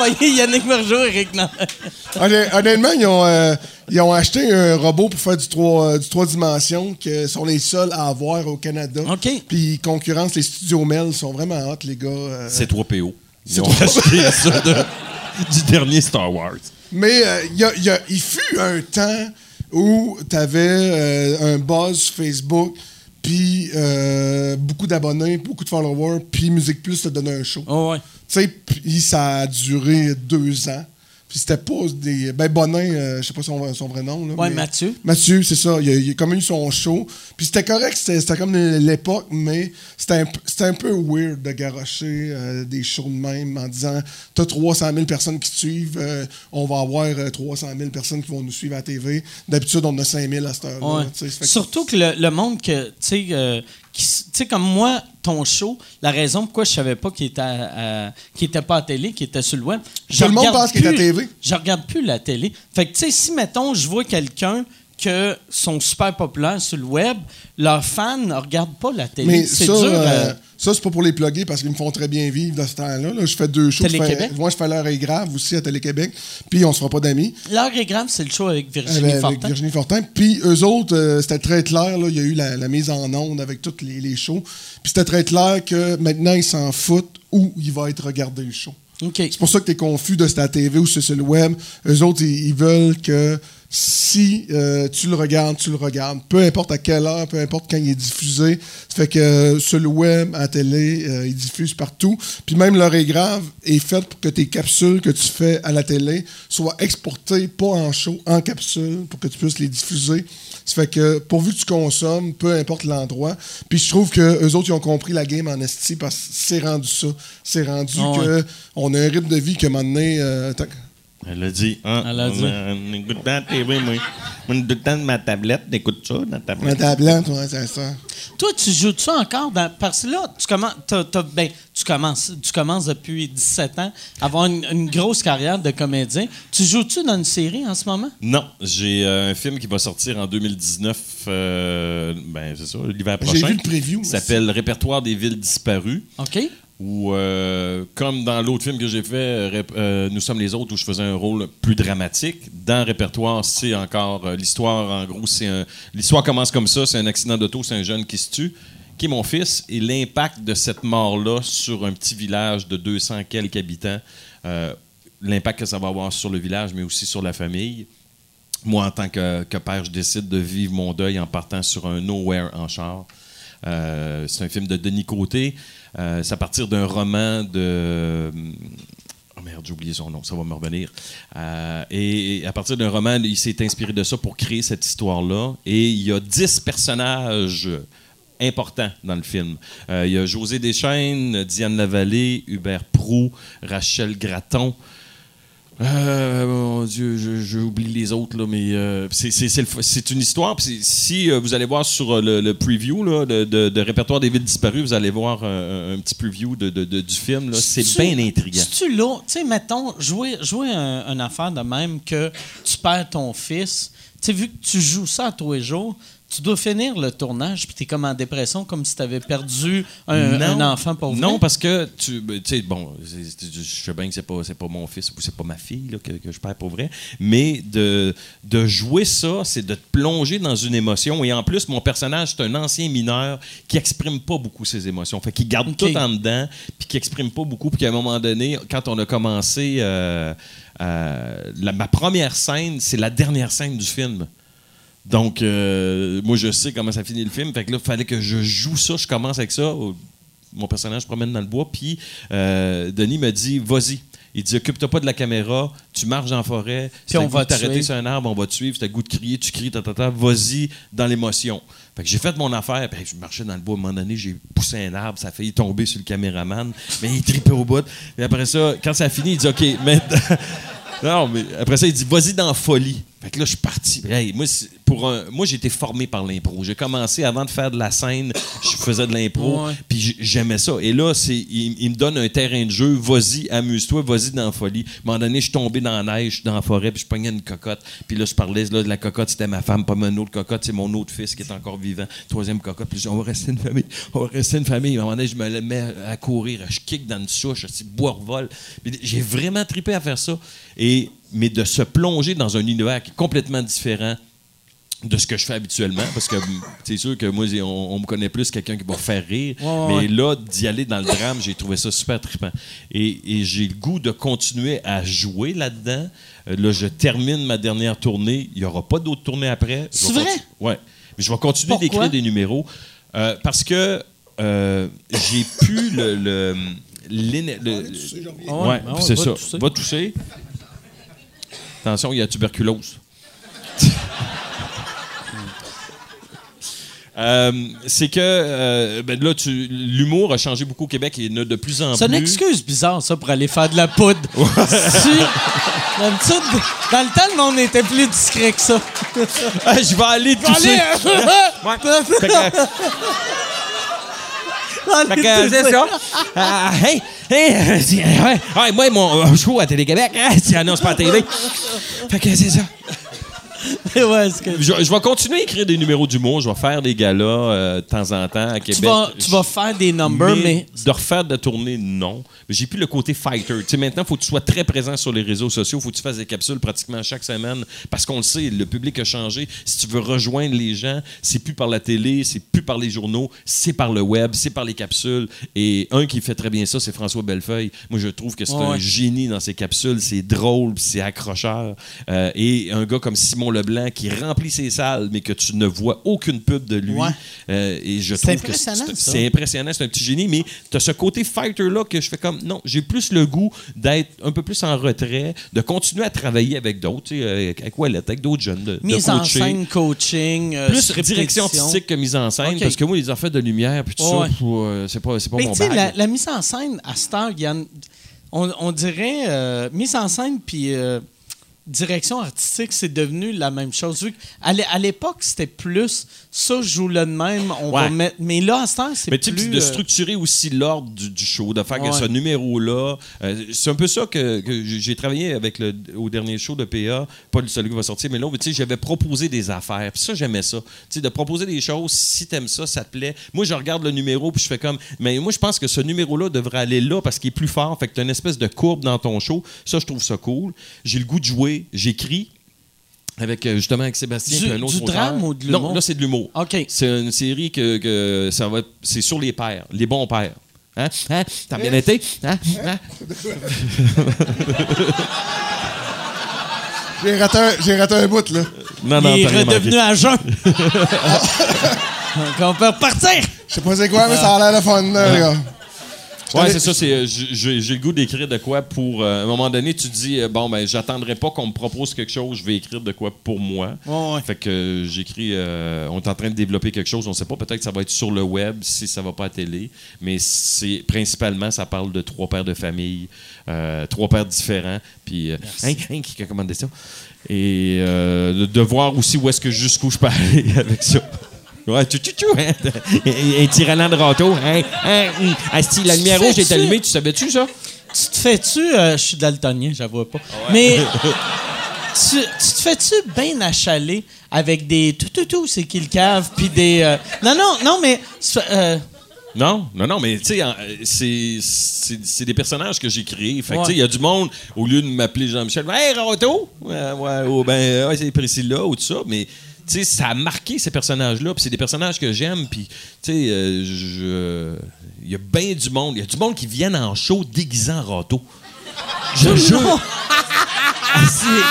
Voyez Yannick Margeau, Eric Honnêtement, ils ont, euh, ils ont acheté un robot pour faire du 3, du trois dimensions, que sont les seuls à avoir au Canada. OK. Puis ils concurrencent les studios Mel, ils sont vraiment hot, les gars. euh. C'est 3PO. Ils ont 3PO. acheté ça de- du dernier Star Wars. Mais euh, il y a- il y a- il fut un temps où tu avais un buzz sur Facebook, puis euh, beaucoup d'abonnés, beaucoup de followers, puis Musique Plus te donnait un show. Oh, ouais. Tu sais, puis ça a duré deux ans. Puis c'était pas des. Ben, Bonin, euh, je sais pas son, son vrai nom. Là, Ouais, mais- Mathieu. Mathieu, c'est ça. Il a, il a comme eu son show. Puis c'était correct, c'était comme l'époque, mais c'était un, un peu weird de garocher euh, des shows de même en disant T'as 300 000 personnes qui te suivent, euh, on va avoir euh, 300 000 personnes qui vont nous suivre à la TV. D'habitude, on a 5 000 à cette heure-là. Ouais. que- Surtout que le, le monde que, tu sais, euh, tu sais, comme moi, ton show, la raison pourquoi je savais pas qu'il était, pas à télé, qu'il était sur le web. je Tout le monde pense qu'il est à TV. Je regarde plus la télé. Fait que, tu sais, si, mettons, je vois quelqu'un que sont super populaires sur le web, leurs fans ne regardent pas la télé. Mais C'est ça, dur. euh, euh, ça c'est pas pour les plugger parce qu'ils me font très bien vivre dans ce temps-là. là. Je fais deux shows. je fais-? Moi, je fais l'heure est grave aussi à Télé-Québec. Puis on se fera pas d'amis. L'heure est grave, c'est le show avec Virginie Avec, avec Fortin. Virginie Fortin. Puis eux autres, euh, c'était très clair. Là, il y a eu la, la mise en onde avec tous les, les shows. Puis c'était très clair que maintenant, ils s'en foutent où il va être regardé le show. C'est pour ça que tu es confus de c'est à la TV ou c'est sur le web. Eux autres, ils, ils veulent que si euh, tu le regardes, tu le regardes. Peu importe à quelle heure, peu importe quand il est diffusé. Ça fait que euh, sur le web, à la télé, euh, ils diffusent partout. Puis même l'heure est grave est faite pour que tes capsules que tu fais à la télé soient exportées, pas en show, en capsule, pour que tu puisses les diffuser. Ça fait que pourvu que tu consommes, peu importe l'endroit. Puis je trouve que eux autres, ils ont compris la game en esti parce que c'est rendu ça. C'est rendu Ah que ouais. on a un rythme de vie que maintenant. Euh, Elle a dit. Hein, Elle a on, dit. on écoute pas la TV, moi. On est tout le temps de ma tablette, t'écoutes ça, dans ta Ma tablette. tablette, ouais, c'est ça. Toi, tu joues-tu encore dans. Parce que là, tu commences. t'as- t'as- ben, tu commences, tu commences depuis 17 ans à avoir une, une grosse carrière de comédien. Tu joues-tu dans une série en ce moment? Non, j'ai euh, un film qui va sortir en 2019, euh, ben c'est ça, l'hiver J'ai prochain. vu le preview qui s'appelle Répertoire des villes disparues. OK? Où, euh, comme dans l'autre film que j'ai fait, euh, euh, Nous sommes les autres, où je faisais un rôle plus dramatique, dans Répertoire, c'est encore l'histoire, en gros, c'est. L'histoire commence comme ça c'est un accident d'auto, c'est un jeune qui se tue, qui est mon fils, et l'impact de cette mort-là sur un petit village de 200 quelques habitants, l'impact que ça va avoir sur le village, mais aussi sur la famille. Moi, en tant que, que père, je décide de vivre mon deuil en partant sur un nowhere en char. Euh, c'est un film de Denis Côté. Euh, c'est à partir d'un roman de. Oh merde, j'ai oublié son nom, ça va me revenir. Euh, et, à partir d'un roman, il s'est inspiré de ça pour créer cette histoire-là. Et il y a dix personnages importants dans le film. Il y a José Deschaines, Diane Lavallée, Hubert Prou, Rachel Gratton. Euh, mon Dieu, je- j'oublie les autres, là, mais euh, c'est- une histoire. si euh, vous allez voir sur euh, le, le preview là, de, de- de Répertoire des villes disparues, vous allez voir euh, un petit preview de, du film. C'est bien intriguant. C'est-tu là? Tu sais, mettons, jouer, jouer un, une affaire de même que tu perds ton fils. Tu sais, vu que tu joues ça à tous les jours, tu dois finir le tournage puis tu es comme en dépression, comme si tu avais perdu un, un enfant pour vrai? Non, parce que tu ben, sais, bon, je sais bien que c'est pas, c'est pas mon fils ou c'est pas ma fille là, que, que je perds pour vrai, mais de, de jouer ça, c'est de te plonger dans une émotion. Et en plus, mon personnage, c'est un ancien mineur qui exprime pas beaucoup ses émotions. Fait qu'il garde tout en dedans, puis qui exprime pas beaucoup, puis qu'à un moment donné, quand on a commencé, euh, euh, la- ma première scène, c'est la dernière scène du film. Donc, euh, moi, je sais comment ça finit le film. Fait que là, il fallait que je joue ça. Je commence avec ça. Mon personnage se promène dans le bois. Puis, euh, Denis me dit Vas-y. Il dit Occupe-toi pas de la caméra. Tu marches la forêt. Si on va t'arrêter sur un arbre, on va te suivre. Si t'as goût de crier, tu cries, ta, ta, ta. Vas-y dans l'émotion. Fait que j'ai fait mon affaire. Puis, je marchais dans le bois. À un moment donné, j'ai poussé un arbre. Ça a failli tomber sur le caméraman. Mais il tripait au bout. Et après ça, quand ça a fini, il dit OK, mais. Non, mais après ça, il dit vas-y dans folie. Fait que là, je suis parti. Hey, moi, c'est- pour un- moi, j'ai été formé par l'impro. J'ai commencé avant de faire de la scène, je faisais de l'impro, Ouais. puis j'aimais ça. Et là, c'est, il, il me donne un terrain de jeu. Vas-y, amuse-toi, vas-y dans folie. À un moment donné, je suis tombé dans la neige, je suis dans la forêt, puis je pognais une cocotte. Puis là, je parlais là, de la cocotte, c'était ma femme, pas mon autre cocotte, c'est mon autre fils qui est encore vivant. Troisième cocotte, puis je dis, on va rester une famille, on va rester une famille. À un moment donné, je me mets à courir, je kick dans une souche, je bois revol. J'ai vraiment trippé à faire ça. Et, mais de se plonger dans un univers qui est complètement différent de ce que je fais habituellement, parce que mm, c'est sûr que moi, on, on me connaît plus quelqu'un qui va faire rire, Ouais, mais ouais. là, d'y aller dans le drame, j'ai trouvé ça super trippant. Et, et j'ai le goût de continuer à jouer là-dedans. Euh, là, je termine ma dernière tournée. Il n'y aura pas d'autres tournées après. C'est vrai? Ouais. Mais je vais continuer d'écrire des numéros euh, parce que euh, j'ai pu le... le, l'éne- le- le- Ah ouais, ouais, ouais, c'est va ça. tousser. Va toucher. Attention, il y a tuberculose. Euh, c'est que euh, ben là, tu- l'humour a changé beaucoup au Québec et il y en a de plus en C'est une plus. excuse bizarre, ça, pour aller faire de la poudre. Dans le temps, le monde était plus discret que ça. Je vais aller tousser. Fait que- c'est ça. Ah, hey, hey, c'est- ouais, ouais, moi, mon euh, show à Télé-Québec, hein, tu annonces pas à TV. Fait que c'est ça. ouais, c'est que- Je, je vais continuer à écrire des numéros d'humour. Je vais faire des galas euh, de temps en temps à Québec. tu, vas, tu vas faire des numbers, mais, de refaire de la tournée, non. Mais j'ai plus le côté fighter. Tu sais, maintenant, il faut que tu sois très présent sur les réseaux sociaux. Il faut que tu fasses des capsules pratiquement chaque semaine. Parce qu'on le sait, le public a changé. Si tu veux rejoindre les gens, c'est plus par la télé, c'est plus par les journaux, c'est par le web, c'est par les capsules. Et un qui fait très bien ça, c'est François Bellefeuille. Moi, je trouve que c'est Ouais, un génie dans ses capsules. C'est drôle, c'est accrocheur. Euh, et un gars comme Simon Leblanc qui remplit ses salles, mais que tu ne vois aucune pub de lui. Ouais. Euh, et je C'est trouve que c'est impressionnant, c'est un petit génie, mais tu as ce côté fighter-là que je fais comme, non, j'ai plus le goût d'être un peu plus en retrait, de continuer à travailler avec d'autres, sais, avec, Wallet, avec d'autres jeunes, de, de mise en scène, coaching, euh, Plus direction artistique que mise en scène, parce que moi, les affaires de lumière, puis tout Ouais. ça, euh, c'est pas, pas Mais mon tu sais, bag. la, la mise en scène, à cette heure, on, on dirait euh, mise en scène puis euh, direction artistique, c'est devenu la même chose. À l'époque, c'était plus ça, je joue le même, on va mettre. Mais là, à cette heure, c'est Mais tu sais, plus. de euh, structurer aussi l'ordre du, du show, de faire que ce numéro-là. euh, c'est un peu ça que, que j'ai travaillé avec le, au dernier show de PA, pas celui qui va sortir, mais l'autre, tu sais, j'avais proposé des affaires. Puis ça, j'aimais ça. Tu sais, de proposer des choses, si t'aimes ça, ça te plaît. Moi, je regarde le numéro, puis je fais comme. Mais moi, je pense que ce numéro-là devrait aller là parce qu'il est plus fort. Fait que t'as une espèce de courbe dans ton show. Ça, je trouve ça cool. J'ai le goût de jouer, j'écris. Avec euh, justement avec Sébastien Du- un autre du auteur. drame ou de l'humour? Non, là c'est de l'humour. OK. C'est une série que, que ça va c'est sur les pères, les bons pères. Hein? Hein? T'as bien été? Hein? Hein? J'ai raté, un- j'ai raté un bout, là. Non, non, Il est redevenu à jeun. Donc, on peut repartir. Je sais pas c'est quoi, mais ça a l'air de fun, là, les gars. Ouais, c'est ça. C'est, euh, j'ai j'ai le goût d'écrire de quoi pour. euh, à un moment donné, tu dis, euh, bon, ben, j'attendrai pas qu'on me propose quelque chose, je vais écrire de quoi pour moi. Ouais, ouais. Fait que euh, j'écris. euh, on est en train de développer quelque chose. On sait pas, peut-être que ça va être sur le web si ça va pas à télé. Mais c'est principalement, ça parle de trois pères de famille, euh, trois pères différents. Puis, hein, hein, qui a commandé ça? Et euh, de, de voir aussi où est-ce que jusqu'où je peux aller avec ça. Ouais, tchou, tchou, tchou, hein? Un tyrannin de râteau. Hein? Hein? hum. Asti, la lumière rouge est allumée, tu savais-tu ça? Tu te fais-tu. euh, je suis daltonien, j'avoue pas. Mais. Tu, tu te fais-tu bien achaler avec des tout tout tout c'est qui le cave puis des euh, non non non mais euh, Non, non, non, mais tu sais, c'est, c'est, c'est des personnages que j'ai créés. Fait que Ouais. tu sais, il y a du monde, au lieu de m'appeler Jean-Michel, Hey, Roto! Ouais, ouais, ou ben, ouais, c'est Priscilla ou tout ça, mais tu sais, ça a marqué ces personnages-là, puis c'est des personnages que j'aime, puis tu sais, euh, je- il y a bien du monde, il y a du monde qui viennent en show déguisant en Roto. Je jure. Ah,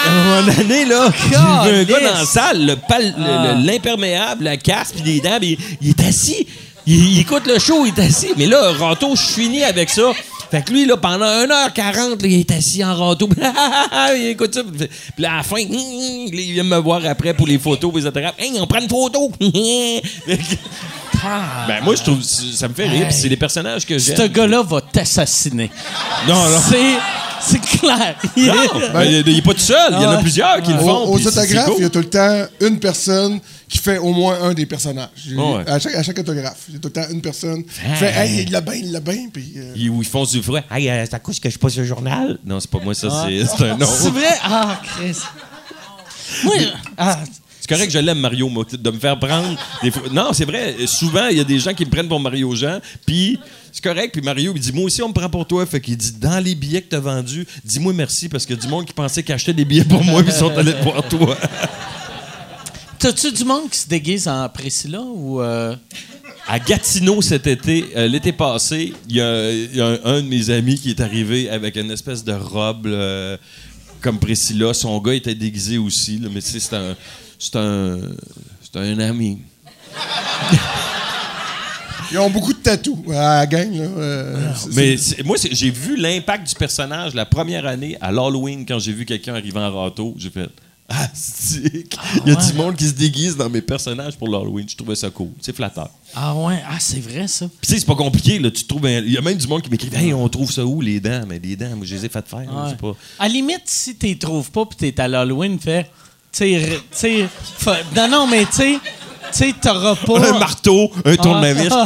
à un moment donné, là, j'ai vu un gars dans la salle, Ah. l'imperméable, la casse, puis les dents, il est assis. Il, il écoute le show, il est assis. Mais là, râteau, je suis fini avec ça. Fait que lui, là, pendant 1h40, là, il est assis en râteau. il écoute ça. Puis là, à la fin, il vient me voir après pour les photos, puis etc. Hey, on prend une photo. Que- ben, moi, je trouve ça me fait rire. puis c'est des personnages que j'aime. ce gars-là va t'assassiner Non, non. c'est c'est clair Il est- Non, ben, il il est pas tout seul. Il y en a Ah. plusieurs qui le Au- font. aux autographes, il y a tout le temps une personne qui fait au moins un des personnages. Ouais. À, chaque, à chaque autographe, il y a tout le temps une personne qui fait Hey, il l'a bien, il l'a bien. Puis, euh, Ils- ils font du vrai. Hey, euh, c'est à cause que je passe le journal? Non, c'est pas moi, ça, c'est c'est un c'est autre. vrai? Ah Chris moi ah, C'est correct que je l'aime, Mario, moi, de me faire prendre. Des fois. Non, c'est vrai. Souvent, il y a des gens qui me prennent pour Mario Jean. Puis, c'est correct. Puis Mario, il dit Moi aussi, on me prend pour toi. Fait qu'il dit Dans les billets que t'as vendus, dis-moi merci parce qu'il y a du monde qui pensait qu'ils achetaient des billets pour moi. Puis ils sont allés te voir toi. T'as-tu du monde qui se déguise en Priscilla ou euh, À Gatineau cet été, euh, l'été passé, il y a, il y a un, un de mes amis qui est arrivé avec une espèce de robe euh, comme Priscilla. Son gars était déguisé aussi, là, mais tu sais, c'est un, c'est un, c'est un ami. ils ont beaucoup de tatous à la gang. Là, euh, c'est- Mais c'est- moi, c'est- j'ai vu l'impact du personnage la première année à l'Halloween quand j'ai vu quelqu'un arriver en râteau. J'ai fait. Ah, c'est- il y a du monde qui se déguise dans mes personnages pour l'Halloween. Je trouvais ça cool. C'est flatteur. ah ouais ah c'est vrai ça Puis tu sais, c'est pas compliqué. Là. Tu trouves un- Il y a même du monde qui m'écrit Hey, on trouve ça où, les dents? Mais les dents, moi, je les ai faites faire. là, Ouais. c'est pas... À la limite, si tu trouves pas puis t'es à l'Halloween, fais. Tu sais, re- tu sais. fa- Non, non, mais tu sais. Tu sais, t'auras pas. Un marteau, un tournevis.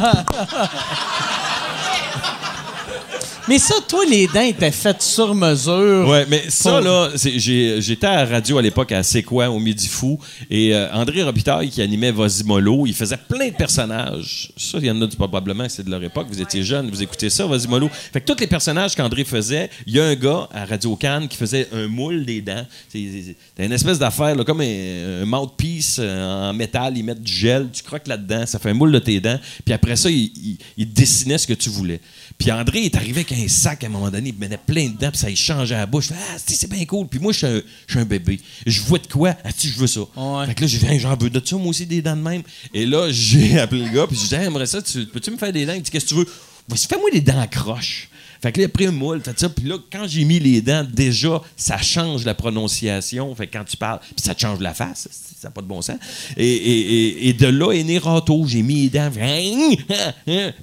Mais ça, toi, les dents étaient faites sur mesure. Ouais, mais ça, Pour- là, j'étais à la radio à l'époque à C'est quoi, au Midi Fou, et euh, André Robitaille, qui animait Vasimolo, il faisait plein de personnages. Ça, il y en a du- probablement, c'est de leur époque, vous étiez jeunes, vous écoutez ça, Vasimolo. Fait que tous les personnages qu'André faisait, il y a un gars à Radio Cannes qui faisait un moule des dents. C'est une espèce d'affaire, là, comme un, un mouthpiece euh, en métal, ils mettent du gel, tu croques là-dedans, ça fait un moule de tes dents, puis après ça, il, il- il dessinait ce que tu voulais. Puis André est arrivé avec un sac à un moment donné, il me mettait plein de dents, puis ça y changeait à la bouche. Je fais, ah, si, c'est bien cool. Puis moi, je suis un, je suis un bébé. Je vois de quoi? Ah, si, je veux ça. Ouais. Fait que là, j'ai dit, j'en veux de ça, moi aussi, des dents de même. Et là, j'ai appelé le gars, puis j'ai dit, j'aimerais ça, tu- peux-tu me faire des dents? Il dit, qu'est-ce que tu veux? Vas-y, fais-moi des dents à croche. Fait que là, il a pris un moule, fait ça. Puis là, quand j'ai mis les dents, déjà, ça change la prononciation. Fait que quand tu parles, puis ça te change la face. Ça n'a pas de bon sens. Et, et- et- et de là est né Rato. J'ai mis les dents. Puis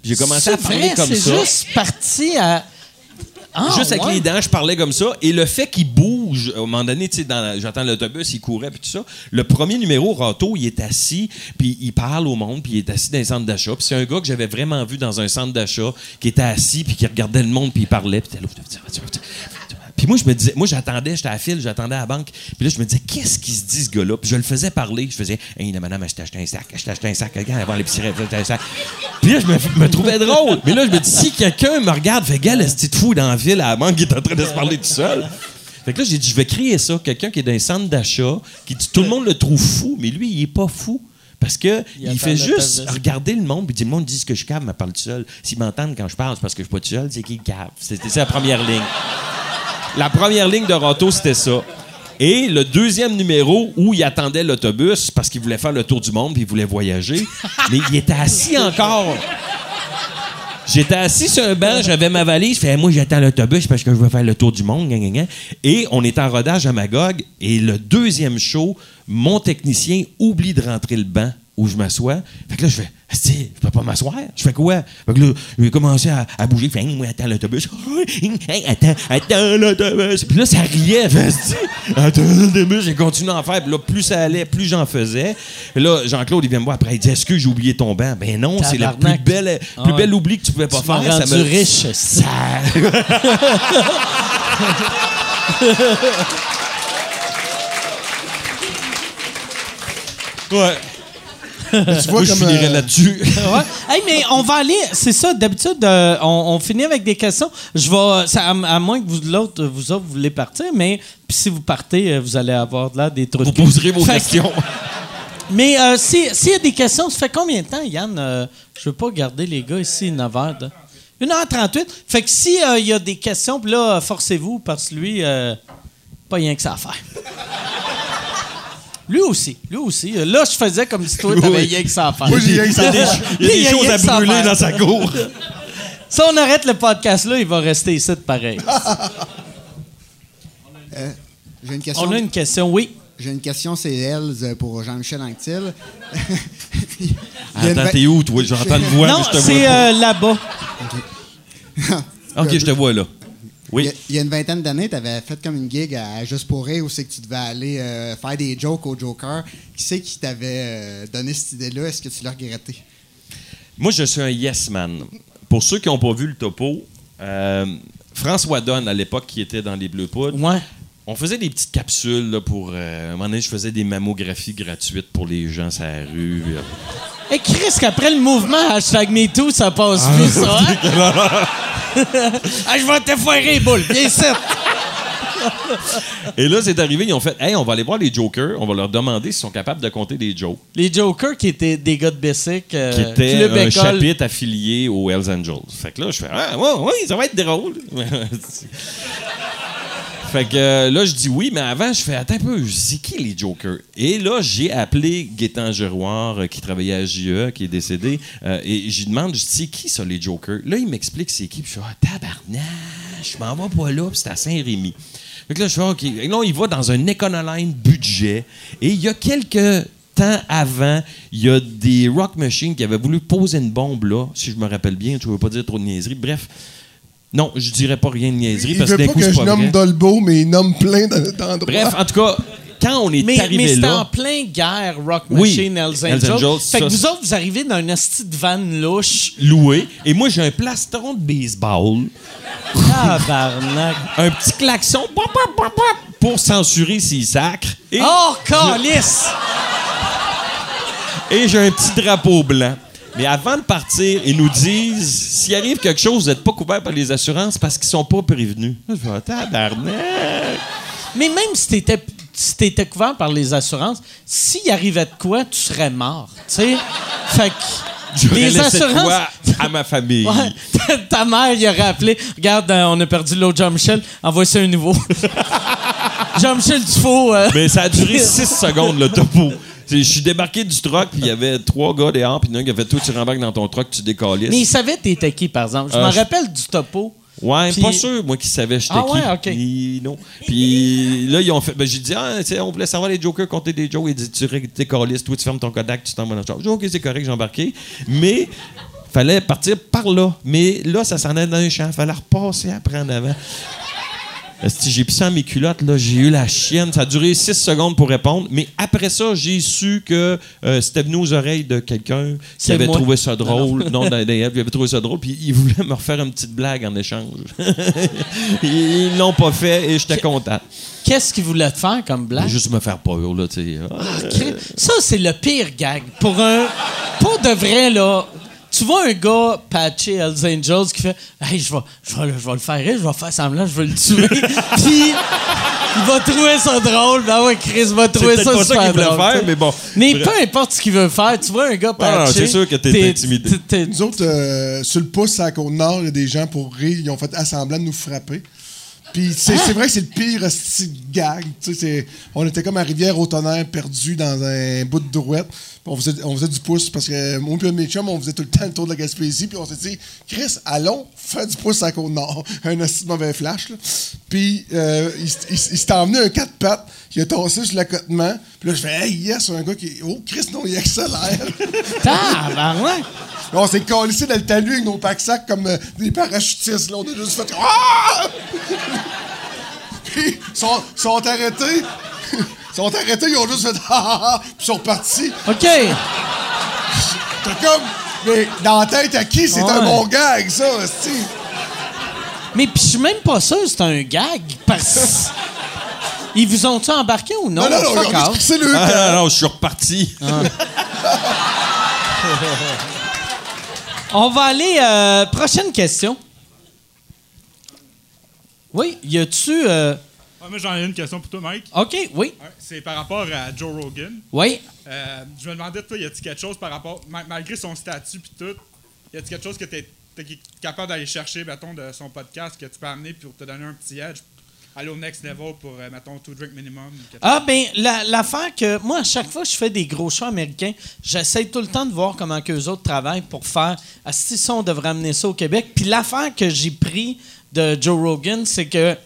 j'ai commencé à C'est parler vrai, comme c'est ça. juste parti à. Ah, Juste avec ouais. les dents, je parlais comme ça. Et le fait qu'il bouge, à un moment donné, tu sais, j'attends l'autobus, il courait, puis tout ça. Le premier numéro, Rato, il est assis, puis il parle au monde, puis il est assis dans un centre d'achat. Puis c'est un gars que j'avais vraiment vu dans un centre d'achat, qui était assis, puis qui regardait le monde, puis il parlait, puis. Puis moi, je me disais, moi, j'attendais, j'étais à la file, j'attendais à la banque. Puis là, je me disais, qu'est-ce qu'il se dit, ce gars-là? Puis je le faisais parler. Je faisais, hey, la madame, je t'ai acheté un sac, je t'ai acheté un sac, quelqu'un avant l'épicerie, je t'ai un sac. Puis là, je me, me trouvais drôle. Mais là, je me dis, si quelqu'un me regarde, fait, gars, le petit fou dans la ville à la banque, il est en train de se parler tout seul. Fait que là, j'ai dit, je vais créer ça. Quelqu'un qui est dans un centre d'achat, qui dit, tout le monde le trouve fou, mais lui, il est pas fou. Parce que Il fait juste regarder le monde, puis dit, le monde dit que je cave, mais parle tout seul. S'ils m'entendent quand je parle, c'est parce que je suis pas tout seul, c'est qu'ils cave. C'était ça la première ligne. La première ligne de Roto, c'était ça. Et le deuxième numéro où il attendait l'autobus parce qu'il voulait faire le tour du monde puis il voulait voyager, mais il était assis encore. J'étais assis sur un banc, j'avais ma valise, je fais moi j'attends l'autobus parce que je veux faire le tour du monde, gna, gna, gna. et on est en rodage à Magog et le deuxième show, mon technicien oublie de rentrer le banc où je m'assois. Fait que là je fais Asti, je peux pas m'asseoir. Je fais quoi? Fait que là, je vais commencer à, à bouger, moi attends l'autobus. Attends, attends l'autobus. Puis là ça riait, Asti, attends l'autobus, j'ai continué à en faire. Puis là plus ça allait, plus j'en faisais. Puis là Jean-Claude il vient me voir après, il dit Est-ce que j'ai oublié ton banc? Ben non, c'est le plus bel plus Ah bel oubli que tu pouvais pas Tu faire. Ça me- riche. ça- ouais. Tu vois Moi, je finirais euh, là-dessus. Ouais. Hey, mais on va aller. C'est ça, d'habitude, euh, on, on finit avec des questions. Je vais. ça- à, à moins que vous, l'autre, vous autres, vous voulez partir, mais puis si vous partez, euh, vous allez avoir là des trucs. Vous poserez vos Fait questions. Mais euh, si- s'il y a des questions, ça fait combien de temps, Yann? Je veux pas garder les gars ici 9 h 1h38. Fait que s'il y a des questions, puis là, forcez-vous, parce que lui, pas rien que ça à faire. Lui aussi, lui aussi. Là, je faisais comme si toi, t'avais rien que ça à faire. Moi, j'ai rien que ça à faire. Il y a des a choses à brûler dans sa cour. Si on arrête le podcast là, il va rester ici de pareil. Euh, J'ai une question. On a une question, oui. J'ai une question, c'est elle euh, pour Jean-Michel Anctil. Attends, t'es où, toi? J'entends une voix, non, mais je te vois c'est euh, là-bas. OK, je te vois là. Il Oui. y a une vingtaine d'années, tu avais fait comme une gig à Juste pour rire où c'est que tu devais aller euh, faire des jokes au Joker. Qui c'est qui t'avait euh, donné cette idée-là? Est-ce que tu l'as regretté? Moi, je suis un yes man. Pour ceux qui n'ont pas vu le topo, euh, François Donne, à l'époque, qui était dans les Bleus Poudres, Ouais. On faisait des petites capsules là, pour. euh, à un moment donné, je faisais des mammographies gratuites pour les gens sur la rue. Et Chris, qu'après le mouvement hashtag MeToo, ça passe plus, ça. hein? ah, je vais te foirer, boule. Bien sûr. Et là, c'est arrivé, ils ont fait Hey, on va aller voir les Jokers, on va leur demander s'ils sont capables de compter des jokes. Les Jokers qui étaient des gars de Bessic. euh, qui était Club un École. chapitre affilié aux Hells Angels. Fait que là, je fais Ah, ouais, oui, ça va être drôle. fait que euh, là, je dis oui, mais avant, je fais Attends un peu, c'est qui les Jokers? Et là, j'ai appelé Gaétan Giroir, euh, qui travaillait à JE, qui est décédé, euh, et je lui demande Je dis C'est qui ça, les Jokers? Là, il m'explique c'est qui, puis je fais Ah, tabarnak, je m'en vais pas là, puis c'est à Saint-Rémy. Fait que là, je fais OK. Là, il va dans un Econoline budget, et il y a quelques temps avant, il y a des Rock Machines qui avaient voulu poser une bombe là, si je me rappelle bien, je ne veux pas dire trop de niaiseries. Bref, non, je dirais pas rien de niaiserie Il parce veut que d'un pas coup, que c'est je pas nomme vrai. Dolbo, mais il nomme plein d'en- d'endroits. Bref, en tout cas, quand on est Mais, mais arrivé c'était en là, plein guerre, Rock Oui, Machine, Hells Hells Angels. Angels, fait que ça, vous c'est- autres, vous arrivez dans une asti de van louche. loué, et moi j'ai un plastron de baseball, Tabarnak. un petit klaxon pop, pop, pop, pop, pour censurer s'il sacre, et, Oh, calice! et j'ai un petit drapeau blanc. Mais avant de partir, ils nous disent s'il arrive quelque chose, vous n'êtes pas couvert par les assurances parce qu'ils sont pas prévenus. Je tabarnak! Mais même si t'étais si t'étais couvert par les assurances, s'il arrivait de quoi, tu serais mort. Tu sais? Fait que. Les assurances. quoi à ma famille. Ouais, ta- ta mère, il aurait appelé. Regarde, euh, on a perdu l'autre Jean-Michel. Envoie ça un nouveau. Jean-Michel Dufault. euh, Mais ça a duré 6 secondes, le topo. Je suis débarqué du truck, puis il y avait trois gars dehors, puis il y en a un qui avait tout, tu rembarques dans ton truck, tu décalisses. Mais il savait t'étais qui, par exemple. Je Euh, me je- rappelle du topo. Ouais, pas sûr, moi, qui savais j'étais Ah qui. ouais, ok. Puis, non. Puis là, ils ont fait. Ben, j'ai dit, ah, on voulait savoir les jokers compter des jokes. Ils disent, tu décalisses, toi, tu fermes ton Kodak, tu t'en vas dans le char. J'ai dit, ok, c'est correct, j'ai embarqué. Mais, fallait partir par là. Mais là, ça s'en allait dans un champ. Fallait repasser après en avant. Esti, J'ai pissé dans mes culottes, là, j'ai eu la chienne. Ça a duré 6 secondes pour répondre. Mais après ça, j'ai su que euh, c'était venu aux oreilles de quelqu'un qui avait moi. trouvé ça drôle. non, d'un- d'un- il avait trouvé ça drôle. Puis il voulait me refaire une petite blague en échange. Ils l'ont pas fait et j'étais content. Qu'est-ce qu'il voulait te faire comme blague? Juste me faire peur, là, tu sais. Ah, Ça, c'est le pire gag. Pour un. Pour de vrai, là. Tu vois un gars patché Hells Angels qui fait Hey, je vais, je vais, le- je vais le faire rire, je vais faire semblant, je vais le tuer. Puis, il va trouver ça drôle. Ben ouais, Chris va trouver ça pas ça super qu'il voulait drôle, faire, mais bon. Mais Bref. peu importe ce qu'il veut faire, tu vois un gars non, patché. c'est sûr que t'es intimidé. Nous autres, euh, sur le pouce à la Côte-Nord, il y a des gens pour rire, ils ont fait assemblant de nous frapper. Puis c'est vrai que c'est le pire de gag. On était comme à Rivière-au-Tonnerre, perdus dans un bout de. Puis On faisait, on faisait du pouce parce que moi et mes chums, on faisait tout le temps le tour de la Gaspésie. Puis on s'est dit, Chris, allons faire du pouce à la Côte-Nord. Un de mauvais flash. Puis euh, il, s'est emmené un quatre pattes. Il a tassé sur l'accotement. Puis là, je fais, hey, yes, un gars qui. Oh, Chris, non, il accélère. Tabarnak! On s'est collé dans le talus avec nos packs-sacs comme euh, des parachutistes. Là. On a juste fait. Ah! Puis, ils sont, sont arrêtés. Ils sont arrêtés, ils ont juste fait. Ah, ah, ah, puis ils sont repartis. OK. T'as comme. Mais dans la tête à qui? C'est un bon gag, ça, hostie? Mais puis je suis même pas sûr que c'est un gag. Parce... Ils vous ont-tu embarqué ou non? Non, non, non, Ah, non, non, je suis reparti. On va aller. euh, prochaine question. Oui, y a-tu. euh, Ouais, moi, j'en ai une question pour toi, Mike. OK, oui. C'est par rapport à Joe Rogan. Oui. Euh, je me demandais, toi, y a-t-il quelque chose par rapport. ma- malgré son statut puis tout, y a-t-il quelque chose que t'es t'es capable d'aller chercher, mettons, de son podcast que tu peux amener pour te donner un petit edge? Aller au next level pour, euh, mettons, two drink minimum? Ah, ben, la- l'affaire que. Moi, à chaque fois que je fais des gros shows américains, j'essaie tout le temps de voir comment que autres travaillent pour faire. Ah, si ça, on devrait amener ça au Québec. Puis l'affaire que j'ai pris de Joe Rogan, c'est que.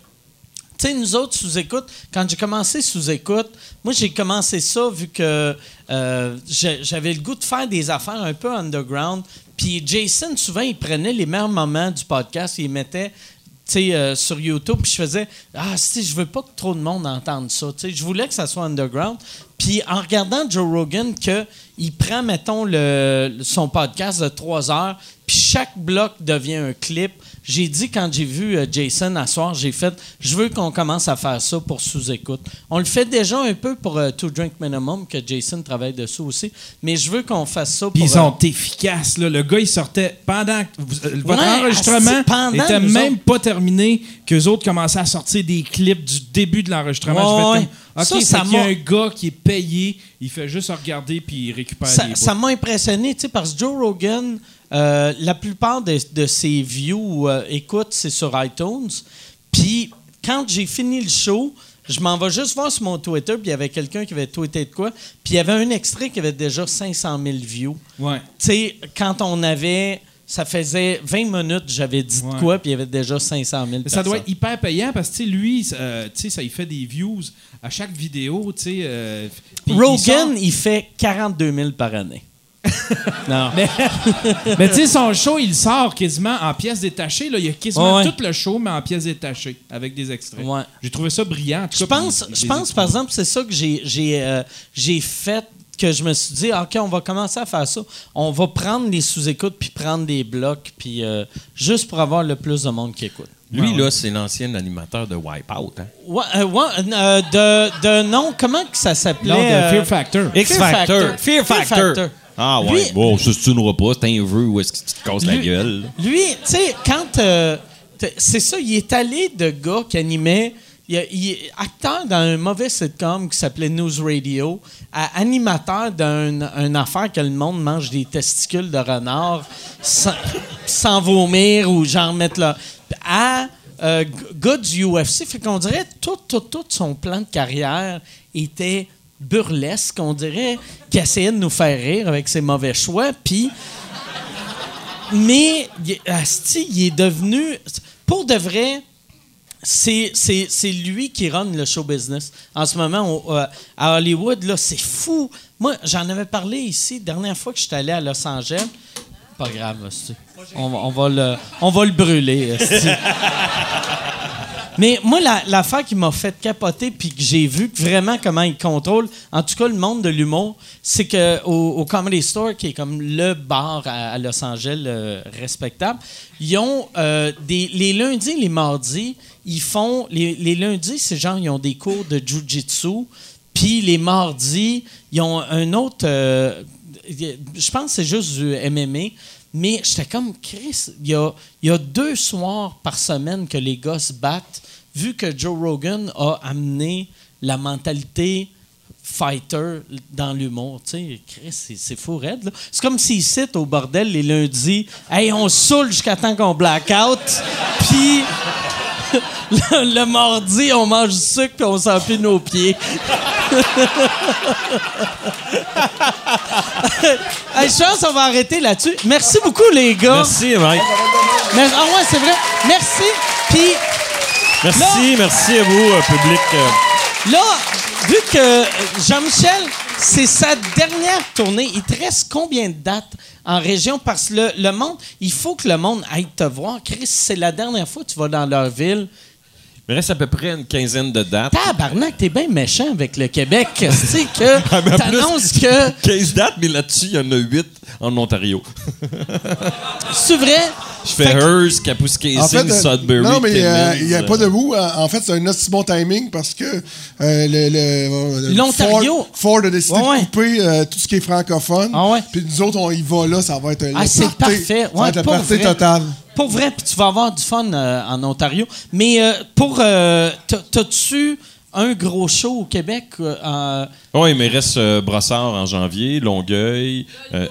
Tu sais, nous autres, sous-écoute, quand j'ai commencé sous-écoute, moi, j'ai commencé ça vu que euh, j'avais le goût de faire des affaires un peu underground. Puis Jason, souvent, il prenait les meilleurs moments du podcast, il les mettait euh, sur YouTube, puis je faisais Ah, si, je veux pas que trop de monde entende ça. Je voulais que ça soit underground. Puis en regardant Joe Rogan, que il prend, mettons, son podcast de trois heures, puis chaque bloc devient un clip. J'ai dit, quand j'ai vu euh, Jason à soir, j'ai fait Je veux qu'on commence à faire ça pour sous-écoute. On le fait déjà un peu pour euh, Two Drink Minimum, que Jason travaille dessus aussi, mais je veux qu'on fasse ça Puis pour. ils euh, sont efficaces. Là. Le gars, il sortait pendant que vous- euh, votre Ouais, enregistrement pendant n'était même autres. pas terminé qu'eux autres commençaient à sortir des clips du début de l'enregistrement. Ouais, OK, Ça, ça y a un gars qui est payé, il fait juste regarder puis il récupère ça, bouts. ça m'a impressionné, tu sais, parce que Joe Rogan, euh, la plupart de, de ses views, euh, écoute, c'est sur iTunes. Puis, quand j'ai fini le show, je m'en vais juste voir sur mon Twitter, puis il y avait quelqu'un qui avait tweeté de quoi, puis il y avait un extrait qui avait déjà 500 000 views. Ouais. Tu sais, quand on avait... Ça faisait 20 minutes, j'avais dit de quoi, puis il y avait déjà 500 000 Mais Ça doit être personnes. hyper payant parce que lui, euh, tu sais, ça il fait des views à chaque vidéo. tu sais, euh, il Rogan, sort- il fait 42 000 par année. non. Mais tu sais, son show, il sort quasiment en pièces détachées. Là. Il y a quasiment Ouais, tout le show, mais en pièces détachées, avec des extraits. Ouais. J'ai trouvé ça brillant. Je pense, je par exemple, c'est ça que j'ai, j'ai, euh, j'ai fait, que je me suis dit, OK, on va commencer à faire ça. On va prendre les sous-écoutes, puis prendre des blocs, puis euh, juste pour avoir le plus de monde qui écoute. Lui, là, c'est l'ancien animateur de Wipeout. Hein? Ouais, euh, ouais, euh, de, de nom, comment que ça s'appelait? Non, de Fear Factor. X Factor. Fear Factor. Ah ouais, Lui- bon, ça, tu n'auras pas, c'est un vœu où est-ce que tu te casses la gueule? Lui, tu sais, quand. euh, c'est ça, il est allé de gars qui animait. Il, acteur dans un mauvais sitcom qui s'appelait News Radio, à animateur d'une un affaire que le monde mange des testicules de renard sans, sans vomir ou genre mettre là. À euh, gars du UFC. Fait qu'on dirait tout, tout, tout son plan de carrière était burlesque. On dirait qu'il essayait de nous faire rire avec ses mauvais choix. Puis. Mais, asti, il est devenu. Pour de vrai, c'est, lui qui run le show business. En ce moment, euh, à Hollywood, c'est fou. Moi, j'en avais parlé ici, dernière fois que j'étais allé à Los Angeles. Pas grave, asti. On va le, on va le brûler, asti. Mais moi, la- l'affaire qui m'a fait capoter, puis que j'ai vu vraiment comment ils contrôlent, en tout cas le monde de l'humour, c'est que au, Comedy Store, qui est comme le bar à, Los Angeles euh, respectable, ils ont euh, des, les lundis, les mardis, ils font les, les lundis, c'est genre ils ont des cours de jujitsu, puis les mardis, ils ont un autre, euh, je pense que c'est juste du MMA. Mais j'étais comme, Chris, il y a, deux soirs par semaine que les gars se battent, vu que Joe Rogan a amené la mentalité fighter dans l'humour. Tu sais, Chris, c'est, fou raide. C'est comme s'ils citent au bordel les lundis, « Hey, on saoule jusqu'à temps qu'on blackout. » Puis le, le mardi, on mange du sucre puis on s'empile nos pieds. hey, je pense qu'on va arrêter là-dessus. Merci beaucoup, les gars. Merci, Mike. Ah ouais, c'est vrai. Merci. Puis Merci, merci à vous, euh, public. euh. là, vu que Jean-Michel, c'est sa dernière tournée, il te reste combien de dates? En région? Parce que le, le monde, il faut que le monde aille te voir. Chris, c'est la dernière fois que tu vas dans leur ville. Il me reste à peu près une quinzaine de dates. Tabarnak, t'es bien méchant avec le Québec. Tu sais que t'annonces que... 15 dates, mais là-dessus, il y en a 8 en Ontario. C'est vrai? Je fais Hearst, Kapuskasing, En fait, euh, Sudbury, non, mais euh, il n'y a euh, pas de vous. Euh, En fait, c'est un aussi bon timing parce que euh, le, le- le- L'Ontario? Ford, Ford a décidé Ouais, ouais. de couper euh, tout ce qui est francophone. Ah ouais. Puis nous autres, on y va là, ça va être Ah, c'est parfait. Ça va Ouais, être le pour vrai. total. Pour vrai, puis tu vas avoir du fun euh, en Ontario. Mais euh, pour. euh, t'as- T'as-tu un gros show au Québec? euh, Oui, il me reste euh, Brossard en janvier, Longueuil. euh,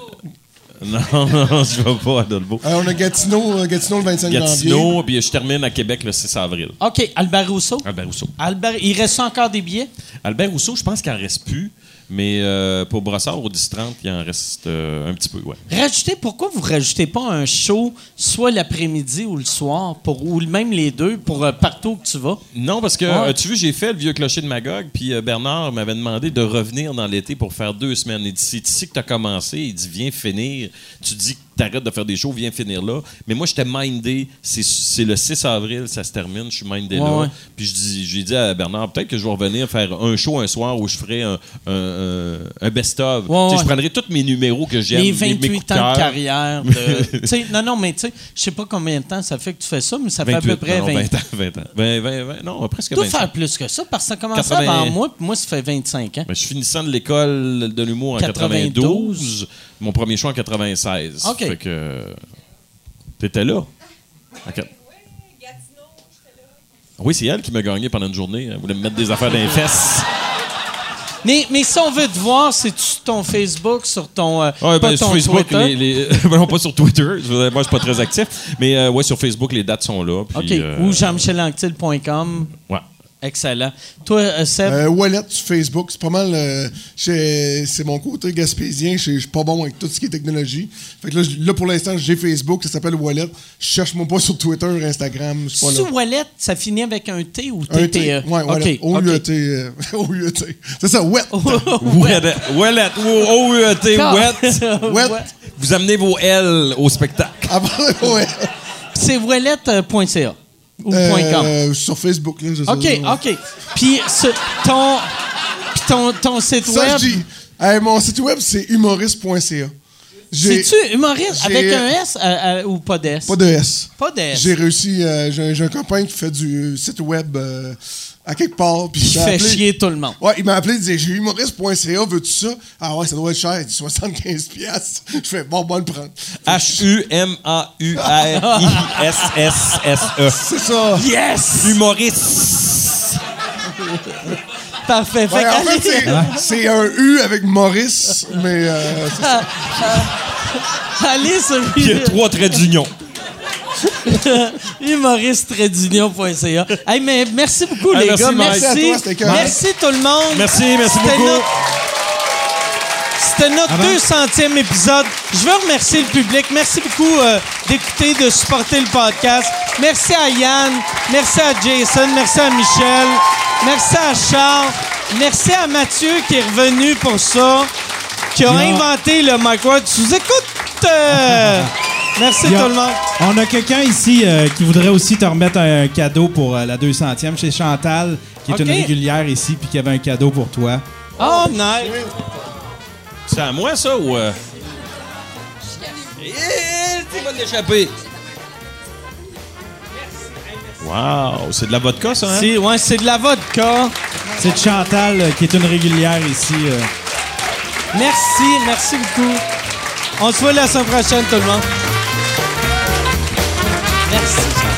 non, non, je vais pas à Dolbeau. Euh, on a Gatineau, Gatineau le 25 janvier. Gatineau, puis je termine à Québec le 6 avril. OK, Albert Rousseau. Albert Rousseau. Albert, il reste encore des billets? Albert Rousseau, je pense qu'il en reste plus, mais euh, pour Brossard, au 10-30, il en reste euh, un petit peu, ouais. Rajoutez, pourquoi vous rajoutez pas un show soit l'après-midi ou le soir, pour, ou même les deux, pour euh, partout où tu vas? Non, parce que, Ouais. tu vois, j'ai fait le vieux clocher de Magog, puis euh, Bernard m'avait demandé de revenir dans l'été pour faire deux semaines. Il dit, c'est ici que tu as commencé. Il dit, viens finir. Tu dis t'arrêtes de faire des shows, viens finir là. Mais moi, j'étais mindé. C'est- le 6 avril, ça se termine. Je suis mindé Ouais, là. ouais. Puis je dis, j'ai dit à Bernard, peut-être que je vais revenir faire un show un soir où je ferai un, un- un- un best-of. Ouais. Je prendrai tous mes numéros que j'aime. Les mes- mes 28 coups de ans de carrière. de- non, non, mais tu sais, je sais pas combien de temps ça fait que tu fais ça, mais ça fait à peu 28, près non, 20 20 ans. 20 ans. 20, 20, 20, non, presque Tu dois 25. faire plus que ça, parce que ça 80. avant moi, puis moi, ça fait 25 ans. Ben, je suis finissant de l'école de l'humour en 92. 92. Mon premier choix en 96. OK. Fait que. T'étais là. Ok. Oui, c'est elle qui m'a gagné pendant une journée. Elle voulait me mettre des affaires dans les fesses. Mais, mais si on veut te voir, c'est sur ton Facebook, sur ton. euh, Ouais, pas ben, sur ton Facebook, Twitter? les, les- ben non, pas sur Twitter. Moi, je suis pas très actif. Mais euh, ouais, sur Facebook, les dates sont là. puis, OK. euh, Ou jean-michelanctil.com. Ouais. Excellent. Toi, euh, Seb? Euh, Wallet sur Facebook, c'est pas mal. euh, c'est mon côté gaspésien. Je suis pas bon avec tout ce qui est technologie. Fait que là, là, pour l'instant, j'ai Facebook, ça s'appelle Wallet. Je cherche-moi pas sur Twitter, Instagram, c'est pas là. Sous Wallet, ça finit avec un T ou Un TTE? T. Ouais, Wallet. O-U-E-T. euh, O-U-E-T. C'est ça, Wet. Ouellet. Ouellet. O-U-E-T. Wet. Wet. Vous amenez vos L au spectacle. Ouais. C'est wallet.ca ou Euh. Sur Facebook, là, je sais OK, pas. OK. Puis ce- ton, puis ton, ton site Ça, web, je dis. Hey, mon site web, c'est humoriste.ca. J'ai c'est-tu humoriste j'ai- avec un S euh, euh, ou pas d'S? pas de S. Pas d'S. J'ai réussi. euh, j'ai, j'ai un copain qui fait du site web euh, à quelque part. Puis il m'a fait appelé- chier tout le monde. Ouais, il m'a appelé, il disait J'ai humoriste.ca, veux-tu ça? Ah ouais, ça doit être cher. Il dit 75$. piastres. Je fais Bon, bon, le prendre. H-U-M-A-U-R-I-S-S-S-E. C'est ça. Yes! Humoriste. Parfait. Fait Ouais, en fait, c'est, c'est un U avec Maurice, mais euh, ça. allez sur Il y a trois traits d'union. humoriste-union.ca. Hey, mais merci beaucoup, Hey, les merci, gars. Mike. Merci. Merci à toi, c'était correct. merci tout le monde. Merci, merci C'était beaucoup. notre- C'était notre 200e épisode. Je veux remercier le public. Merci beaucoup euh, d'écouter, de supporter le podcast. Merci à Yann. Merci à Jason. Merci à Michel. Merci à Charles. Merci à Mathieu qui est revenu pour ça, qui a inventé le Ward. Tu nous écoutes? euh, merci a- tout le monde. On a quelqu'un ici euh, qui voudrait aussi te remettre un cadeau pour euh, la 200e. C'est Chantal, qui est une régulière ici, puis qui avait un cadeau pour toi. Oh, nice. C'est à moi, ça, ou... Euh... Eh, tu vas l'échapper. Wow, c'est de la vodka, ça, hein? C'est ouais, c'est de la vodka. C'est de Chantal, euh, qui est une régulière ici. euh. Merci, merci beaucoup. On se voit la semaine prochaine, tout le monde. Yes.